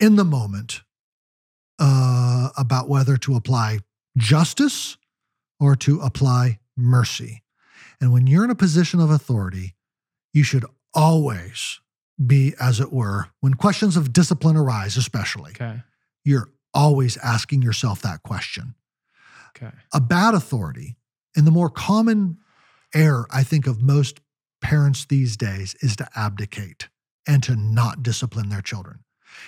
in the moment uh, about whether to apply justice or to apply mercy. And when you're in a position of authority, you should always be, as it were, when questions of discipline arise, especially, Okay. you're always asking yourself that question. Okay. A bad authority, and the more common error I think of most parents these days, is to abdicate and to not discipline their children.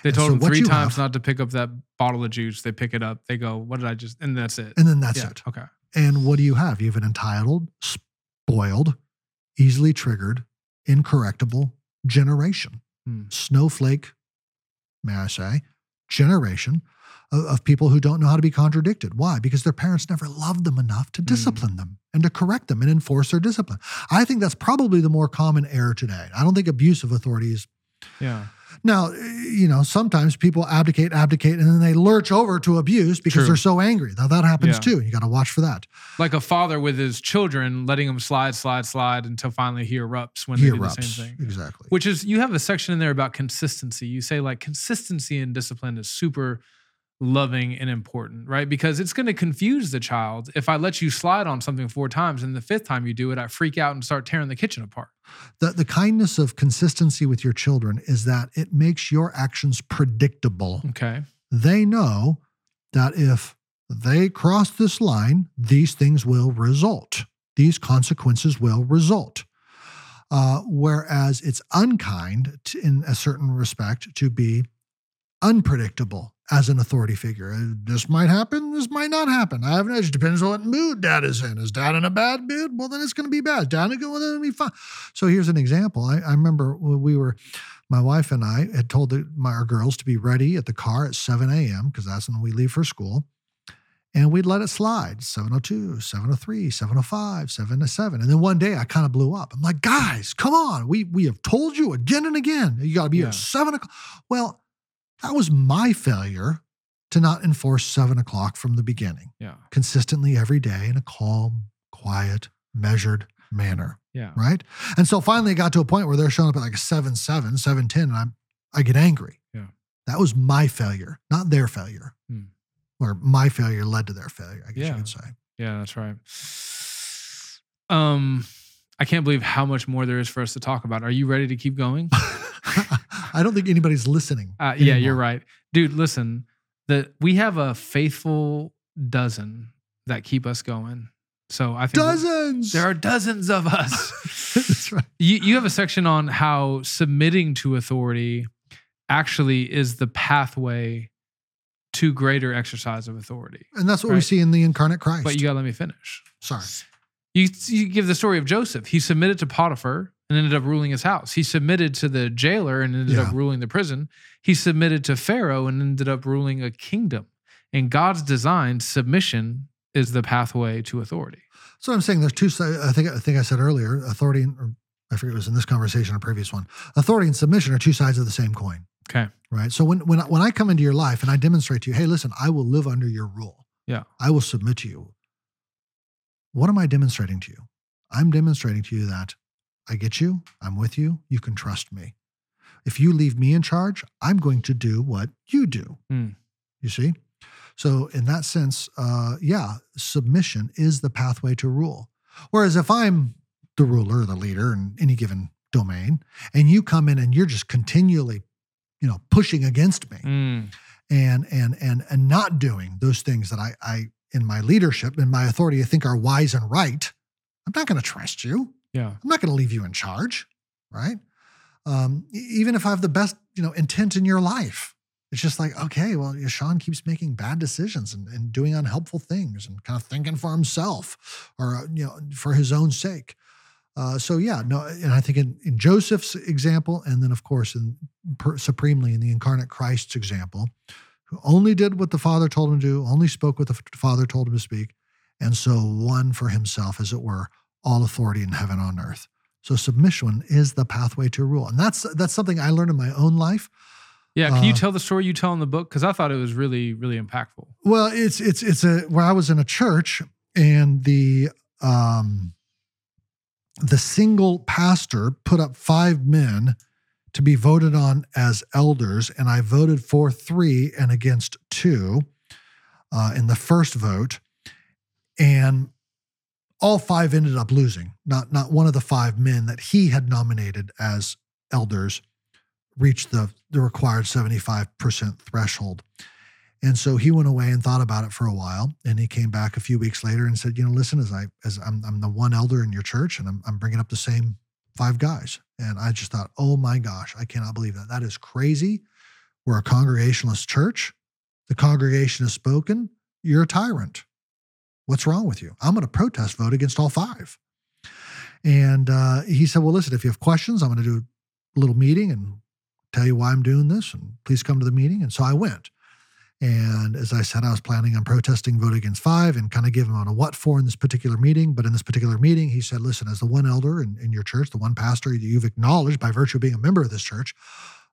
They And told so him three times have- not to pick up that bottle of juice. They pick it up. They go, "What did I just?" And that's it. And then that's yeah. it. Okay. And what do you have? You have an entitled, spoiled, easily triggered, incorrectable generation. Hmm. Snowflake, may I say, generation of, of people who don't know how to be contradicted. Why? Because their parents never loved them enough to discipline them and to correct them and enforce their discipline. I think that's probably the more common error today. I don't think abuse of authority is Yeah. now, eh, you know, sometimes people abdicate, abdicate, and then they lurch over to abuse because True. they're so angry. Now that happens Yeah. too. You got to watch for that. Like a father with his children, letting them slide, slide, slide until finally he erupts when He they do erupts. the same thing. Exactly. Which is you have a section in there about consistency. You say like consistency and discipline is super loving and important, right? Because it's going to confuse the child. If I let you slide on something four times and the fifth time you do it, I freak out and start tearing the kitchen apart. the, the kindness of consistency with your children is that it makes your actions predictable. Okay. They know that if they cross this line, these things will result, these consequences will result. Uh, whereas it's unkind to, in a certain respect to be unpredictable as an authority figure. Uh, This might happen, this might not happen. I have an edge. depends on what mood dad is in. Is dad in a bad mood? Well, then it's going to be bad. Dad in a good one, it'll be fine. So here's an example. I, I remember when we were, my wife and I had told the, my, our girls to be ready at the car at 7 a.m. because that's when we leave for school. And we'd let it slide 702, 703, 705, 707. And then one day I kind of blew up. I'm like, guys, come on. We, we have told you again and again. You got to be Yeah. at seven o'clock. Well, that was my failure to not enforce seven o'clock from the beginning, Yeah. consistently every day in a calm, quiet, measured manner. Yeah. Right. And so finally it got to a point where they're showing up at like a 7 7, 7 10, and I'm I get angry. Yeah. That was my failure, not their failure. Hmm. Or my failure led to their failure, I guess Yeah. you could say. Yeah, that's right. Um, I can't believe how much more there is for us to talk about. Are you ready to keep going? I don't think anybody's listening. Uh, yeah, you're right, dude. Listen, the we have a faithful dozen that keep us going. So I think Dozens. there are dozens of us. That's right. you you have a section on how submitting to authority actually is the pathway to greater exercise of authority. And that's what we see in the incarnate Christ. But you got to let me finish. Sorry. You, you give the story of Joseph. He submitted to Potiphar and ended up ruling his house. He submitted to the jailer and ended up ruling the prison. He submitted to Pharaoh and ended up ruling a kingdom. In God's design, submission is the pathway to authority. So I'm saying there's two sides. I think I think I said earlier, authority or I forget it was in this conversation or previous one. Authority and submission are two sides of the same coin. Okay. Right. So when when when I come into your life and I demonstrate to you, hey, listen, I will live under your rule. Yeah. I will submit to you. What am I demonstrating to you? I'm demonstrating to you that I get you, I'm with you, you can trust me. If you leave me in charge, I'm going to do what you do. Hmm. You see? So, in that sense, uh, yeah, submission is the pathway to rule. Whereas if I'm the ruler, the leader in any given domain, and you come in and you're just continually, you know, pushing against me Mm, and and and and not doing those things that I, I in my leadership in my authority I think are wise and right, I'm not going to trust you. Yeah. I'm not going to leave you in charge, right? Um, even if I have the best, you know, intent in your life, it's just like, okay, well, Sean keeps making bad decisions and, and doing unhelpful things and kind of thinking for himself or uh, you know for his own sake. Uh, so yeah, no, and I think in, in Joseph's example, and then of course in per, supremely in the incarnate Christ's example, who only did what the Father told him to do, only spoke what the Father told him to speak, and so won for himself, as it were, all authority in heaven on earth. So submission is the pathway to rule, and that's that's something I learned in my own life. Yeah. Can you Uh, tell the story you tell in the book? Because I thought it was really, really impactful. Well, it's it's it's a where I was in a church and the um the single pastor put up five men to be voted on as elders, and I voted for three and against two uh, in the first vote, and all five ended up losing. Not not one of the five men that he had nominated as elders reached the the required seventy five percent threshold. And so he went away and thought about it for a while, and he came back a few weeks later and said, "You know, listen, as I as I'm, I'm the one elder in your church, and I'm, I'm bringing up the same five guys." And I just thought, "Oh my gosh, I cannot believe that. That is crazy. We're a congregationalist church. The congregation has spoken. You're a tyrant. What's wrong with you? I'm going to protest vote against all five. And uh, he said, "Well, listen, if you have questions, I'm going to do a little meeting and tell you why I'm doing this, and please come to the meeting." And so I went. And as I said, I was planning on protesting vote against five and kind of give him on a what for in this particular meeting. But in this particular meeting, he said, listen, as the one elder in, in your church, the one pastor that you've acknowledged by virtue of being a member of this church,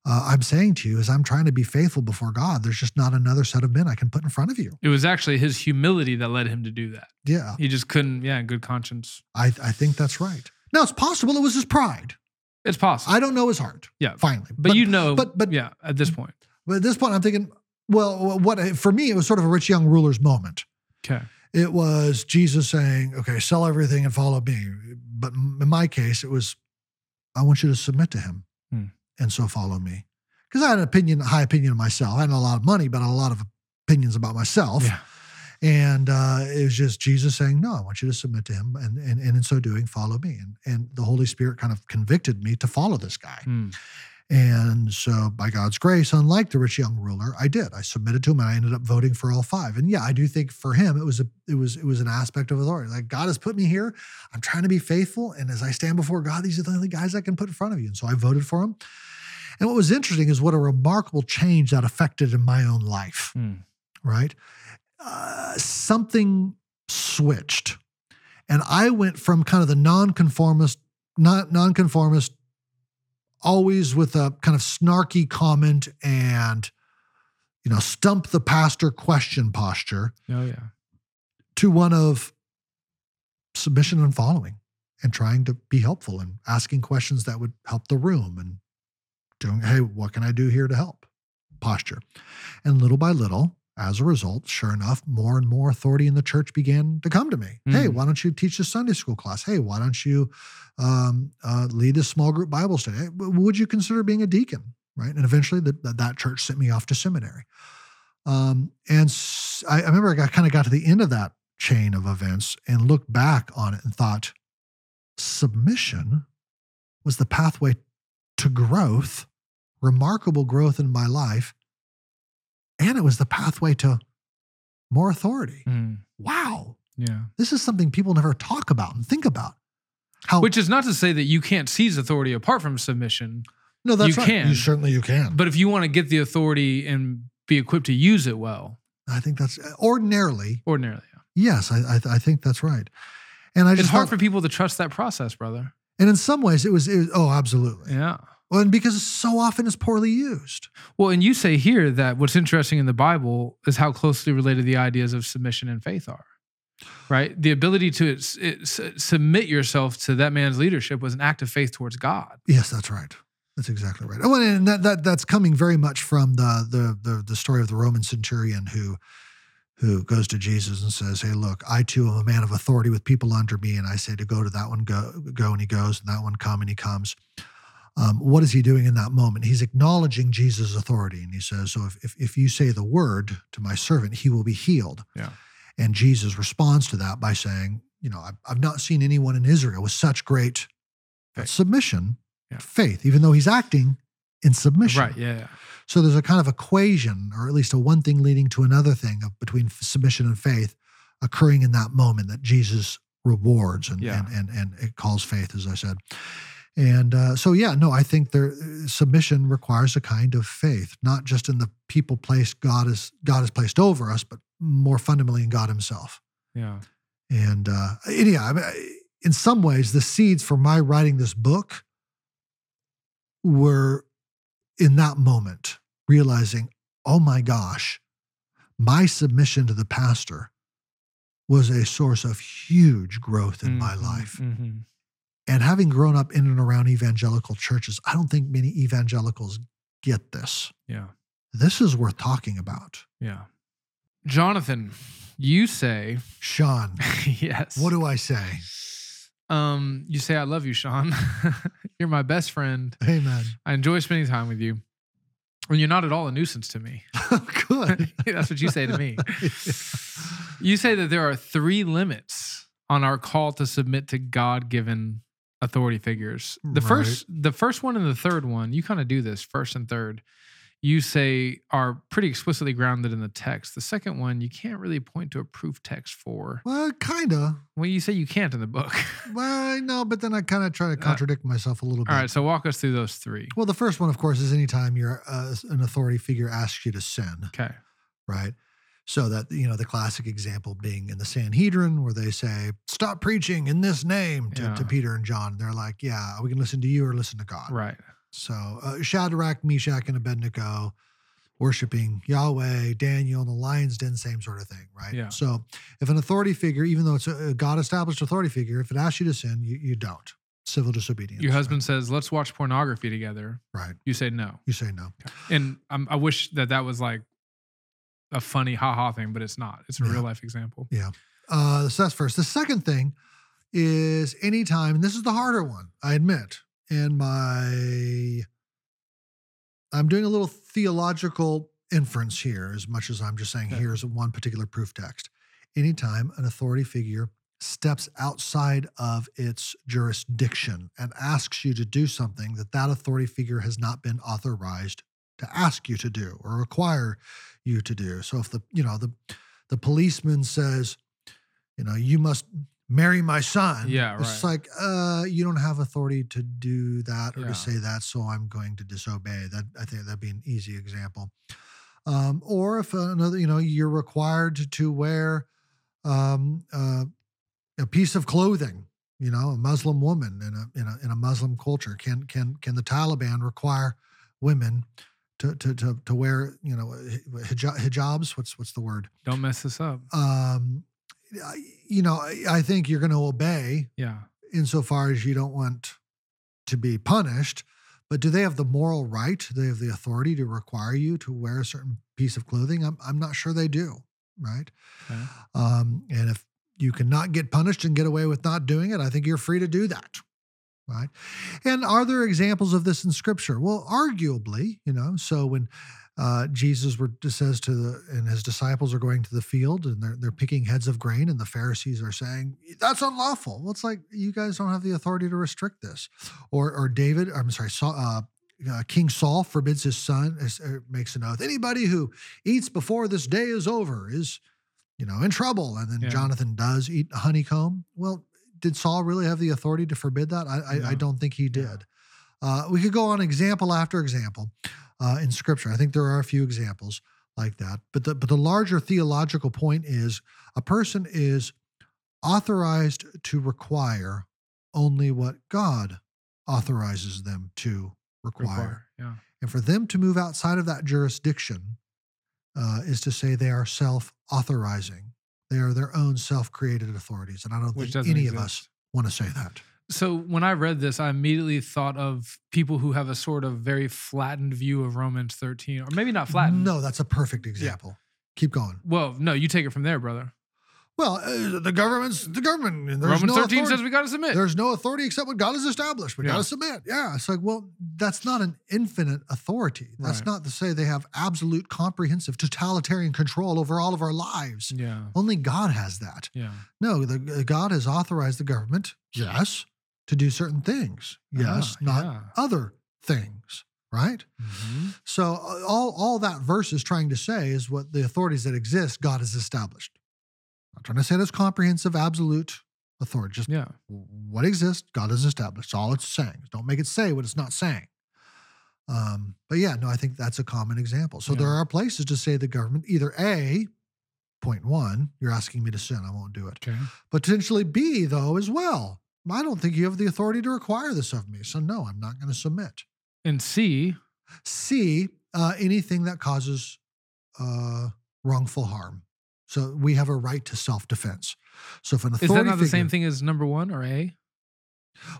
uh, I'm saying to you, is I'm trying to be faithful before God, there's just not another set of men I can put in front of you. It was actually his humility that led him to do that. Yeah, He just couldn't, yeah, in good conscience. I, I think that's right. Now, it's possible it was his pride. It's possible. I don't know his heart. Yeah. Finally. but, you know, but- but- yeah, at this point. but at this point, I'm thinking, well, what for me, it was sort of a rich young ruler's moment. Okay. it was Jesus saying, okay, sell everything and follow me. But in my case, it was, I want you to submit to him. And so follow me. Because I had an opinion, a high opinion of myself. I had a lot of money, but a lot of opinions about myself. Yeah. And uh, it was just Jesus saying, no, I want you to submit to him. And, and, and in so doing, follow me. And, and the Holy Spirit kind of convicted me to follow this guy. Hmm. And so, by God's grace, unlike the rich young ruler, I did. I submitted to him, and I ended up voting for all five. And yeah, I do think for him, it was a, it was, it was an aspect of authority. Like God has put me here. I'm trying to be faithful, and as I stand before God, these are the only guys I can put in front of you. And so I voted for him. And what was interesting is what a remarkable change that affected in my own life. Hmm. Right, uh, something switched, and I went from kind of the nonconformist, not nonconformist always with a kind of snarky comment and you know stump the pastor question posture Oh, yeah. to one of submission and following and trying to be helpful and asking questions that would help the room and doing hey what can i do here to help posture. And little by little, as a result, sure enough, more and more authority in the church began to come to me. Hey, Mm. why don't you teach this Sunday school class? Hey, why don't you um, uh, lead this small group Bible study? Hey, would you consider being a deacon? Right. And eventually the, that that church sent me off to seminary. Um, and I, I remember I got, kind of got to the end of that chain of events and looked back on it and thought submission was the pathway to growth, remarkable growth in my life. And it was the pathway to more authority. Mm, Wow. yeah. This is something people never talk about and think about. How Which is not to say that you can't seize authority apart from submission, no, that's you right. can. You certainly you can. but if you want to get the authority and be equipped to use it well, I think that's ordinarily ordinarily, yeah. yes. I I, I think that's right. And I just it's hard thought- for people to trust that process, brother. and in some ways it was, it was oh absolutely Yeah. Well and because so often it's poorly used. Well, and you say here that what's interesting in the Bible is how closely related the ideas of submission and faith are. Right? The ability to s- it, submit yourself to that man's leadership was an act of faith towards God. Yes, that's right. That's exactly right. Oh, and that, that that's coming very much from the, the the the story of the Roman centurion who who goes to Jesus and says, "Hey, look, I too am a man of authority with people under me, and I say to go to that one, go go, and he goes, and that one come, and he comes." Um, what is he doing in that moment? He's acknowledging Jesus' authority, and he says, "So if, if if you say the word to my servant, he will be healed." Yeah. And Jesus responds to that by saying, "You know, I've, I've not seen anyone in Israel with such great Faith. submission, Yeah. faith, even though he's acting in submission." Right. Yeah. yeah. So there's a kind of equation, or at least a one thing leading to another thing of between f- submission and faith occurring in that moment that Jesus rewards and Yeah. and, and and it calls faith, as I said. And uh, so, yeah, no, I think there submission requires a kind of faith, not just in the people placed God is God has placed over us, but more fundamentally in God Himself. Yeah. And, uh, and yeah, I mean, in some ways, the seeds for my writing this book were in that moment realizing, oh my gosh, my submission to the pastor was a source of huge growth in my Mhm, life. mhm. And having grown up in and around evangelical churches, I don't think many evangelicals get this. Yeah. This is worth talking about. Yeah. Jonathan, you say, Sean, yes. what do I say? um, you say I love you, Sean. you're my best friend. Amen. I enjoy spending time with you. And you're not at all a nuisance to me. Good. That's what you say to me. You say that there are three limits on our call to submit to God-given authority figures. The Right. first the first one and the third one, you kind of do this first and third. You say are pretty explicitly grounded in the text. The second one, you can't really point to a proof text for. Well, kind of. Well, you say you can't in the book. Well, no, but then I kind of try to contradict myself a little bit. All right, so walk us through those three. Well, the first one, of course, is anytime you're uh, an authority figure asks you to sin, Okay. right? So that you know the classic example being in the Sanhedrin, where they say, "Stop preaching in this name" to, Yeah. to Peter and John. They're like, "Yeah, we can listen to you or listen to God." Right. So uh, Shadrach, Meshach, and Abednego worshiping Yahweh, Daniel, and the lion's den, same sort of thing, right? Yeah. So if an authority figure, even though it's a, a God-established authority figure, if it asks you to sin, you, you don't. Civil disobedience. Your right? husband says, "Let's watch pornography together." right? You say no. You say no. And um, I wish that that was like a funny ha ha thing, but it's not. It's a Yeah. real life example. Yeah. Uh, so that's first. The second thing is anytime, and this is the harder one, I admit, and my I'm doing a little theological inference here, as much as I'm just saying Okay. here's one particular proof text. Anytime an authority figure steps outside of its jurisdiction and asks you to do something that that authority figure has not been authorized to ask you to do or require you to do. So if the you know the the policeman says, you know, you must marry my son. Yeah, It's right. like, uh, you don't have authority to do that or Yeah. to say that, so I'm going to disobey. That I think that'd be an easy example. Um, or if another, you know, you're required to, wear um, uh, a piece of clothing. You know, a Muslim woman in a in a in a Muslim culture can can can the Taliban require women to to to, to wear you know hijab, hijabs? What's what's the word? Don't mess this up. um, you know, I, I think you're going to obey Yeah. insofar as you don't want to be punished. But do they have the moral right? Do they have the authority to require you to wear a certain piece of clothing? I'm, I'm not sure they do, right? Okay. Um, and if you cannot get punished and get away with not doing it, I think you're free to do that. Right. And are there examples of this in scripture? Well, arguably, you know, so when uh, Jesus were, says to the, and his disciples are going to the field and they're, they're picking heads of grain, and the Pharisees are saying, That's unlawful. Well, it's like, you guys don't have the authority to restrict this. Or, or David, I'm sorry, Saul, uh, uh, King Saul forbids his son, uh, makes an oath. Anybody who eats before this day is over is, you know, in trouble. And then Yeah. Jonathan does eat honeycomb. Well, did Saul really have the authority to forbid that? I, I, I don't think he Yeah. did. Uh, we could go on example after example uh, in Scripture. I think there are a few examples like that. But the but the larger theological point is a person is authorized to require only what God authorizes them to require. Require. Yeah. And for them to move outside of that jurisdiction uh, is to say they are self authorizing. They are their own self created authorities. And I don't Which think any exist. of us want to say that. So when I read this, I immediately thought of people who have a sort of very flattened view of Romans 13, or maybe not flattened. No, that's a perfect example. Keep going. Well, no, you take it from there, brother. Well, uh, the government's the government. There's Romans no 13 authority. says we got to submit. There's no authority except what God has established. We Yeah. got to submit. Yeah. It's like, well, that's not an infinite authority. That's Right. not to say they have absolute, comprehensive, totalitarian control over all of our lives. yeah. Only God has that. Yeah. No, the, God has authorized the government, yes, to do certain things. Yes, Ah, not yeah. other things, right? Mhm. So uh, all, all that verse is trying to say is what the authorities that exist, God has established. I'm trying to say that's comprehensive, absolute authority. Just Yeah. what exists, God has established. That's all it's saying. Don't make it say what it's not saying. Um, but yeah, no, I think that's a common example. So there are places to say the government either A, point one, you're asking me to sin, I won't do it. Okay. Potentially B, though, as well. I don't think you have the authority to require this of me. So no, I'm not going to submit. And C, C, uh, anything that causes uh, wrongful harm. So we have a right to self defense. So if an authority is that not the figure- same thing as number one or A?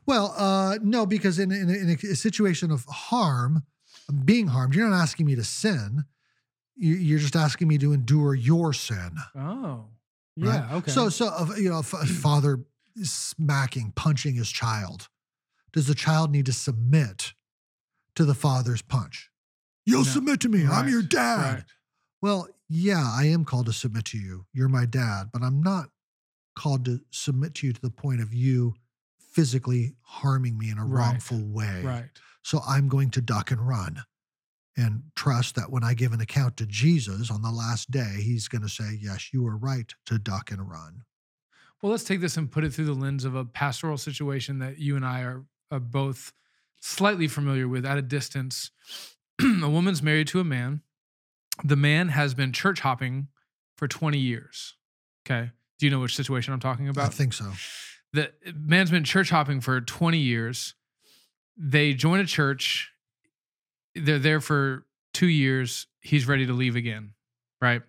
Well, uh, no, because in, in, a, in a situation of harm, being harmed, you're not asking me to sin. You- You're just asking me to endure your sin. Oh. Right? Yeah. Okay. So, so uh, you know, if a father smacking, punching his child, does the child need to submit to the father's punch? You'll No. submit to me. I'm your dad. right. Well, yeah, I am called to submit to you. You're my dad, but I'm not called to submit to you to the point of you physically harming me in a Right, wrongful way. Right. So I'm going to duck and run and trust that when I give an account to Jesus on the last day, he's going to say, Yes, you were right to duck and run. Well, let's take this and put it through the lens of a pastoral situation that you and I are, are both slightly familiar with at a distance. a woman's married to a man. The man has been church hopping for 20 years. Okay. Do you know which situation I'm talking about? I think so. the man's been church hopping for 20 years. They join a church. They're there for two years. He's ready to leave again. Right.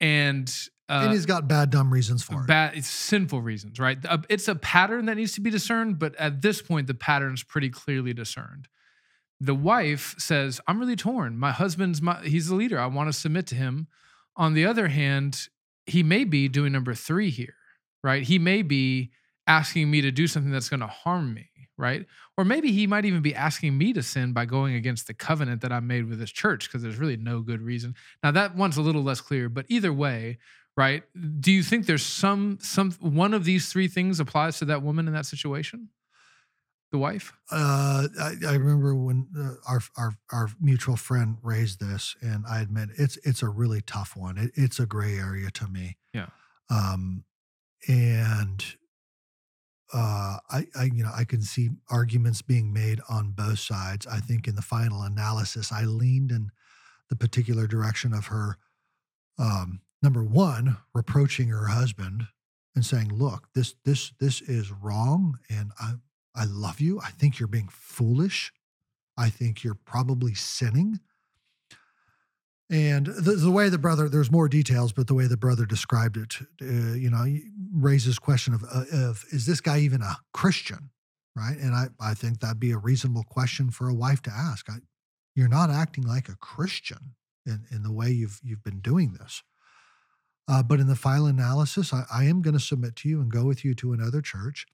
And, uh, and he's got bad, dumb reasons for it. bad it's sinful reasons right Uh, it's a pattern that needs to be discerned but at this point the pattern's pretty clearly discerned the wife says i'm really torn. My husband's my he's the leader. I want to submit to him. On the other hand he may be doing number three here right? He may be asking me to do something that's going to harm me right? Or maybe he might even be asking me to sin by going against the covenant that i made with this church because there's really no good reason. Now that one's a little less clear but either way right do you think there's some some one of these three things applies to that woman in that situation the wife Uh, I, I remember when uh, our, our our mutual friend raised this, and I admit it's it's a really tough one. It, it's a gray area to me. Yeah. Um, and uh, I, I you know I can see arguments being made on both sides. I think in the final analysis, I leaned in the particular direction of her. Um, number one, reproaching her husband and saying, "Look, this this this is wrong, and I I love you. I think you're being foolish. I think you're probably sinning." And the, the way the brother, there's more details, but the way the brother described it, uh, you know, raises question of, uh, of is this guy even a Christian, right? And I, I think that'd be a reasonable question for a wife to ask. I, you're not acting like a Christian in, in the way you've you've been doing this. Uh, but in the final analysis, I, I am going to submit to you and go with you to another church.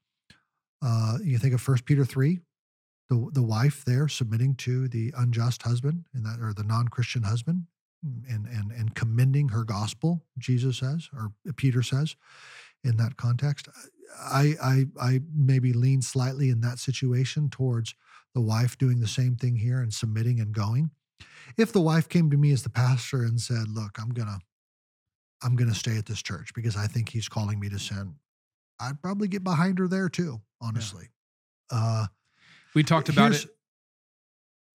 Uh, you think of First Peter three, the the wife there submitting to the unjust husband in that or the non Christian husband, and and and commending her gospel. Jesus says, or Peter says, in that context. I I I maybe lean slightly in that situation towards the wife doing the same thing here and submitting and going. If the wife came to me as the pastor and said, "Look, I'm gonna I'm gonna stay at this church because I think he's calling me to sin," I'd probably get behind her there too. Honestly, yeah. uh, we talked about it.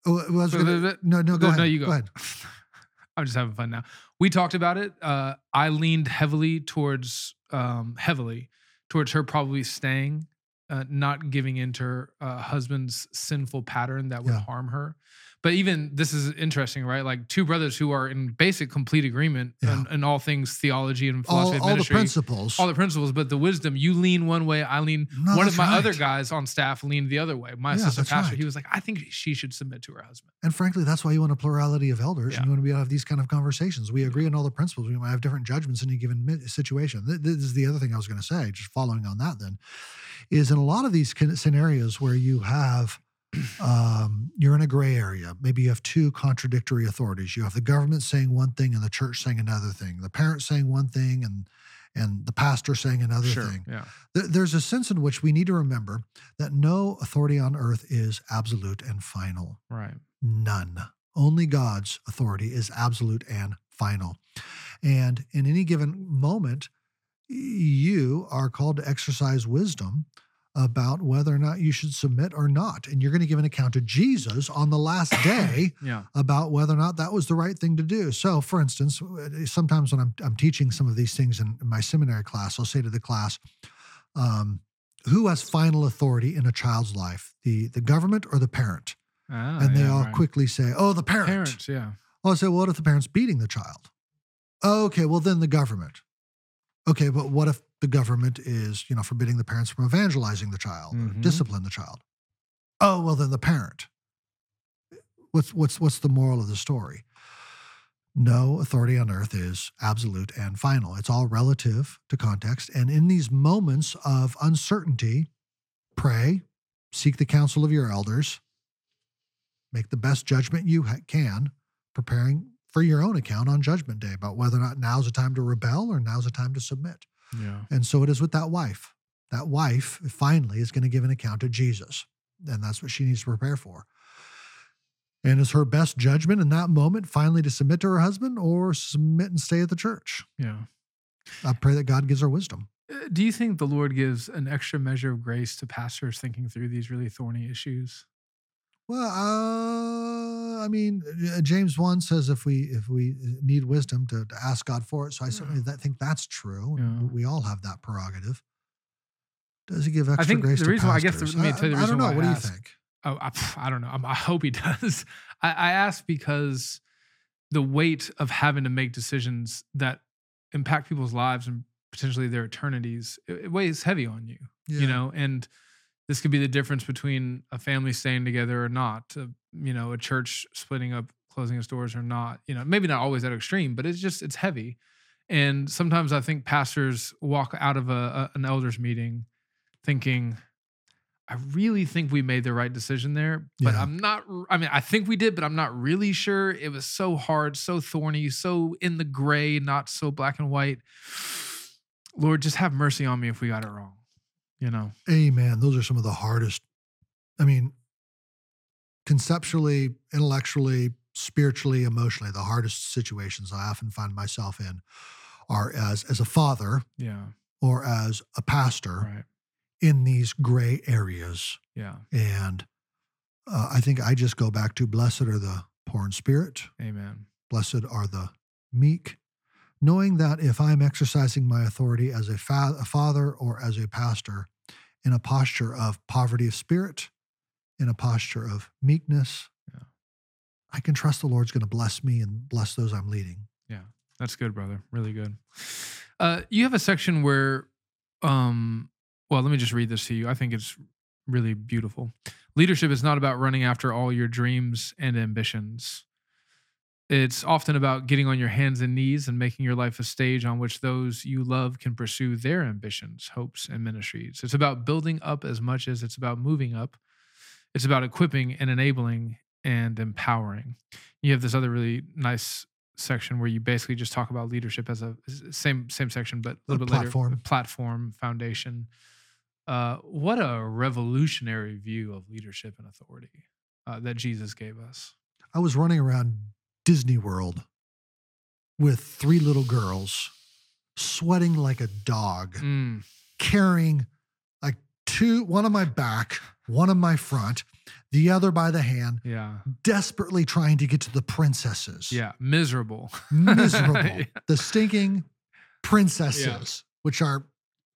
Oh, was gonna, no, no, go ahead. No, you go. go ahead. I'm just having fun now. We talked about it. Uh, I leaned heavily towards um, heavily towards her probably staying, uh, not giving into her uh, husband's sinful pattern that would yeah. harm her. But even this is interesting, right? Like two brothers who are in basic complete agreement yeah. in, in, all things theology and philosophy, all, all the principles, all the principles. But the wisdom, you lean one way, I lean. No, one of my right. other guys on staff leaned the other way. My yeah, assistant pastor, right. he was like, I think she should submit to her husband. And frankly, that's why you want a plurality of elders. Yeah. And you want to be able to have these kind of conversations. We agree on all the principles. We might have different judgments in a given situation. This is the other thing I was going to say. Just following on that, then, is in a lot of these scenarios where you have um, you're in a gray area. Maybe you have two contradictory authorities. You have the government saying one thing and the church saying another thing. The parents saying one thing and and the pastor saying another sure, thing. Yeah. There's a sense in which we need to remember that no authority on earth is absolute and final. Right. None. Only God's authority is absolute and final. And in any given moment, you are called to exercise wisdom about whether or not you should submit or not. And you're going to give an account to Jesus on the last day yeah. about whether or not that was the right thing to do. So, for instance, sometimes when I'm, I'm teaching some of these things in, in my seminary class, I'll say to the class, um, who has final authority in a child's life, the, the government or the parent? Ah, and they yeah, all right. quickly say, oh, the parent. Parents, yeah. I'll say, well, what if the parent's beating the child? Oh, okay, well, then the government. Okay, but what if the government is, you know, forbidding the parents from evangelizing the child mm-hmm. or discipline the child? Oh, well, then the parent. What's what's what's the moral of the story? No authority on earth is absolute and final. It's all relative to context. And in these moments of uncertainty, pray, seek the counsel of your elders, make the best judgment you can, preparing for your own account on Judgment Day about whether or not now's a time to rebel or now's a time to submit. Yeah. And so it is with that wife. That wife finally is going to give an account to Jesus. And that's what she needs to prepare for. And is her best judgment in that moment finally to submit to her husband or submit and stay at the church? Yeah. I pray that God gives her wisdom. Uh, do you think the Lord gives an extra measure of grace to pastors thinking through these really thorny issues? Well, uh, I mean, uh, James one says if we if we need wisdom to, to ask God for it. So I certainly yeah. think that's true. Yeah. We all have that prerogative. Does he give extra I think grace? The reason why, I guess the, me you the reason I don't know. Why what do you think? Oh, I, I don't know. I, I hope he does. I, I ask because the weight of having to make decisions that impact people's lives and potentially their eternities it, it weighs heavy on you. Yeah. You know, and this could be the difference between a family staying together or not uh, you know a church splitting up closing its doors or not you know maybe not always that extreme but it's just it's heavy. And sometimes i think pastors walk out of a, a, an elders meeting thinking i really think we made the right decision there but yeah. i'm not i mean i think we did but i'm not really sure. It was so hard so thorny so in the gray not so black and white. Lord just have mercy on me if we got it wrong you know? Amen. Those are some of the hardest i mean conceptually intellectually spiritually emotionally the hardest situations i often find myself in are as as a father yeah. or as a pastor right. in these gray areas. Yeah. And uh, i think i just go back to blessed are the poor in spirit. Amen. Blessed are the meek knowing that if I'm exercising my authority as a, fa- a, father or as a pastor in a posture of poverty of spirit, in a posture of meekness, yeah. I can trust the Lord's going to bless me and bless those I'm leading. Yeah, that's good, brother. Really good. Uh, you have a section where, um, well, let me just read this to you. I think it's really beautiful. Leadership is not about running after all your dreams and ambitions. It's often about getting on your hands and knees and making your life a stage on which those you love can pursue their ambitions, hopes, and ministries. It's about building up as much as it's about moving up. It's about equipping and enabling and empowering. You have this other really nice section where you basically just talk about leadership as a same same section, but a little bit platform. later. Platform foundation. Uh, what a revolutionary view of leadership and authority uh, that Jesus gave us. I was running around Disney World with three little girls, sweating like a dog, Mm, carrying like two, one on my back, one on my front, the other by the hand, yeah, desperately trying to get to the princesses. yeah, miserable, Miserable. Yeah. The stinking princesses, which are,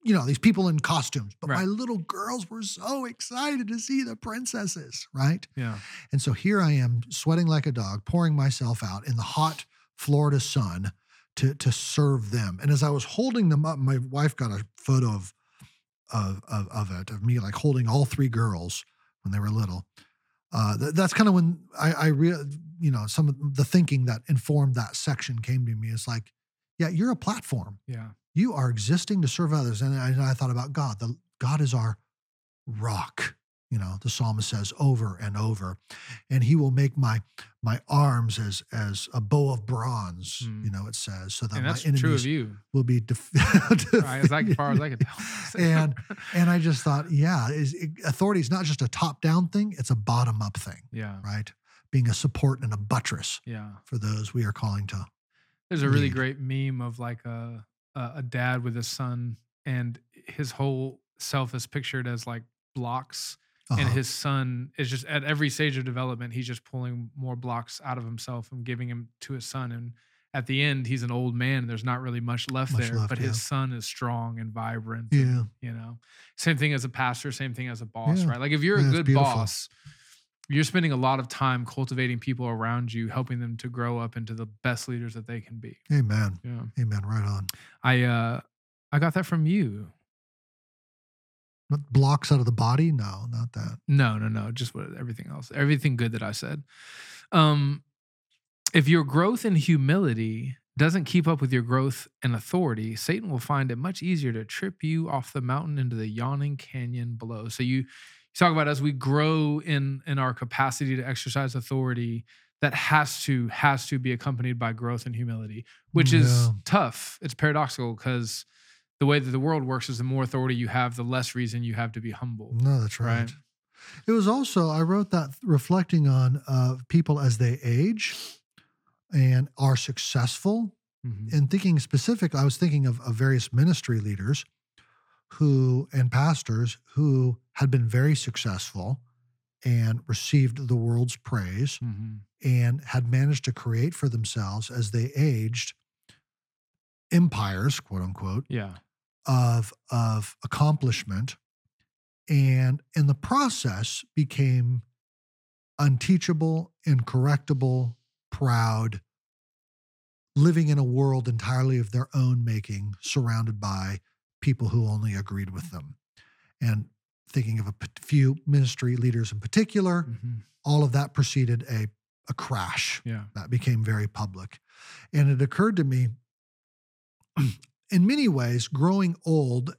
you know, these people in costumes. But my little girls were so excited to see the princesses, right? Yeah, And so here I am sweating like a dog, pouring myself out in the hot Florida sun to to serve them. And as I was holding them up, my wife got a photo of of of, of it, of me like holding all three girls when they were little. Uh, th- that's kind of when I, I real, you know, some of the thinking that informed that section came to me. It's like, yeah, you're a platform. yeah, You are existing to serve others. And I, and I thought about God. The God is our rock. You know, the psalmist says over and over, and He will make my my arms as as a bow of bronze. Hmm. You know, it says so that and my that's enemies true of you, will be def- right? As, I, as far as I can tell. And- and I just thought, yeah, is authority is not just a top down thing; it's a bottom up thing, yeah, right? Being a support and a buttress yeah. for those we are calling to. There's a really Lead. great meme of like a a a dad with his son, and his whole self is pictured as like blocks, and Uh-huh. his son is just at every stage of development, he's just pulling more blocks out of himself and giving him to his son. And at the end, he's an old man. And there's not really much left Much there, left, but yeah. his son is strong and vibrant. and, yeah, you know, same thing as a pastor, same thing as a boss, Yeah. right? Like if you're Yeah, a good boss, you're spending a lot of time cultivating people around you, helping them to grow up into the best leaders that they can be. amen, Yeah. amen. Right on. I uh I got that from you. Not blocks out of the body? No, not that. No, no, no, just what everything else. Everything good that I said. Um if your growth in humility doesn't keep up with your growth in authority, Satan will find it much easier to trip you off the mountain into the yawning canyon below. So you, you talk about as we grow in in our capacity to exercise authority, that has to has to be accompanied by growth and humility, which is tough. It's paradoxical because the way that the world works is the more authority you have, the less reason you have to be humble. No, that's right. Right. It was also I wrote that reflecting on uh, people as they age and are successful, Mhm. and thinking specific. I was thinking of, of various ministry leaders who and pastors who had been very successful and received the world's praise Mhm. and had managed to create for themselves as they aged empires, quote unquote, Yeah. of of accomplishment and in the process became unteachable incorrectable proud living in a world entirely of their own making surrounded by people who only agreed with them and thinking of a few ministry leaders in particular Mhm. all of that preceded a a crash Yeah. that became very public. And it occurred to me in many ways, growing old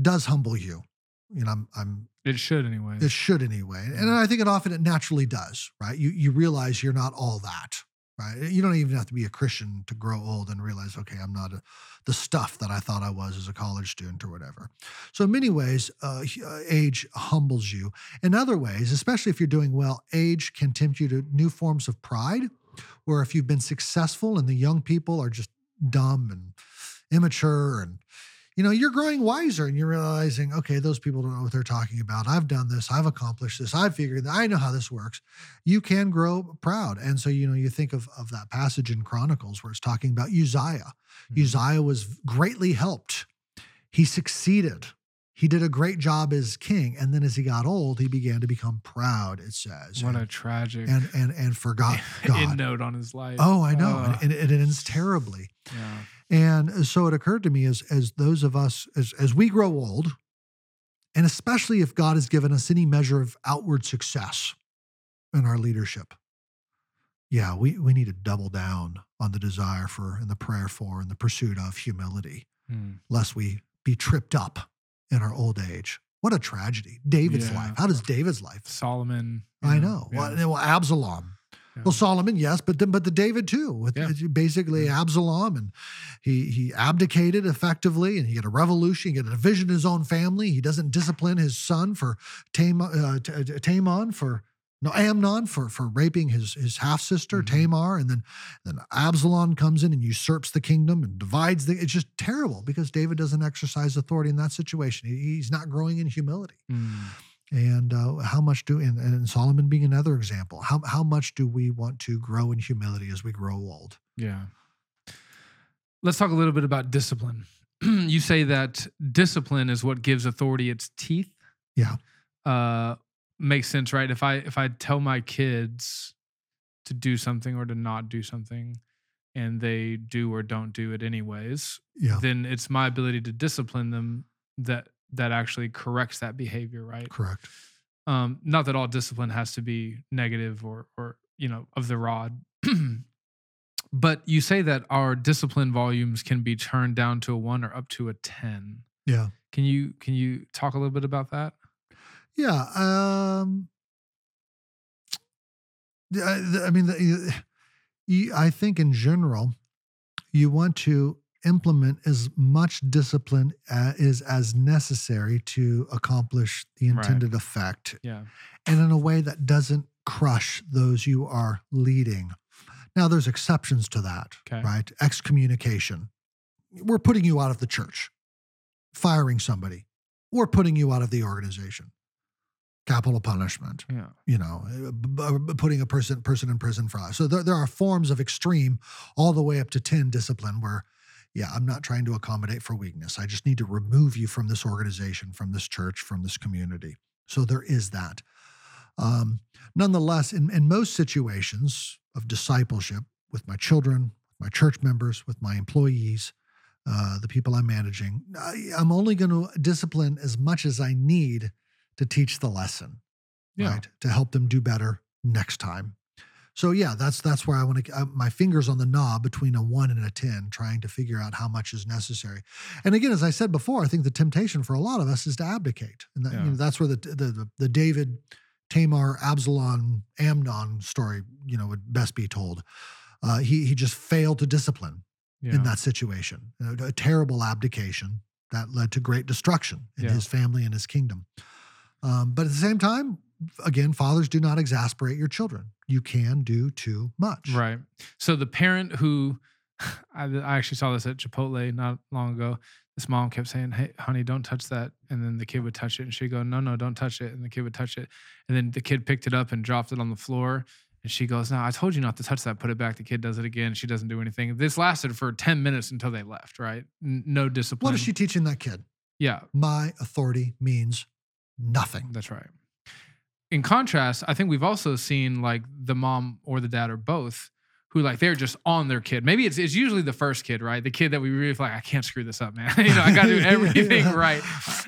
does humble you. You know, I'm, I'm It should anyway. it should anyway. And I think it often it naturally does, right? You you realize you're not all that, right? You don't even have to be a Christian to grow old and realize, okay, I'm not a, the stuff that I thought I was as a college student or whatever. So in many ways, uh, uh, age humbles you. In other ways, especially if you're doing well, age can tempt you to new forms of pride, where if you've been successful and the young people are just dumb and immature and you know, you're growing wiser and you're realizing, okay, those people don't know what they're talking about. I've done this, I've accomplished this, I've figured that I know how this works. You can grow proud. And so, you know, you think of, of that passage in Chronicles where it's talking about Uzziah. Mhm. Uzziah was greatly helped. He succeeded. He did a great job as king. And then as he got old, he began to become proud, it says. What and, a tragic and and and forgot God. end note on his life. Oh, I know. Uh, and, and it ends terribly. yeah. And so it occurred to me as as those of us as as we grow old And especially if God has given us any measure of outward success in our leadership. Yeah, we, we need to double down on the desire for and the prayer for and the pursuit of humility, Hmm. lest we be tripped up in our old age. What a tragedy. David's Yeah. life. How does David's life? Solomon. I know. yeah. Well, well, Absalom. Yeah. Well, Solomon, yes, but then, but the David too. With Yeah. basically Absalom, and he he abdicated effectively, and he had a revolution. He had a division in his own family. He doesn't discipline his son for Tam, uh, Tamon for no Amnon for for raping his his half sister Mhm. Tamar, and then then Absalom comes in and usurps the kingdom and divides the. It's just terrible because David doesn't exercise authority in that situation. He- he's not growing in humility Hmm. And uh, how much do and, and Solomon being another example how, how much do we want to grow in humility as we grow old Yeah. Let's talk a little bit about discipline. you say that discipline is what gives authority its teeth. Yeah. Uh makes sense, right? If I if I tell my kids to do something or to not do something and they do or don't do it anyways, yeah then it's my ability to discipline them that that actually corrects that behavior, right? correct. Um not that all discipline has to be negative or or you know of the rod. But you say that our discipline volumes can be turned down to a 1 or up to a 10 yeah. Can you can you talk a little bit about that? Yeah um I, I mean the, i think in general you want to implement as much discipline uh, is as necessary to accomplish the Right. intended effect yeah and in a way that doesn't crush those you are leading. Now, there's exceptions to that, Okay. right? Excommunication. We're putting you out of the church, firing somebody, or putting you out of the organization. Capital punishment, yeah you know, uh, b- putting a person person in prison for life. So there, there are forms of extreme, all the way up to ten discipline, where, yeah, I'm not trying to accommodate for weakness. I just need to remove you from this organization, from this church, from this community. So there is that. Um, nonetheless, in, in most situations of discipleship with my children, my church members, with my employees, uh, the people I'm managing, I, I'm only going to discipline as much as I need to teach the lesson, Yeah. right? To help them do better next time. So yeah, that's that's where I want to. Uh, my fingers on the knob between a one and a ten, trying to figure out how much is necessary. And again, as I said before, I think the temptation for a lot of us is to abdicate, and that, you know, that's where the, the the the David, Tamar, Absalom, Amnon story, you know, would best be told. Uh, he he just failed to discipline yeah in that situation. A, a terrible abdication that led to great destruction in Yeah. his family and his kingdom. Um, but at the same time, again, fathers do not exasperate your children. You can do too much. right. So the parent who I, I actually saw this at chipotle not long ago. This mom kept saying hey honey don't touch that. And then the kid would touch it and she'd go no no don't touch it. And the kid would touch it. And then the kid picked it up and dropped it on the floor. And she goes no i told you not to touch that. Put it back. The kid does it again. She doesn't do anything. This lasted for 10 minutes until they left right? N- no discipline What is she teaching that kid? yeah. My authority means nothing. that's right. In contrast, I think we've also seen like the mom or the dad or both who like they're just on their kid. Maybe it's it's usually the first kid, right? The kid that we really feel like I can't screw this up, man. you know, I got to do everything Yeah. right.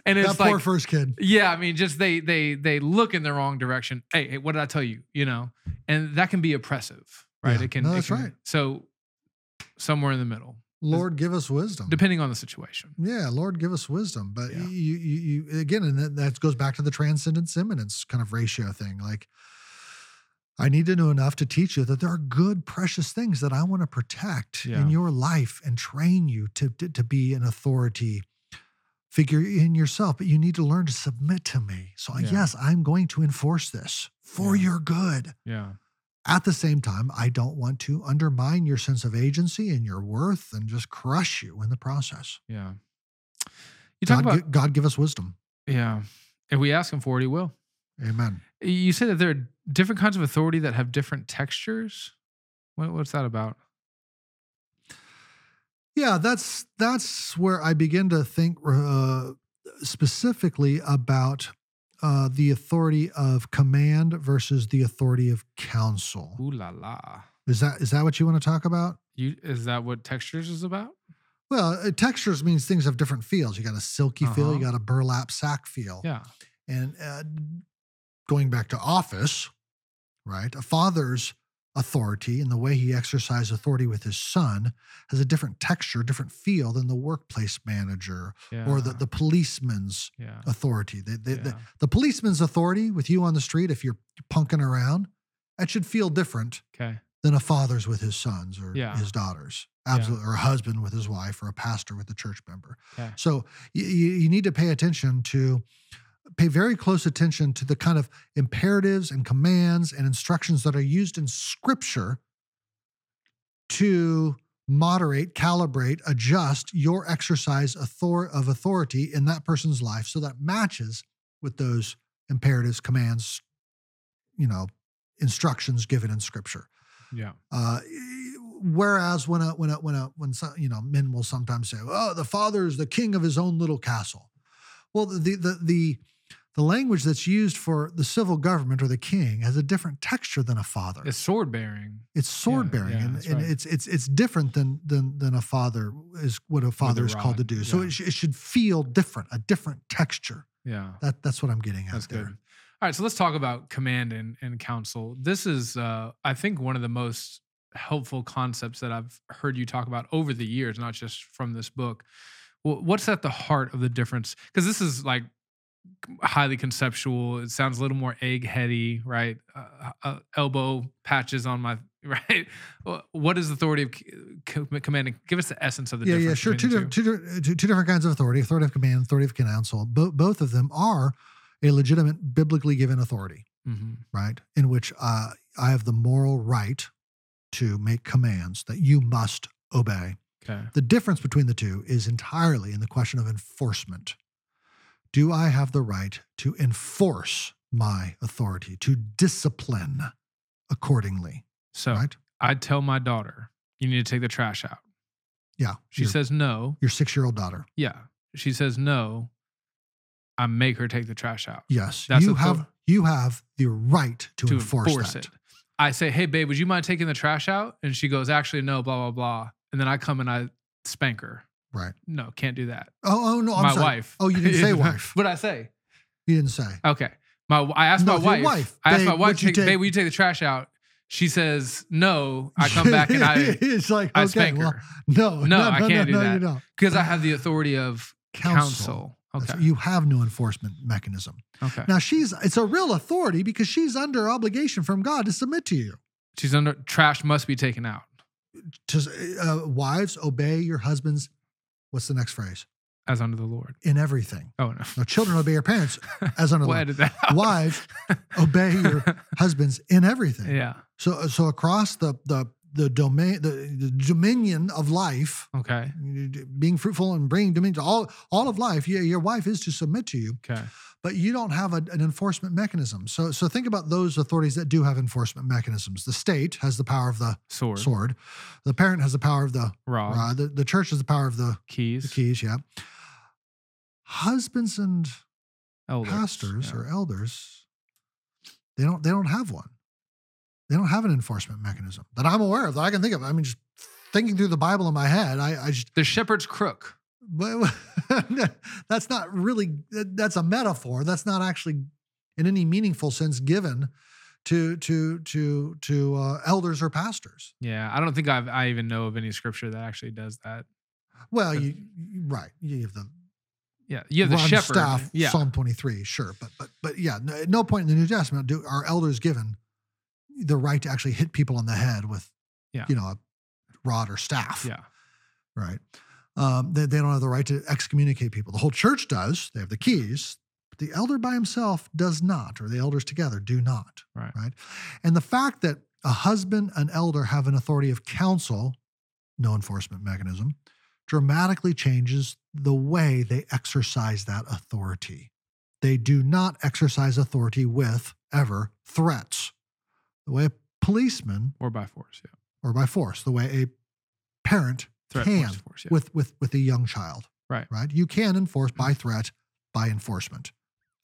And it's that poor like first kid. yeah, I mean, just they they they look in the wrong direction. Hey, hey, what did I tell you? You know, and that can be oppressive, right? Yeah. It can. No, it that's can- right. So somewhere in the middle, Lord, give us wisdom. depending on the situation. Yeah, Lord, give us wisdom. But Yeah. you, you, you, again, and that, that goes back to the transcendence immanence kind of ratio thing. Like, I need to know enough to teach you that there are good, precious things that I want to protect Yeah. in your life and train you to, to, to be an authority figure in yourself. But you need to learn to submit to me. So, Yeah. yes, I'm going to enforce this for your good. Yeah. At the same time, I don't want to undermine your sense of agency and your worth and just crush you in the process. Yeah. You talk God, about God give us wisdom. yeah. If we ask him for it, he will. Amen. You say that there are different kinds of authority that have different textures. What, what's that about? Yeah, that's that's where I begin to think uh, specifically about uh, the authority of command versus the authority of counsel. Ooh la la. Is that is that what you want to talk about? You is that what textures is about? Well, uh, textures means things have different feels. You got a silky feel, you Uh-huh. got a burlap sack feel. Yeah. And uh, going back to office, right? A father's authority and the way he exercises authority with his son has a different texture, different feel than the workplace manager Yeah. or the, the policeman's yeah. authority. The, the, the, yeah. the policeman's authority with you on the street, if you're punking around, that should feel different Okay. than a father's with his sons or his daughters. Absolutely. Or a husband with his wife or a pastor with a church member. Okay. So you, you need to pay attention to, pay very close attention to the kind of imperatives and commands and instructions that are used in scripture to moderate, calibrate, adjust your exercise of authority in that person's life so that matches with those imperatives, commands, you know, instructions given in scripture. Yeah. Uh, whereas when a when a when a when some, you know men will sometimes say, "Oh, the father is the king of his own little castle." Well, the the the the language that's used for the civil government or the king has a different texture than a father. It's sword bearing. It's sword bearing, yeah, and, and right. it's it's it's different than than than a father is what a father is called to do. So yeah. it, sh- it should feel different, a different texture. Yeah. That that's what I'm getting at That's there. good. All right, so let's talk about command and, and counsel. This is, uh, I think, one of the most helpful concepts that I've heard you talk about over the years, not just from this book. What's at the heart of the difference? Because this is like highly conceptual. It sounds a little more egg-heady, right? Uh, uh, elbow patches on my right. What is authority of commanding? Give us the essence of the yeah, yeah, difference. sure. Two, two, di- two, two different kinds of authority: authority of command, authority of counsel. Bo- both of them are a legitimate, biblically given authority, Mhm. right? In which uh, I have the moral right to make commands that you must obey. Okay. The difference between the two is entirely in the question of enforcement. Do I have the right to enforce my authority, to discipline accordingly? So Right? I tell my daughter, you need to take the trash out. Yeah. She your, says no. your six-year-old daughter. Yeah. She says no. I make her take the trash out Yes, That's you have you have the right to, to enforce, enforce, that. it. I say, hey, babe, would you mind taking the trash out? And she goes, actually, no, blah, blah, blah. And then I come and I spank her. Right. No, can't do that. Oh, oh no, I'm my sorry. wife. Oh, you didn't say wife. What'd I say? You didn't say. Okay. My I asked No, my your wife. wife. I asked my wife, would you take, take- babe, will you take the trash out? She says no. I come back and I it's like I okay, spank well, her no, No, I can't do no, that. You don't. because I have the authority of Counsel. counsel. That's Okay. You have no enforcement mechanism. Okay. Now she's it's a real authority because she's under obligation from God to submit to you. She's under trash must be taken out To uh, wives obey your husbands. What's the next phrase? as under the Lord. In everything. Oh no. Now, children obey your parents as under the edit that out. Wives obey your husbands in everything. yeah. So so across the the the domain the, the dominion of life, Okay. being fruitful and bringing dominion to all all of life, yeah, your wife is to submit to you, Okay. but you don't have a- an enforcement mechanism. So so think about those authorities that do have enforcement mechanisms. The state has the power of the Sword. sword. The parent has the power of the Rod. rod. The, the church has the power of the, Keys. the keys. Yeah. Husbands and Elders. pastors Yeah. or elders, they don't they don't have one. They don't have an enforcement mechanism that I'm aware of that I can think of. I mean, just thinking through the Bible in my head, I, I just the shepherd's crook. but that's not really that's a metaphor. That's not actually in any meaningful sense given to to to to uh, elders or pastors. Yeah. I don't think I've, I even know of any scripture that actually does that. Well, But- you, you right. You have the Yeah. You have the shepherd. staff, yeah. Psalm 23, sure. But but but yeah, no, at no point in the New Testament do are elders given the right to actually hit people on the head with Yeah. you know, a rod or staff. yeah. Right. Um, they, they don't have the right to excommunicate people. The whole church does. They have the keys. But the elder by himself does not, or the elders together do not. Right. Right. And the fact that a husband and elder have an authority of counsel, no enforcement mechanism, dramatically changes the way they exercise that authority. They do not exercise authority with ever threats. The way a policeman Or by force. Yeah. or by force, the way a parent Threat, can force, force. Yeah. with with with a young child. Right. Right. You can enforce by threat, by enforcement.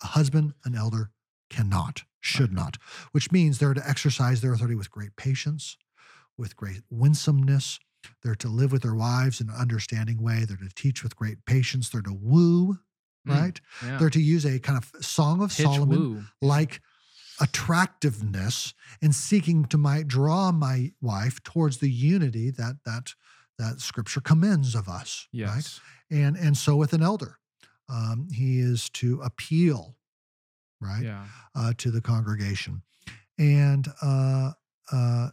A husband, an elder cannot, should not, which means they're to exercise their authority with great patience, with great winsomeness, they're to live with their wives in an understanding way. They're to teach with great patience. They're to woo, Mm, right? Yeah. They're to use a kind of song of Solomon woo. like attractiveness and seeking to my draw my wife towards the unity that that that scripture commends of us right Yes. and and so with an elder um, he is to appeal right Yeah. uh, to the congregation and uh, uh,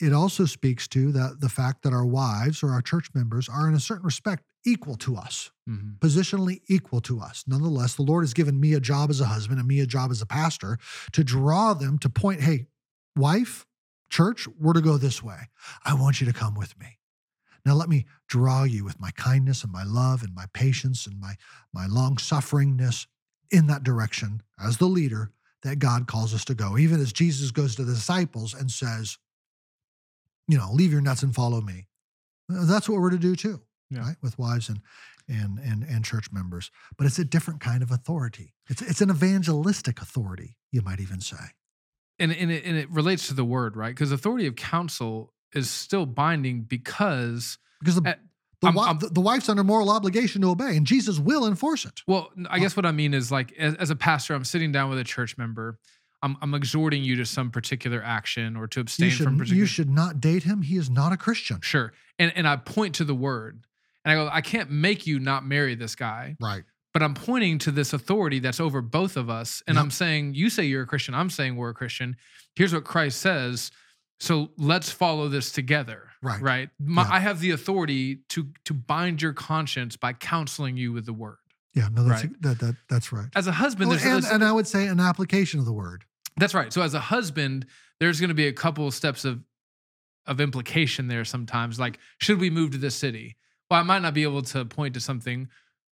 it also speaks to that the fact that our wives or our church members are in a certain respect equal to us Mhm. positionally equal to us. Nonetheless, the Lord has given me a job as a husband and me a job as a pastor to draw them to point, hey, wife, church, we're to go this way. I want you to come with me. Now let me draw you with my kindness and my love and my patience and my, my long sufferingness in that direction as the leader that God calls us to go. Even as Jesus goes to the disciples and says, you know, leave your nets and follow me. That's what we're to do too Yeah. right with wives and and and and church members but it's a different kind of authority it's it's an evangelistic authority you might even say and and it, and it relates to the word, right? Because authority of counsel is still binding because, because the, Uh, the, I'm- I'm- the, the wife's under moral obligation to obey and jesus will enforce it well, I guess what I mean is like as, as a pastor, I'm sitting down with a church member, I'm, I'm exhorting you to some particular action or to abstain should, from particular. you should not date him he is not a christian Sure, and and I point to the word, and I go, I can't make you not marry this guy, right but I'm pointing to this authority that's over both of us, and Yep. I'm saying, you say you're a Christian, I'm saying we're a Christian. Here's what Christ says. So let's follow this together. Right. Right. My, Yeah. I have the authority to to bind your conscience by counseling you with the word. yeah no that's Right. that, that that's right As a husband, Well, there's, and, and i would say an application of the word that's right. So as a husband, there's going to be a couple of steps of of implication there sometimes. Like, should we move to this city? Well, I might not be able to point to something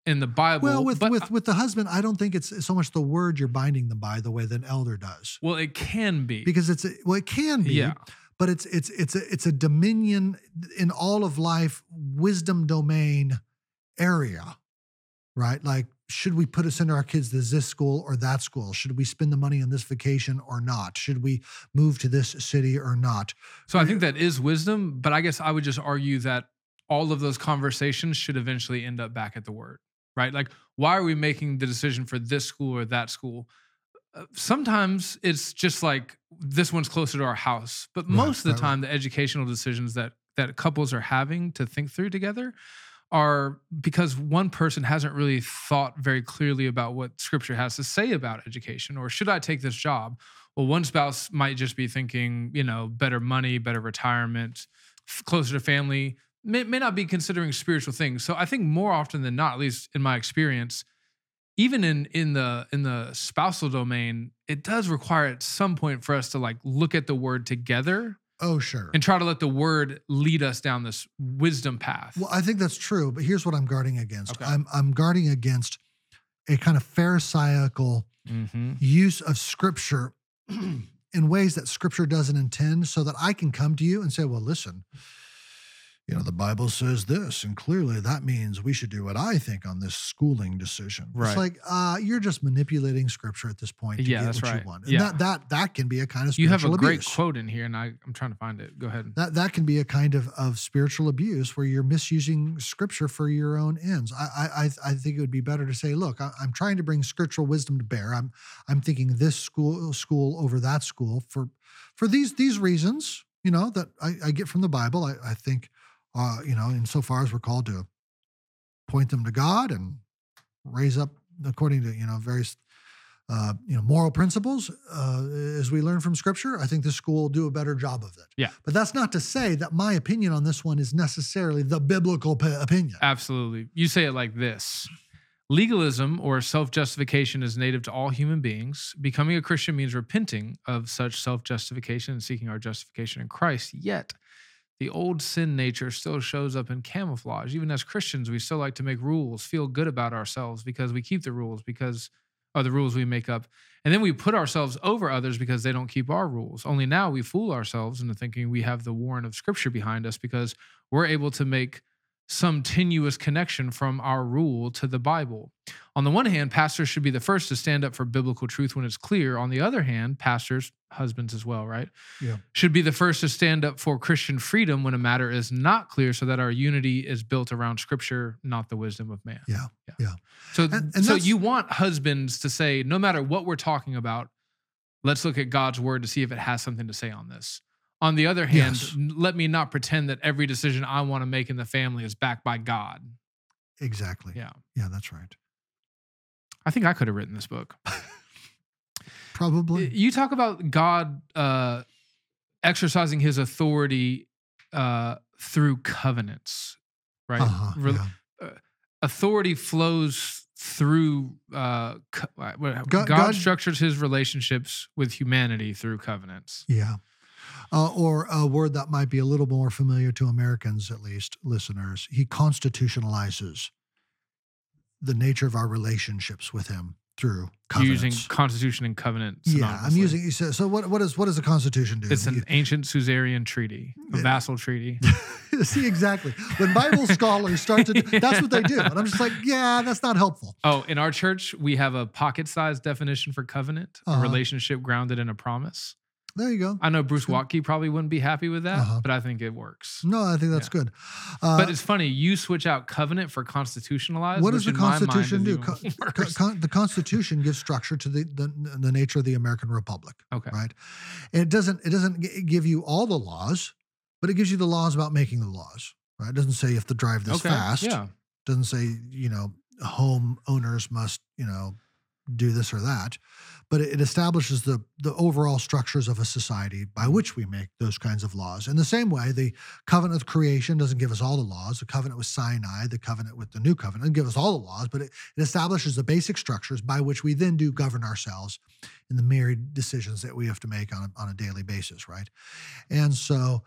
in the Bible. well with with with the husband i don't think it's so much the word you're binding them by the way that an elder does. Well, it can be. Because it's a, well it can be yeah, but it's it's it's a it's a dominion in all of life wisdom domain area right? Like should we put us into our kids this this school or that school? Should we spend the money on this vacation or not? Should we move to this city or not? So I think that is wisdom, but I guess I would just argue that all of those conversations should eventually end up back at the word, right? Like, why are we making the decision for this school or that school? Uh, sometimes it's just like this one's closer to our house, but Right, most of the right, right. time, the educational decisions that that couples are having to think through together are because one person hasn't really thought very clearly about what scripture has to say about education or should I take this job? Well, one spouse might just be thinking, you know, better money, better retirement, f- closer to family, may, may not be considering spiritual things. So I think more often than not, at least in my experience, even in in the in the spousal domain, it does require at some point for us to like look at the word together oh sure and try to let the word lead us down this wisdom path. well i think that's true but here's what i'm guarding against Okay. i'm i'm guarding against a kind of pharisaical mm-hmm. use of scripture in ways that scripture doesn't intend so that I can come to you and say, well, listen, you know, the Bible says this, and clearly that means we should do what I think on this schooling decision. Right. It's like uh, you're just manipulating scripture at this point to Yeah, get that's what right. you want. And Yeah. that that that can be a kind of spiritual You have a great quote in here, and I, I'm trying to find it. Go ahead. That that can be a kind of of spiritual abuse where you're misusing scripture for your own ends. I I I- I think it would be better to say, look, I, I'm trying to bring scriptural wisdom to bear. I'm I'm thinking this school school over that school for for these these reasons, you know, that I, I get from the Bible. I, I think, uh, you know, insofar as we're called to point them to God and raise up according to you know various uh, you know moral principles uh, as we learn from Scripture. I think this school will do a better job of it. Yeah. but that's not to say that my opinion on this one is necessarily the biblical p- opinion. Absolutely. You say it like this Legalism or self justification is native to all human beings. Becoming a Christian means repenting of such self justification and seeking our justification in Christ. Yet, the old sin nature still shows up in camouflage. Even as Christians, we still like to make rules, feel good about ourselves because we keep the rules, because are the rules we make up. And then we put ourselves over others because they don't keep our rules. Only now we fool ourselves into thinking we have the warrant of scripture behind us because we're able to make some tenuous connection from our rule to the Bible. On the one hand, pastors should be the first to stand up for biblical truth when it's clear. On the other hand, pastors, husbands as well, right? Yeah. Should be the first to stand up for Christian freedom when a matter is not clear so that our unity is built around scripture, not the wisdom of man. Yeah. Yeah. So, And- and so you want husbands to say, no matter what we're talking about, let's look at God's word to see if it has something to say on this. On the other hand, Yes. let me not pretend that every decision I want to make in the family is backed by God. Exactly. Yeah. Yeah, that's right. I think I could have written this book. Probably. You talk about God uh, exercising his authority uh, through covenants, right? Uh-huh, Re- yeah. Authority flows through uh, co- uh, God- God, God- structures his relationships with humanity through covenants. Yeah. Uh, or a word that might be a little more familiar to Americans, at least listeners. He constitutionalizes the nature of our relationships with him through covenants. Using constitution and covenant. yeah, I'm using. says- So what? What is what does the Constitution do? It's an ancient suzerain treaty, a Yeah. vassal treaty. See exactly when Bible scholars start to. That's what they do, and I'm just like, yeah, that's not helpful. Oh, in our church, we have a pocket-sized definition for covenant, Uh-huh. a relationship grounded in a promise. There you go. I know Bruce. Waltke probably wouldn't be happy with that, Uh-huh. but I think it works. No, I think that's good. Uh, but it's funny you switch out covenant for constitutionalized. what does the in my mind Constitution do? Co- co- the Constitution gives structure to the, the the nature of the American Republic. okay. right? And it doesn't it doesn't g- give you all the laws, but it gives you the laws about making the laws, right? It doesn't say you have to drive this Okay. fast. Yeah. doesn't say you know home owners must you know do this or that, but it, establishes the the overall structures of a society by which we make those kinds of laws. In the same way, the covenant of creation doesn't give us all the laws. The covenant with Sinai, the covenant with the new covenant, doesn't give us all the laws, but it, it establishes the basic structures by which we then do govern ourselves in the myriad decisions that we have to make on a, on a daily basis, right? And so,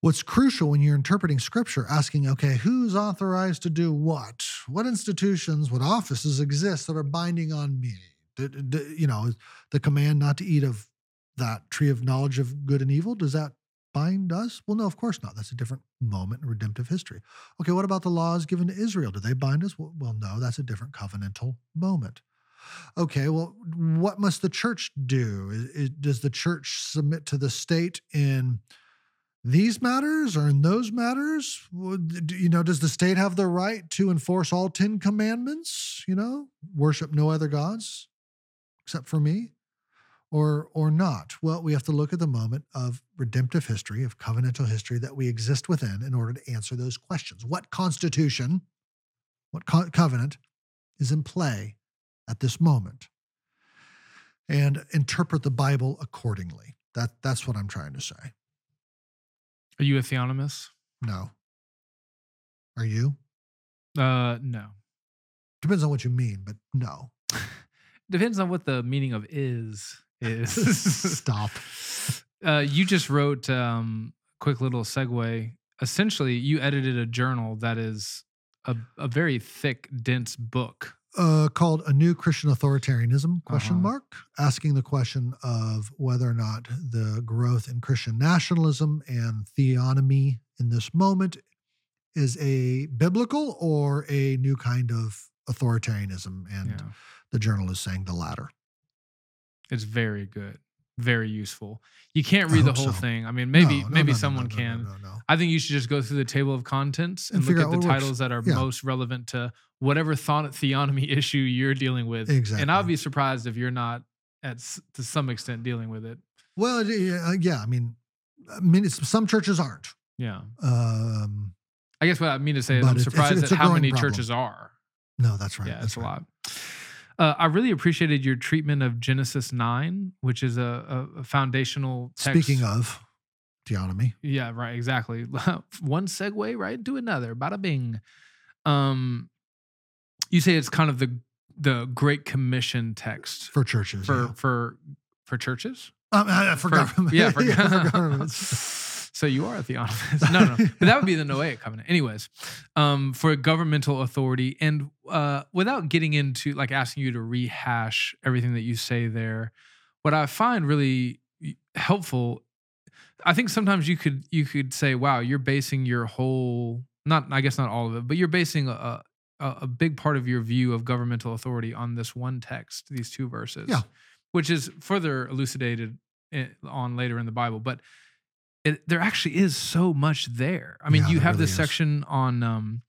what's crucial when you're interpreting scripture, asking, okay, who's authorized to do what? What institutions, what offices exist that are binding on me? D- d- you know, the command not to eat of that tree of knowledge of good and evil, does that bind us? Well, no, of course not. That's a different moment in redemptive history. Okay, what about the laws given to Israel? Do they bind us? Well, well no, that's a different covenantal moment. Okay, well, what must the church do? Is, is- does the church submit to the state in these matters or in those matters? You know, does the state have the right to enforce all 10 commandments? You know, worship no other gods except for me? Or, or not? Well, we have to look at the moment of redemptive history, of covenantal history that we exist within in order to answer those questions. What constitution, what co- covenant is in play at this moment? And interpret the Bible accordingly. That, that's what I'm trying to say. Are you a theonomist? No. Are you? Uh, no. Depends on what you mean, but no. Depends on what the meaning of is is. Stop. Uh, you just wrote um, quick little segue. Essentially, you edited a journal that is a, a very thick, dense book. Uh, called a new Christian authoritarianism question Uh-huh. mark, asking the question of whether or not the growth in Christian nationalism and theonomy in this moment is a biblical or a new kind of authoritarianism. And Yeah. The journal is saying the latter. It's very good, very useful. You can't read the whole so. thing. I mean, maybe No, no, maybe no, someone can. No, no, no. I think you should just go through the table of contents And and, look at the what works. titles that are Yeah. most relevant to whatever thought theonomy issue you're dealing with. Exactly. And I'll be surprised if you're not at to some extent dealing with it. Well, yeah, yeah, I mean, I mean, some churches aren't. Yeah. Um, I guess what I mean to say is I'm it's- it's- surprised it's at how many problem. churches are. no, that's right. yeah, that's it's a lot. Uh, I really appreciated your treatment of Genesis 9, which is a, a, foundational text. Speaking of theonomy, Yeah, right, exactly. One segue right into another. Bada bing. Um, you say it's kind of the the Great Commission text for churches. for yeah. for for churches. Um, uh, for, For- yeah, for, for governments. So you are a theonomist. No, no, but that would be the Noahic covenant. Anyways, um, for governmental authority, and uh, without getting into like asking you to rehash everything that you say there, what I find really helpful, I think sometimes you could you could say, "Wow, you're basing your whole not I guess not all of it, but you're basing a a, a big part of your view of governmental authority on this one text, these two verses, Yeah. which is further elucidated on later in the Bible. But it, there actually is so much there. I mean, Yeah, you have really this is. section on um,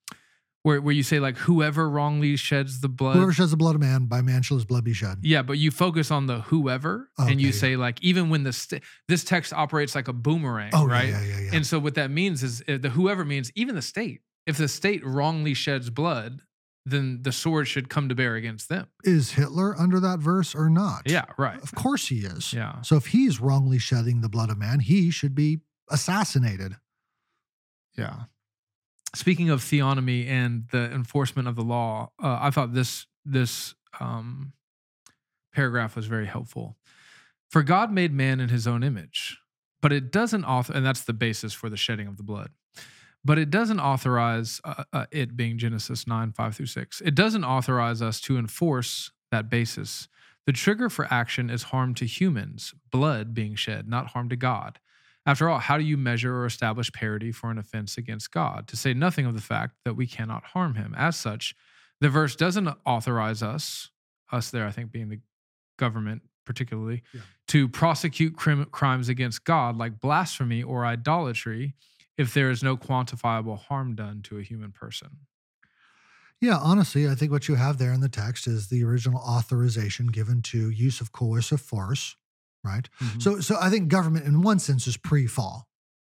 where where you say like whoever wrongly sheds the blood. Whoever sheds the blood of man, by man shall his blood be shed. Yeah, but you focus on the whoever, and you Okay, say like even when the st- this text operates like a boomerang, Oh, right? yeah, yeah, yeah. yeah. And so what that means is uh, the whoever means even the state. If the state wrongly sheds blood, then the sword should come to bear against them. is Hitler under that verse or not? Yeah, right. Of course he is. Yeah. So if he's wrongly shedding the blood of man, he should be assassinated. Yeah. Speaking of theonomy and the enforcement of the law, uh, I thought this this um, paragraph was very helpful. For God made man in His own image, but it doesn't author, and that's the basis for the shedding of the blood. But it doesn't authorize uh, uh, it being Genesis nine five through six. It doesn't authorize us to enforce that basis. The trigger for action is harm to humans, blood being shed, not harm to God. After all, how do you measure or establish parity for an offense against God? To say nothing of the fact that we cannot harm him. As such, the verse doesn't authorize us, us there, I think, being the government particularly, Yeah. to prosecute crim- crimes against God like blasphemy or idolatry if there is no quantifiable harm done to a human person. Yeah, honestly, I think what you have there in the text is the original authorization given to use of coercive force, right? Mhm. So, so I think government, in one sense, is pre-fall,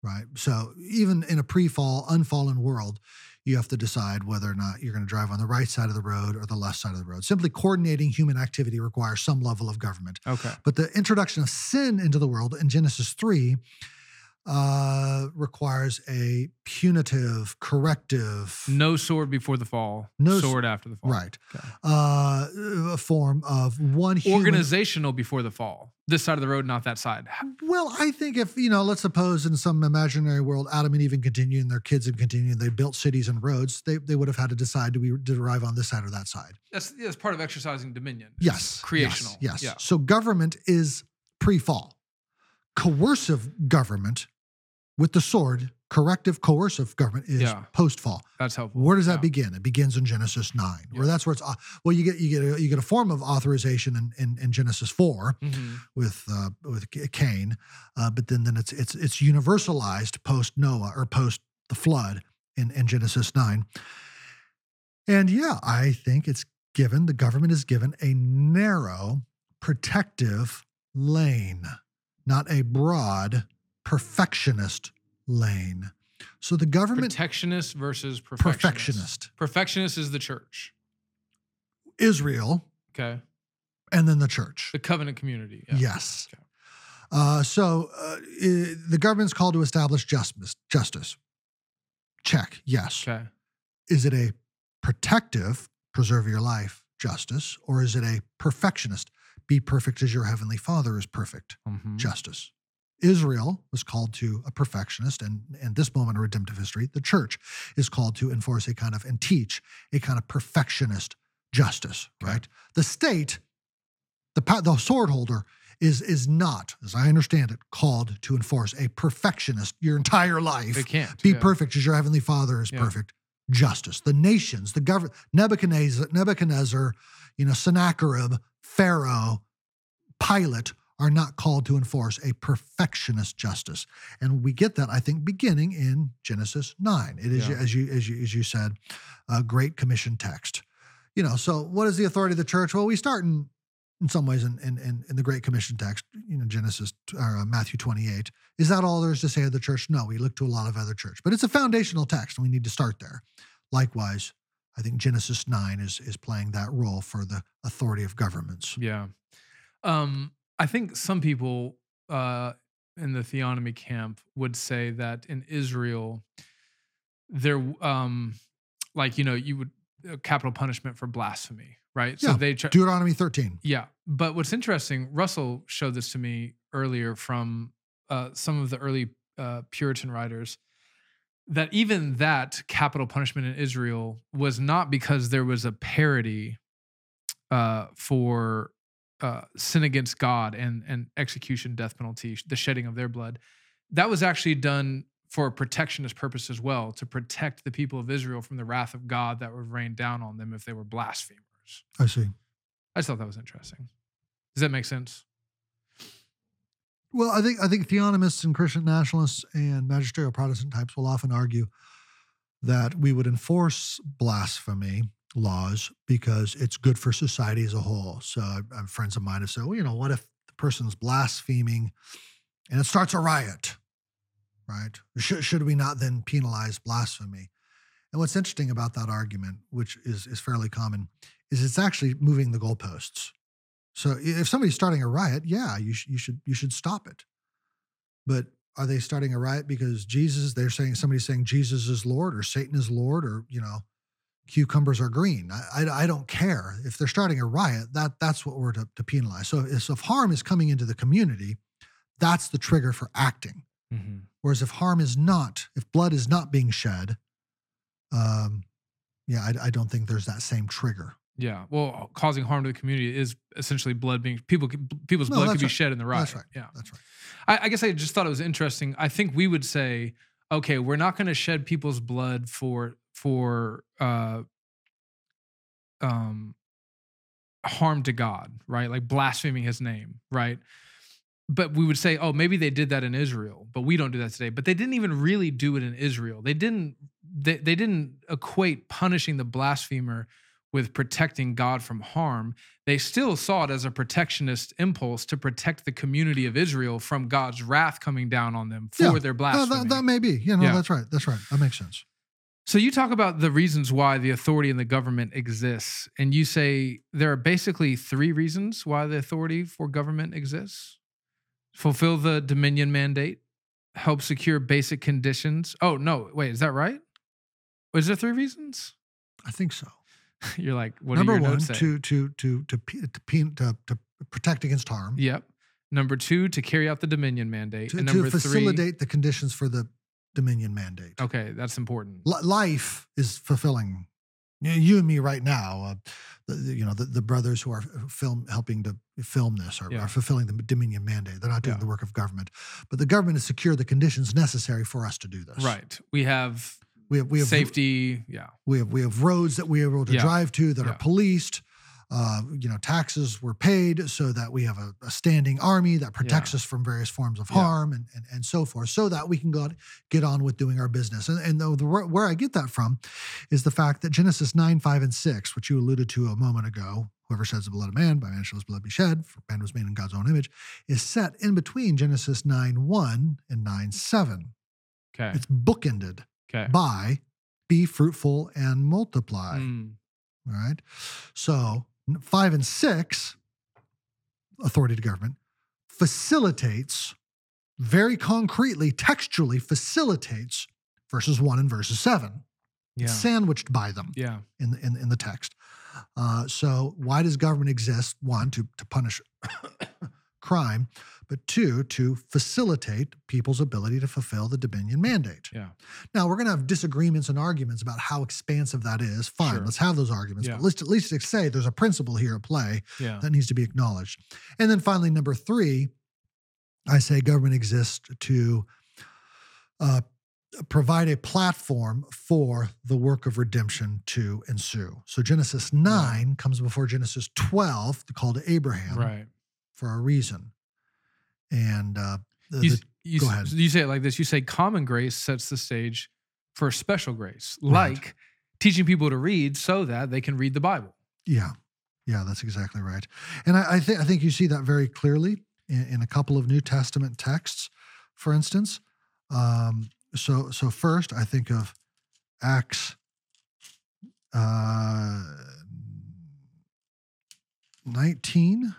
right? So, even in a pre-fall, unfallen world, you have to decide whether or not you're going to drive on the right side of the road or the left side of the road. Simply coordinating human activity requires some level of government. okay. But the introduction of sin into the world in Genesis 3 uh, requires a punitive, corrective, No sword before the fall, No sword after the fall. right, Okay. uh, a form of one human. Organizational before the fall. This side of the road, not that side. Well, I think if, you know, let's suppose in some imaginary world, Adam and Eve and continue and their kids have continued, they built cities and roads, they, they would have had to decide do we derive on this side or that side? That's, that's part of exercising dominion. Yes. Creational. Yes. yes. Yeah. So government is pre fall. Coercive government with the sword, corrective coercive government is Yeah. post fall. That's helpful. Where does that Yeah. begin? It begins in Genesis nine, where that's where it's well, you get you get a, you get a form of authorization in, in, in Genesis four Mhm. with uh, with Cain, uh, but then then it's it's it's universalized post Noah or post the flood in, in Genesis nine. And yeah, I think it's given the government is given a narrow protective lane, not a broad perfectionist lane. So the government Protectionist versus perfectionist. perfectionist, Perfectionist is the church. Israel, Okay. and then the church. The covenant community. Yeah. Yes. Okay. Uh, so uh, i- the government's called to establish justice. Justice. Check. Yes. Okay. Is it a protective, preserve your life justice, or is it a perfectionist, be perfect as your heavenly Father is perfect Mhm. justice? Israel was called to a perfectionist, and in this moment of redemptive history, the church is called to enforce a kind of and teach a kind of perfectionist justice. Okay. Right? The state, the the sword holder is is not, as I understand it, called to enforce a perfectionist your entire life. They can't. Be yeah. perfect as your heavenly Father is Yeah. perfect. Justice. The nations, the government, Nebuchadnezzar, Nebuchadnezzar, you know, Sennacherib, Pharaoh, Pilate are not called to enforce a perfectionist justice. And we get that, I think, beginning in Genesis 9. It is, Yeah. as you as you as you said, a great commission text. You know, so what is the authority of the church? Well, we start in in some ways in in, in, the Great Commission text, you know, Genesis or uh, Matthew 28. Is that all there is to say of the church? No, we look to a lot of other church, but it's a foundational text, and we need to start there. Likewise, I think Genesis 9 is is playing that role for the authority of governments. Yeah. Um, I think some people uh, in the theonomy camp would say that in Israel, there, um, like you know, you would uh, capital punishment for blasphemy, right? So Yeah. they try, Deuteronomy 13. yeah. But what's interesting, Russell showed this to me earlier from uh, some of the early uh, Puritan writers. That even that capital punishment in Israel was not because there was a parity uh, for uh, sin against God and and execution, death penalty, the shedding of their blood. That was actually done for a protectionist purpose as well, to protect the people of Israel from the wrath of God that would rain down on them if they were blasphemers. I see. I just thought that was interesting. Does that make sense? Well, I think I think theonomists and Christian nationalists and magisterial Protestant types will often argue that we would enforce blasphemy laws because it's good for society as a whole. So, I, I- friends of mine have said, well, you know, what if the person's blaspheming and it starts a riot, right? Should, should we not then penalize blasphemy? And what's interesting about that argument, which is is fairly common, is it's actually moving the goalposts. So if somebody's starting a riot, yeah, you, sh- you should you should stop it. But are they starting a riot because Jesus? They're saying somebody's saying Jesus is Lord or Satan is Lord or you know, cucumbers are green. I I, I don't care if they're starting a riot. That that's what we're to, to penalize. So if, if harm is coming into the community, that's the trigger for acting. Mm-hmm. Whereas if harm is not, if blood is not being shed, um, yeah, I, I don't think there's that same trigger. Yeah. Well, causing harm to the community is essentially blood being people. People's No, blood could be right. shed in the riot. That's right. Yeah. That's right. I, I guess I just thought it was interesting. I think we would say, okay, we're not going to shed people's blood for for uh, um, harm to God, right? Like blaspheming His name, right? But we would say, oh, maybe they did that in Israel, but we don't do that today. But they didn't even really do it in Israel. They didn't. They, they didn't equate punishing the blasphemer with protecting God from harm. They still saw it as a protectionist impulse to protect the community of Israel from God's wrath coming down on them for Yeah. their blasphemy. that, that may be. You know, Yeah. that's right. That's right. That makes sense. So you talk about the reasons why the authority in the government exists, and you say there are basically three reasons why the authority for government exists: fulfill the dominion mandate, help secure basic conditions. Oh no, wait, is that right? Is there three reasons? I think so. You're like, what Number one, to to to to to, to to protect against harm. Yep. Number two, to carry out the dominion mandate, To, and to number facilitate the conditions for the dominion mandate. Okay, that's important. Li- life is fulfilling. You you and me right now, uh, the, you know, the, the brothers who are film helping to film this are, Yeah. are fulfilling the Dominion mandate. They're not doing Yeah. the work of government, but the government has secured the conditions necessary for us to do this. Right. We have We have we have safety. Yeah. We have we have roads that we are able to Yeah. drive to that are policed. Uh, you know, taxes were paid so that we have a, a standing army that protects us from various forms of Yeah. harm and, and and so forth, so that we can go out, get on with doing our business. And and the, the where I get that from is the fact that Genesis nine, five, and six, which you alluded to a moment ago, whoever sheds the blood of man, by man shall his blood be shed. For man was made in God's own image, is set in between Genesis nine one and nine seven. Okay. It's bookended Okay. by be fruitful and multiply. Mm, All right. So five and six, authority to government, facilitates very concretely, textually facilitates verses one and verses seven, yeah. sandwiched by them Yeah. in the, in, in the text. Uh, so why does government exist? One, to, to punish crime, but two, to facilitate people's ability to fulfill the dominion mandate. Yeah. Now we're going to have disagreements and arguments about how expansive that is. Fine, Sure. let's have those arguments. Yeah. But let's at least say there's a principle here at play Yeah. that needs to be acknowledged. And then finally, number three, I say government exists to uh, provide a platform for the work of redemption to ensue. So Genesis 9 comes before Genesis 12, the call to Abraham, Right. for a reason. And uh, the, You, the- you, go ahead. you say it like this. You say common grace sets the stage for special grace, Right. like teaching people to read so that they can read the Bible. Yeah, yeah, that's exactly right. And I, I think I think you see that very clearly in, in a couple of New Testament texts, for instance. Um, so so first, I think of Acts uh, nineteen.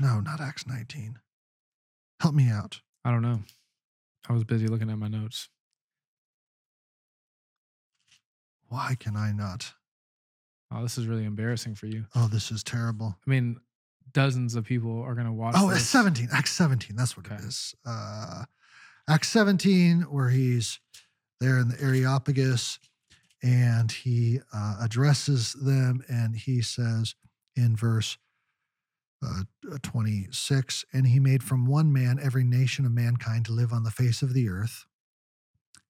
No, not Acts nineteen. Help me out. I don't know. I was busy looking at my notes. Why can I not? Oh, this is really embarrassing for you. Oh, this is terrible. I mean, dozens of people are going to watch. Oh, this. it's 17. Acts 17. That's what it Okay. is. Uh, Acts 17, where he's there in the Areopagus and he uh, addresses them and he says in verse uh, 26. And he made from one man every nation of mankind to live on the face of the earth,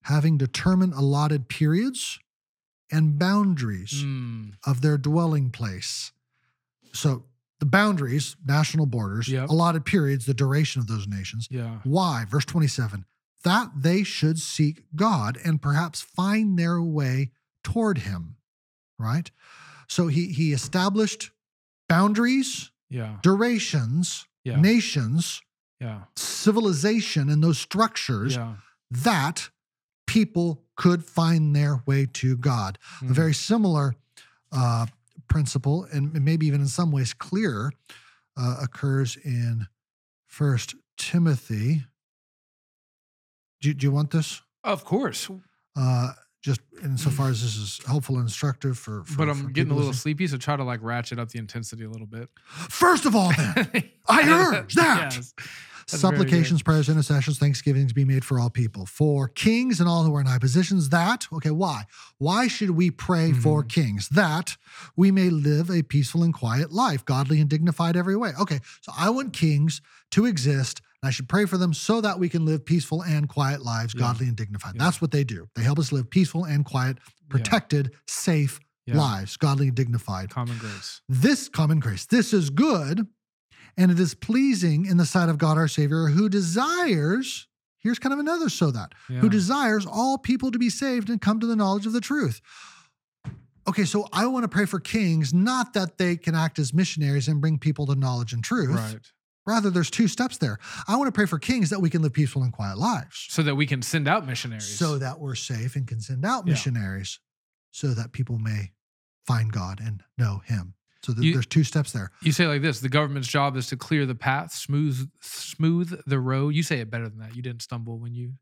having determined allotted periods and boundaries Mm, of their dwelling place. So the boundaries, national borders, Yep. allotted periods, the duration of those nations. yeah. Why? Verse 27 that they should seek God and perhaps find their way toward him. Right? So he he established boundaries, Yeah. durations, Yeah. nations, Yeah. civilization, and those structures Yeah. that people could find their way to God. A Mm. very similar uh, principle, and maybe even in some ways clearer, uh, occurs in First Timothy. Do, do you want this? Of course. Uh, just insofar as this is helpful and instructive for, for But I'm for getting a little listening. sleepy, so try to like ratchet up the intensity a little bit. First of all, then, I urge that. Yes. Supplications, prayers, intercessions, thanksgivings be made for all people, for kings and all who are in high positions. That, okay, why? Why should we pray for Mm-hmm. kings? That we may live a peaceful and quiet life, godly and dignified every way. Okay, so I want kings to exist, I should pray for them so that we can live peaceful and quiet lives, Yeah. godly and dignified. Yeah. That's what they do. They help us live peaceful and quiet, Yeah. protected, safe Yeah. lives, godly and dignified Common grace. this common grace. This is good, and it is pleasing in the sight of God our Savior, who desires, here's kind of another so that, who desires all people to be saved and come to the knowledge of the truth. Okay, so I want to pray for kings, not that they can act as missionaries and bring people to knowledge and truth. Right. Rather, there's two steps there. I want to pray for kings that we can live peaceful and quiet lives So that we can send out missionaries. so that we're safe and can send out Yeah. missionaries so that people may find God and know Him. So th- You- there's two steps there. you say like this: the government's job is to clear the path, smooth smooth the road. You say it better than that. You didn't stumble when you.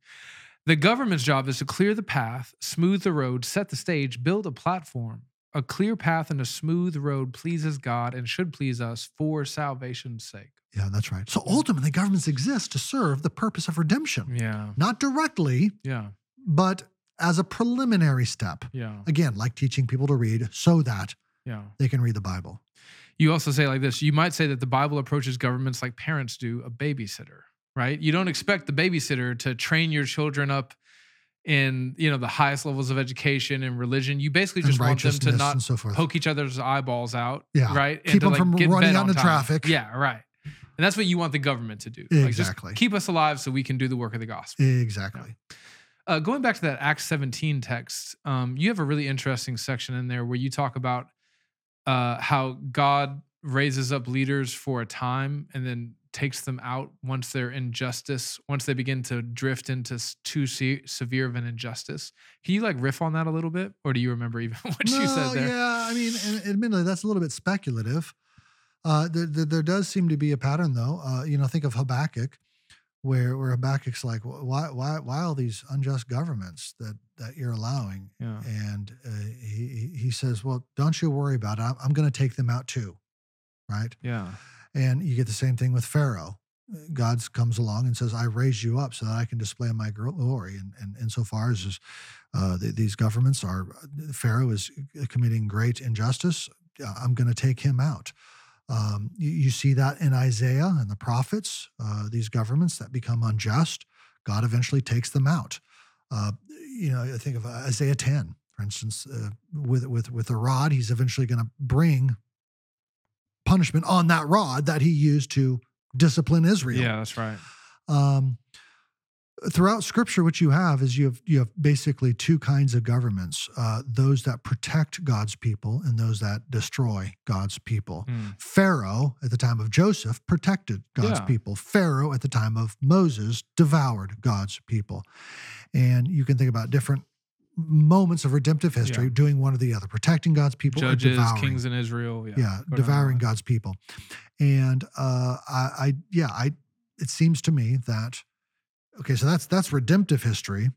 The government's job is to clear the path, smooth the road, set the stage, build a platform. A clear path and a smooth road pleases God and should please us for salvation's sake. Yeah, that's right. So ultimately, governments exist to serve the purpose of redemption, Yeah, not directly, yeah, but as a preliminary step. yeah, Again, like teaching people to read so that yeah. they can read the Bible. You also say like this you might say that the Bible approaches governments like parents do a babysitter, right? You don't expect the babysitter to train your children up in, you know, the highest levels of education and religion. You basically just want them to not so poke each other's eyeballs out, Yeah. right? Keep them from get running out on time. traffic. Yeah, right. And that's what you want the government to do. Like, Exactly. keep us alive so we can do the work of the gospel. Exactly. Uh, going back to that Acts 17 text, um, you have a really interesting section in there where you talk about uh, how God raises up leaders for a time and then takes them out once they're injustice, once they begin to drift into too se- severe of an injustice. Can you like riff on that a little bit, or do you remember even what you said there? Yeah, I mean, admittedly, that's a little bit speculative. Uh, there, there, there does seem to be a pattern, though. Uh, you know, think of Habakkuk, where where Habakkuk's like, why why why all these unjust governments that that you're allowing? Yeah. And uh, he he- he says, well, don't you worry about it. I'm, I'm going to take them out too, right? Yeah. And you get the same thing with Pharaoh. God comes along and says, I raised you up so that I can display my glory. And, and insofar as uh, th- these governments are, Pharaoh is committing great injustice, uh, I'm going to take him out. Um, you, you see that in Isaiah and the prophets, uh, these governments that become unjust, God eventually takes them out. Uh, you know, I think of Isaiah 10, for instance, uh, with, with, with a rod, he's eventually going to bring punishment on that rod that he used to discipline Israel. Yeah, that's right. Um, throughout Scripture, what you have is you have you have basically two kinds of governments: uh, those that protect God's people and those that destroy God's people. Mm. Pharaoh at the time of Joseph protected God's Yeah. people. Pharaoh at the time of Moses devoured God's people. And you can think about different moments of redemptive history Yeah. doing one or the other, protecting God's people or Judges, kings in Israel. Yeah. yeah, Go devouring. God's people. And uh, I, I, yeah, I. It seems to me that okay, so that's that's redemptive history.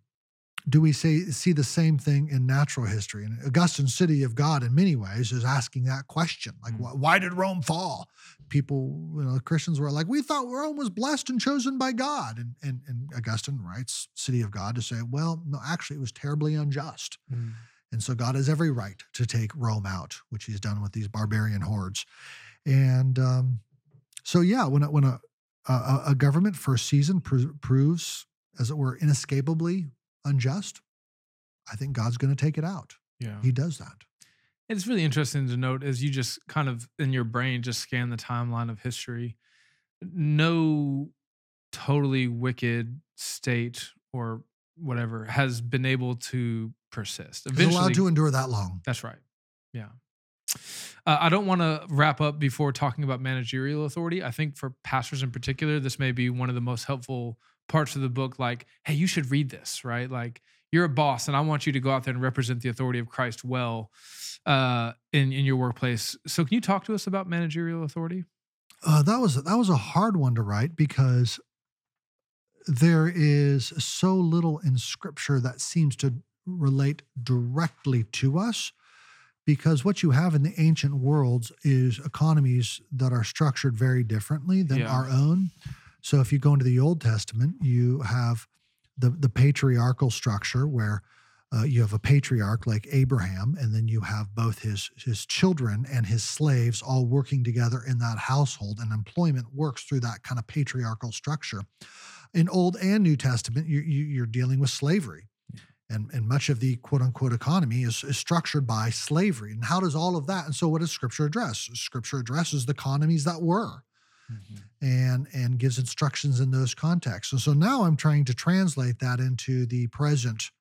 Do we say see the same thing in natural history? And Augustine's City of God, in many ways, is asking that question: like, Mm. why, why did Rome fall? People, you know, Christians were like, we thought Rome was blessed and chosen by God, and and, and Augustine writes City of God to say, well, no, actually, it was terribly unjust. Mm. And so God has every right to take Rome out, which he's done with these barbarian hordes. And um, So yeah, when a, when a a, a government for a season pr- proves, as it were, inescapably unjust, I think God's going to take it out. Yeah. He does that. It's really interesting to note as you just kind of in your brain just scan the timeline of history. No totally wicked state or whatever has been able to persist. He's allowed to endure that long. That's right. Yeah. Uh, I don't want to wrap up before talking about managerial authority. I think for pastors in particular, this may be one of the most helpful parts of the book. Like, hey, you should read this, right? Like, you're a boss, and I want you to go out there and represent the authority of Christ well uh, in in your workplace. So, can you talk to us about managerial authority? Uh, that was that was a hard one to write because there is so little in Scripture that seems to relate directly to us because what you have in the ancient worlds is economies that are structured very differently than Yeah. our own. So if you go into the Old Testament, you have the the patriarchal structure where uh, you have a patriarch like Abraham, and then you have both his his children and his slaves all working together in that household, and employment works through that kind of patriarchal structure. In Old and New Testament, you, you, you're dealing with slavery and, and much of the quote unquote economy is, is structured by slavery. And how does all of that? And so, what does Scripture address? Scripture addresses the economies that were and and gives instructions in those contexts. And so now I'm trying to translate that into the present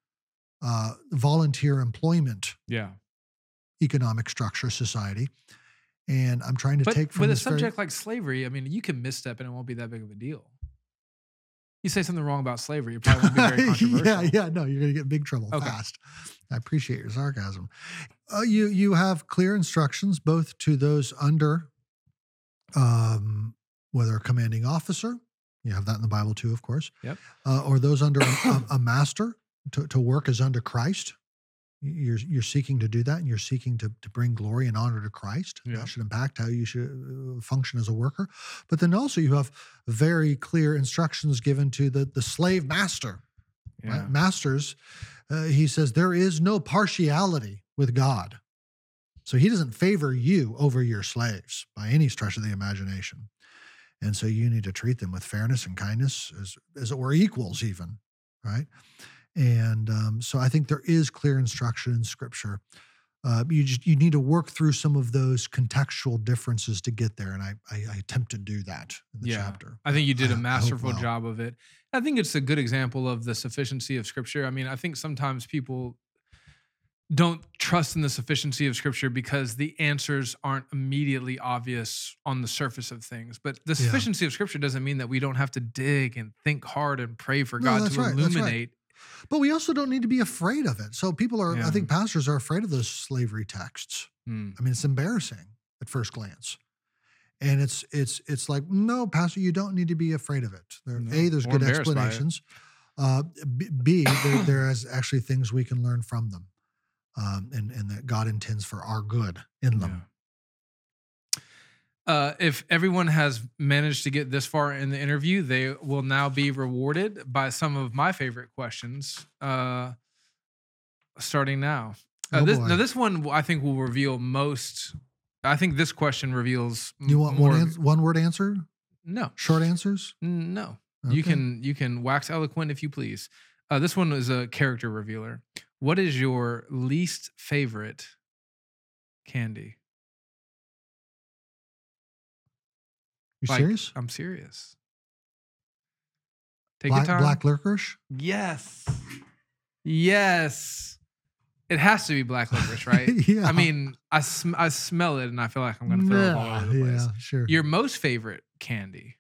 uh, volunteer employment Yeah. economic structure society. And I'm trying to But take from with a this very- subject like slavery, I mean, you can misstep and it won't be that big of a deal. You say something wrong about slavery, it probably won't be very controversial. yeah, yeah, no, you're going to get in big trouble Okay. fast. I appreciate your sarcasm. Uh, you you have clear instructions both to those under, um, whether a commanding officer, you have that in the Bible too, of course, Yep. uh, or those under a, a, master to, to work as under Christ. You're you're seeking to do that, and you're seeking to to bring glory and honor to Christ. Yeah. That should impact how you should uh, function as a worker. But then also you have very clear instructions given to the the slave master Yeah. right? Masters, uh, he says there is no partiality with God. So he doesn't favor you over your slaves by any stretch of the imagination. And so you need to treat them with fairness and kindness as, as it were equals, even, right? And um, so I think there is clear instruction in scripture. Uh, you just you need to work through some of those contextual differences to get there, and I I, I attempt to do that in the Yeah. chapter. I think you did a masterful well. job of it. I think it's a good example of the sufficiency of scripture. I mean, I think sometimes people don't trust in the sufficiency of scripture because the answers aren't immediately obvious on the surface of things. But the Yeah. sufficiency of scripture doesn't mean that we don't have to dig and think hard and pray for No, God to right, that's right. illuminate. But we also don't need to be afraid of it. So people are, Yeah. I think pastors are afraid of those slavery texts. Hmm. I mean, it's embarrassing at first glance. And it's it's it's like, no, Pastor, you don't need to be afraid of it. There, No, a, there's good embarrassed by it. explanations. Uh, B, B there, there is actually things we can learn from them, um, and and that God intends for our good in them. Uh, if everyone has managed to get this far in the interview, they will now be rewarded by some of my favorite questions. Uh, starting now. Uh, Oh, this, now, this one I think will reveal most. I think this question reveals. You want more. one ans- one word answer, no, short answers? no. You can you can wax eloquent if you please. Uh, this one is a character revealer. What is your least favorite candy? You Like, serious? I'm serious. Take Black, your time. black licorice? Yes. Yes. It has to be black licorice, right? yeah. I mean, I sm- I smell it and I feel like I'm gonna throw up all over the place. Yeah, sure. Your most favorite candy.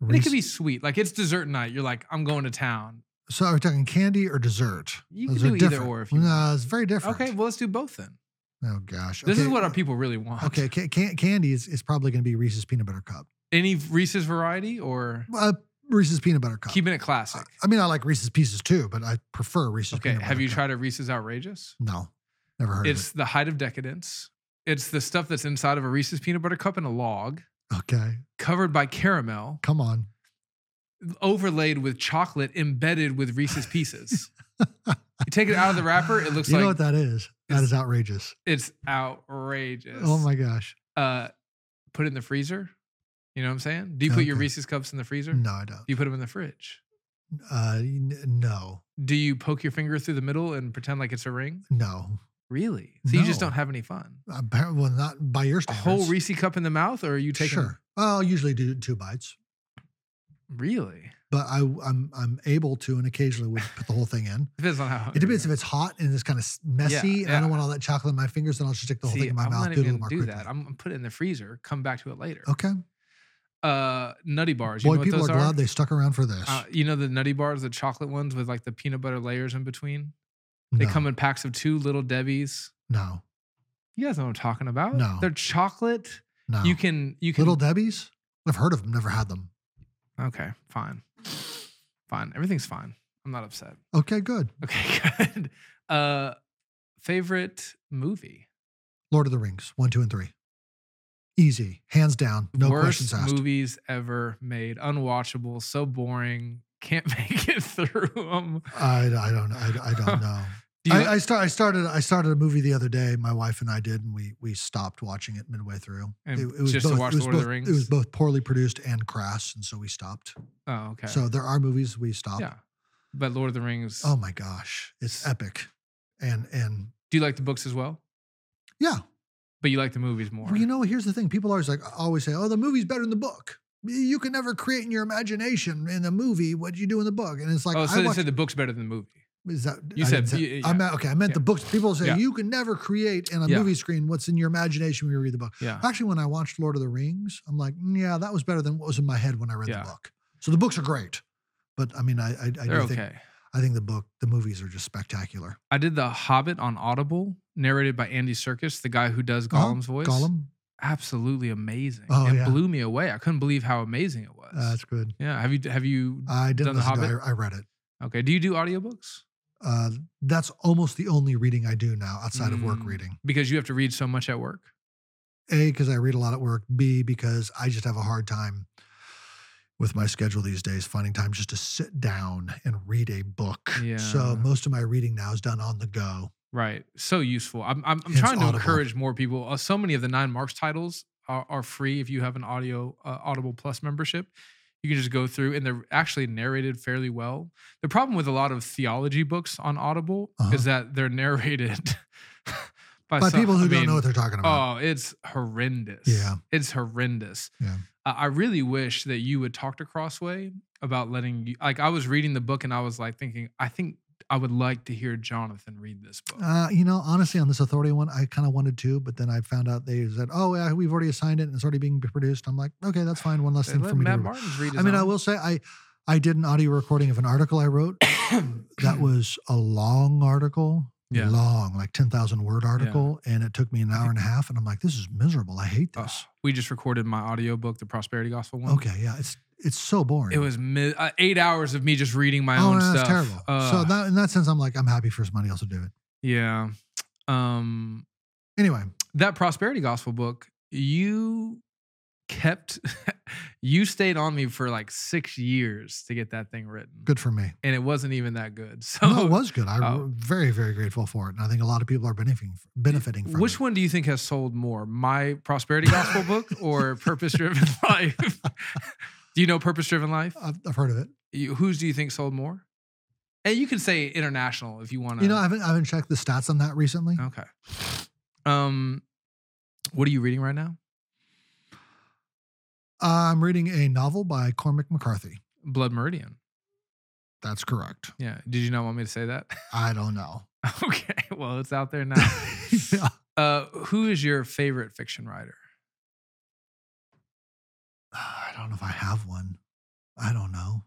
And it could be sweet. Like it's dessert night. You're like, I'm going to town. So are we talking candy or dessert? You Those can do either different. or if you no, want. it's very different. Okay, well let's do both then. Oh gosh. This is Okay, what our people really want. Okay, ca- ca- candy is, is probably going to be Reese's peanut butter cup. Any Reese's variety or Uh, Reese's peanut butter cup. keeping it classic? I mean, I like Reese's Pieces too, but I prefer Reese's Okay. peanut butter Have you cup. tried a Reese's outrageous? No, never heard It's the height of decadence. It's the stuff that's inside of a Reese's peanut butter cup in a log, of it. Okay, covered by caramel, come on. Overlaid with chocolate embedded with Reese's pieces. you take it out of the wrapper, it looks like. You know what that is? That is outrageous. it's outrageous. Oh my gosh. Uh, put it in the freezer. You know what I'm saying? Do you put your Reese's cups in the freezer? No, I don't. Do you put them in the fridge? Uh, n- no, Do you poke your finger through the middle and pretend like it's a ring? no. Really? So you just don't have any fun? Apparently, well, not by your A standards. whole Reese cup in the mouth, or are you taking? Sure. I'll usually do two bites, Really? but I, I'm I'm able to, and occasionally would put the whole thing in. Depends on how. It depends if it's hot and it's kind of messy, and I don't want all that chocolate in my fingers. Then I'll just stick the whole See, thing in my I'm mouth. not even do quickly. that. I'm gonna put it in the freezer. Come back to it later. Okay. Uh, nutty bars. You Boy, know what people are those glad they stuck around for this. Uh, you know the nutty bars, the chocolate ones with like the peanut butter layers in between. They no, come in packs of two little Debbie's. no, You guys know what I'm talking about? No. they're chocolate. no. You can you can Little Debbie's. I've heard of them. Never had them. Okay, fine. Fine. Everything's fine. I'm not upset. Okay, good. Okay, good. Uh favorite movie? Lord of the Rings, one, two, and three. Easy, hands down, no Worst questions asked. movies ever made. Unwatchable, so boring. Can't make it through them. I, I don't I, I don't know. You, I, I start I started I started a movie the other day. My wife and I did, and we we stopped watching it midway through. And it, it was just to both, watch it was Lord of the Rings? It was both poorly produced and crass, and so we stopped. oh, okay. So there are movies we stopped. yeah. But Lord of the Rings. Oh my gosh, it's epic, and and Do you like the books as well? yeah. But you like the movies more. Well, you know, here's the thing: people always like always say, "Oh, the movie's better than the book." You can never create in your imagination in a movie what you do in the book, and it's like oh, I so they watch- said the book's better than the movie. Is that You I said- say- y- I yeah. meant okay. I meant Yeah. the books. People say Yeah. you can never create in a Yeah. movie screen what's in your imagination when you read the book. Yeah. Actually, when I watched Lord of the Rings, I'm like, "Mm, yeah, that was better than what was in my head when I read Yeah. the book. So the books are great, but I mean, I I, I do okay. think I think the book, the movies are just spectacular. I did The Hobbit on Audible, narrated by Andy Serkis, the guy who does Uh-huh. Gollum's voice. Gollum, Absolutely amazing. Oh, it yeah. blew me away. I couldn't believe how amazing it was. uh, that's good. yeah. Have you have you I didn't Done The it. Hobbit? I read it. okay. Do you do audiobooks? Uh, that's almost the only reading I do now outside of work Mm. reading. Because you have to read so much at work? A, because I read a lot at work. B, because I just have a hard time with my schedule these days finding time just to sit down and read a book. Yeah. So most of my reading now is done on the go. Right. So useful. I'm I'm, I'm trying to Audible. encourage more people. Uh, so many of the nine marks titles are, are free if you have an audio uh, Audible Plus membership. You can just go through and they're actually narrated fairly well. The problem with a lot of theology books on Audible Uh-huh. is that they're narrated by, By some- people who I don't know what they're talking about. Oh, it's horrendous. Yeah. It's horrendous. Yeah. I I really wish that you would talk to Crossway about letting you like I was reading the book and I was like thinking, I think I would like to hear Jonathan read this book. Uh, you know, honestly, on this authority one, I kind of wanted to, but then I found out they said, "Oh, yeah, we've already assigned it and it's already being produced." I'm like, "Okay, that's fine. One less thing for me Matt to." Martin's read I mean, I will say, I I did an audio recording of an article I wrote that was a long article, Yeah. long, like ten thousand word article, and it took me an hour and a half, and I'm like, "This is miserable. I hate Oh, this." we just recorded my audiobook, the Prosperity Gospel one. Okay, yeah, it's it's so boring. It was mi- uh, eight hours of me just reading my oh, own no, stuff. that's terrible. so that in that sense, I'm like, I'm happy for somebody else to do it. yeah. Um, Anyway, that Prosperity Gospel book, you kept, you stayed on me for like six years to get that thing written. good for me. And it wasn't even that good. So, no, it was good. I'm oh. very, very grateful for it, and I think a lot of people are benefiting benefiting from it. which it. one do you think has sold more, my Prosperity Gospel book or Purpose Driven Life? Do you know Purpose Driven Life? I've, I've heard of it. You, whose do you think sold more? And you can say international if you want to. You know, I haven't I haven't checked the stats on that recently. okay. Um, what are you reading right now? I'm reading a novel by Cormac McCarthy. Blood Meridian. That's correct. Yeah. Did you not want me to say that? I don't know. okay. Well, it's out there now. yeah. uh, who is your favorite fiction writer? I don't know if I have one. I don't know.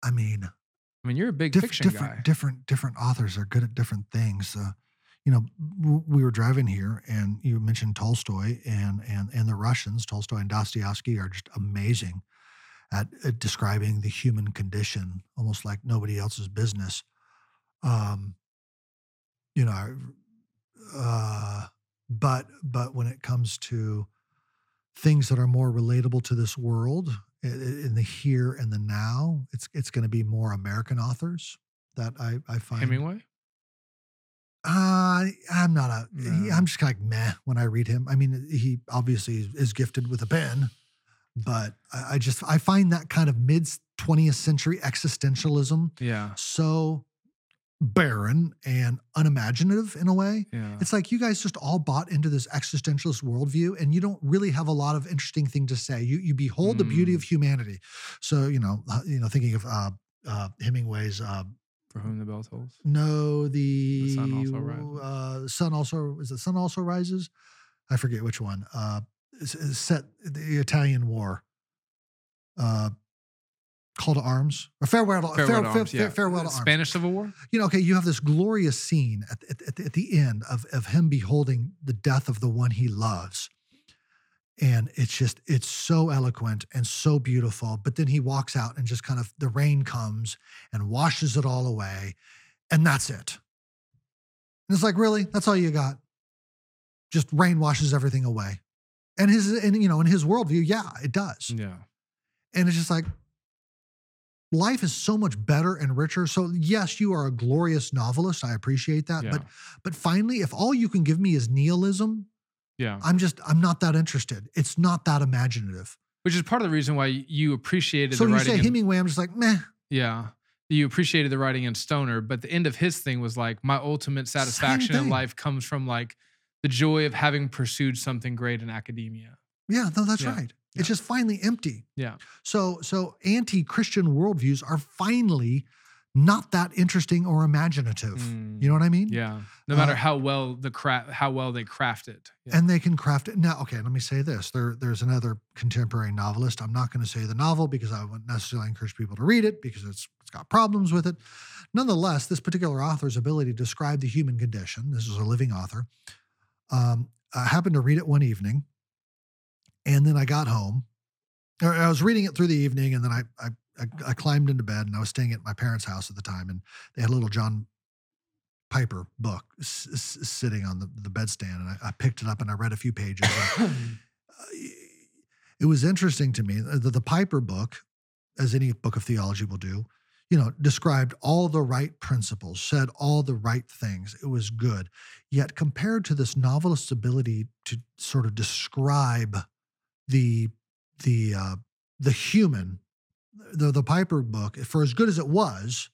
I mean, I mean, you're a big diff- fiction different guy. different different authors are good at different things. Uh, you know, w- we were driving here, and you mentioned Tolstoy and and and the Russians. Tolstoy and Dostoevsky are just amazing at, at describing the human condition, almost like nobody else's business. Um, you know, uh, but but when it comes to things that are more relatable to this world in the here and the now, it's it's going to be more American authors that I I find. Hemingway. Uh, I'm not a. No. I'm just kind of like meh when I read him. I mean, he obviously is gifted with a pen, but I, I just I find that kind of mid 20th century existentialism Yeah. so barren and unimaginative in a way. Yeah. It's like you guys just all bought into this existentialist worldview, and you don't really have a lot of interesting thing to say. You you behold the beauty Mm. of humanity. So you know, uh, you know, thinking of uh, uh, Hemingway's. Uh, For whom the bell tolls. no, the, The Sun Also Rises. Uh, sun also is it sun also rises? I forget which one. Uh, set the Italian War. Call to arms or farewell to Farewell fair- to fair- Arms, yeah. farewell to arms Spanish Civil War. you know, okay, you have this glorious scene at, at, at, the- at the end of, of him beholding the death of the one he loves. And it's just, it's so eloquent and so beautiful. But then he walks out and just kind of, the rain comes and washes it all away. And that's it. And it's like, really? That's all you got? Just rain washes everything away. And his, and you know, in his worldview, yeah, it does. Yeah. And it's just like life is so much better and richer. So yes, you are a glorious novelist. I appreciate that. Yeah. But but finally, if all you can give me is nihilism, Yeah. I'm just I'm not that interested. It's not that imaginative. Which is part of the reason why you appreciated So the you say in- Hemingway, I'm just like, meh. Yeah. You appreciated the writing in Stoner, but the end of his thing was like, my ultimate satisfaction in life comes from like the joy of having pursued something great in academia. Yeah, no, that's Yeah. right. Yeah. It's just finally empty. Yeah. So so anti-Christian worldviews are finally not that interesting or imaginative. Mm, You know what I mean? yeah. No matter Uh, how well the craft, how well they craft it. Yeah. and they can craft it. Now, okay, let me say this: there, there's another contemporary novelist. I'm not going to say the novel because I wouldn't necessarily encourage people to read it because it's it's got problems with it. Nonetheless, this particular author's ability to describe the human condition. This is a living author. Um, I happened to read it one evening, and then I got home. I was reading it through the evening, and then I I, I I climbed into bed, and I was staying at my parents' house at the time, and they had a little John Piper book s- s- sitting on the, the bedstand, and I, I picked it up and I read a few pages. and, uh, it was interesting to me that the Piper book, as any book of theology will do, you know, described all the right principles, said all the right things. It was good. Yet compared to this novelist's ability to sort of describe the the uh, the human, the the Piper book, for as good as it was,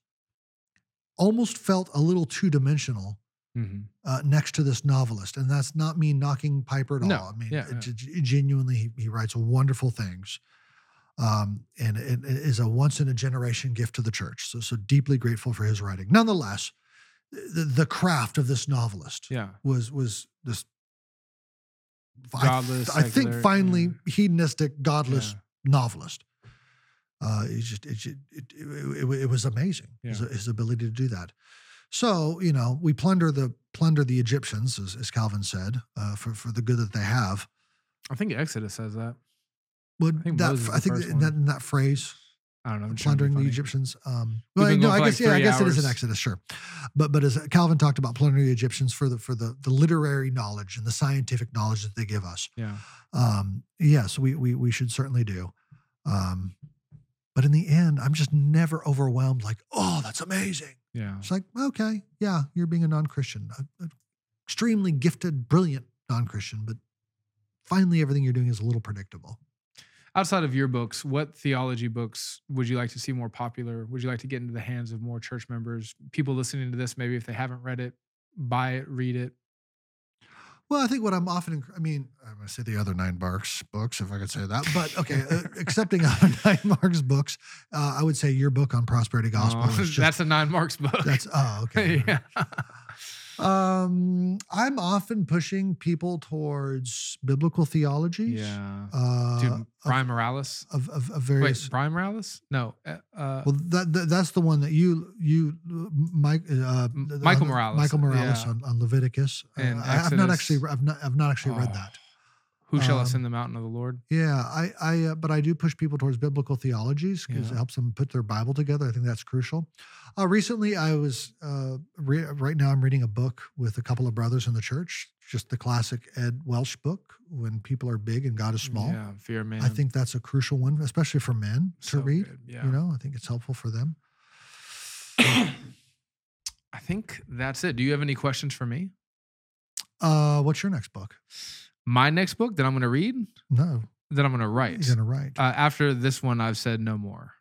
almost felt a little two dimensional Mhm. uh, next to this novelist, and that's not me knocking Piper at No, all. I mean, yeah, it- g- genuinely, he, he writes wonderful things, um, and it, it is a once in a generation gift to the church. So, so deeply grateful for his writing. Nonetheless, the, the craft of this novelist Yeah. was was this. I, Godless, I think finally yeah. hedonistic, godless Yeah. novelist. Uh, it's just it, it, it, it, was amazing his, Yeah. his ability to do that. So you know we plunder the plunder the Egyptians, as, as Calvin said, uh, for for the good that they have. I think Exodus says that. Would I think that I think in that, in that phrase, I don't know. I'm trying to be plundering the. Egyptians. Um, well, no, I for like guess yeah, I guess it is an. Exodus, sure. But but as Calvin talked about plundering the Egyptians for the for the the literary knowledge and the scientific knowledge that they give us. Yeah. um, yes, we, we we should certainly do. Um, but in the end, I'm just never overwhelmed. Like, oh, that's amazing. Yeah. It's like, okay, yeah, you're being a non-Christian, a, a extremely gifted, brilliant non-Christian, but finally, everything you're doing is a little predictable. Outside of your books, what theology books would you like to see more popular? Would you like to get into the hands of more church members? People listening to this, maybe if they haven't read it, buy it, read it. Well, I think what I'm often, I mean, I'm going to say the other nine Marks books, if I could say that, but okay, uh, accepting other nine Marks books, uh, I would say your book on prosperity gospel Oh, just, that's a nine marks book. that's, oh, okay. yeah. Um, I'm often pushing people towards biblical theologies. Yeah. Uh, Dude, of, Brian Morales. of, of, of various. Wait, Brian Morales? No. Uh, uh, well, that, that that's the one that you you Mike uh, Michael Morales, Michael Morales yeah. on, on Leviticus. Uh, And I, have not actually I've not I've not actually read Oh, that. Who shall um, ascend the mountain of the Lord? Yeah, I, I, uh, but I do push people towards biblical theologies because Yeah. it helps them put their Bible together. I think that's crucial. Uh, recently, I was uh, re- right now I'm reading a book with a couple of brothers in the church, just the classic Ed Welch book, "When People Are Big and God Is Small." Yeah. Fear man. I think that's a crucial one, especially for men to So read. good, Yeah. You know, I think it's helpful for them. I think that's it. Do you have any questions for me? Uh, what's your next book? My next book that I'm going to read, No, that I'm going to write. you're gonna write. Uh, after this one, I've said no more.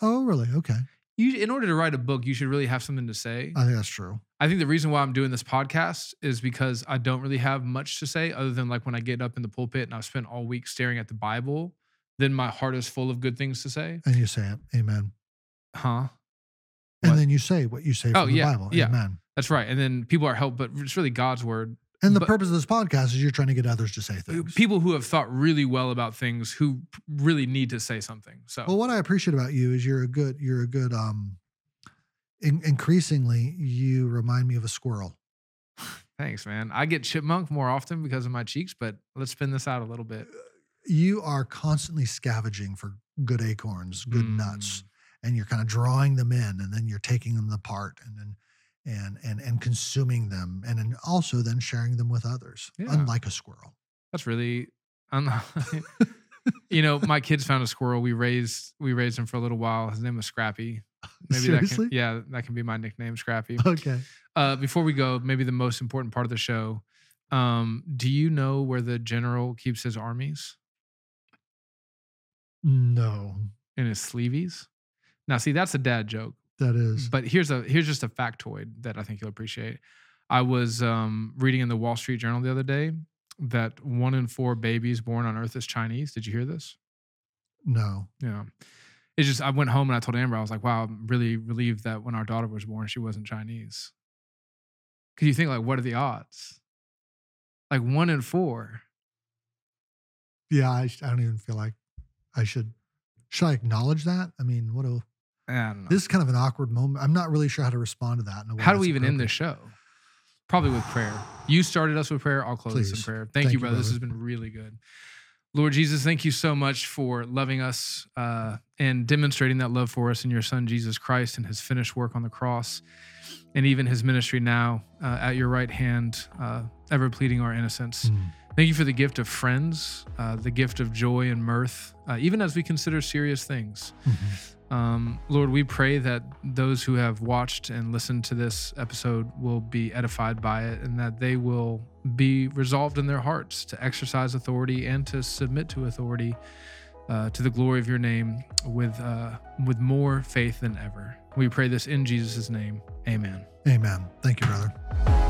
oh, really? Okay, You, in order to write a book, you should really have something to say. I think that's true. I think the reason why I'm doing this podcast is because I don't really have much to say other than like when I get up in the pulpit and I've spent all week staring at the Bible, then my heart is full of good things to say. And you say it. Amen. Huh? And What? then you say what you say from Oh, the yeah, Bible. yeah. Amen. That's right. And then people are helped, but it's really God's word. And the But- purpose of this podcast is you're trying to get others to say things. People who have thought really well about things who really need to say something. So Well, what I appreciate about you is you're a good, you're a good, um, in, increasingly, you remind me of a squirrel. thanks, man. I get chipmunk more often because of my cheeks, but let's spin this out a little bit. You are constantly scavenging for good acorns, good Mm. nuts, and you're kind of drawing them in, and then you're taking them apart, and then and and and consuming them, and then also then sharing them with others. Yeah. Unlike a squirrel. That's really, I'm you know, my kids found a squirrel. We raised we raised him for a little while. His name was Scrappy. Maybe Seriously? that can, yeah, that can be my nickname, Scrappy. Okay. Uh, before we go, maybe the most important part of the show. Um, do you know where the general keeps his armies No, in his sleeveys? Now, see, that's a dad joke. That is. But here's a here's just a factoid that I think you'll appreciate. I was um, reading in the Wall Street Journal the other day that one in four babies born on Earth is Chinese. Did you hear this? No. Yeah. It's just I went home and I told Amber I was like, "Wow, I'm really relieved that when our daughter was born, she wasn't Chinese." Because you think like, what are the odds? Like one in four. Yeah, I, I don't even feel like I should. Should I acknowledge that? I mean, what a I don't know. This is kind of an awkward moment. I'm not really sure how to respond to that. In a way How do we even end this show? Probably with prayer. You started us with prayer. I'll close this in prayer. Thank, Thank you, you, brother. This has been really good. Lord Jesus, thank you so much for loving us uh, and demonstrating that love for us in your Son, Jesus Christ, and his finished work on the cross, and even his ministry now uh, at your right hand, uh, ever pleading our innocence. Mm. Thank you for the gift of friends, uh, the gift of joy and mirth, uh, even as we consider serious things. Mhm. Um, Lord, we pray that those who have watched and listened to this episode will be edified by it and that they will be resolved in their hearts to exercise authority and to submit to authority uh, to the glory of your name with, uh, with more faith than ever. We pray this in Jesus' name. Amen. Amen. Thank you, brother.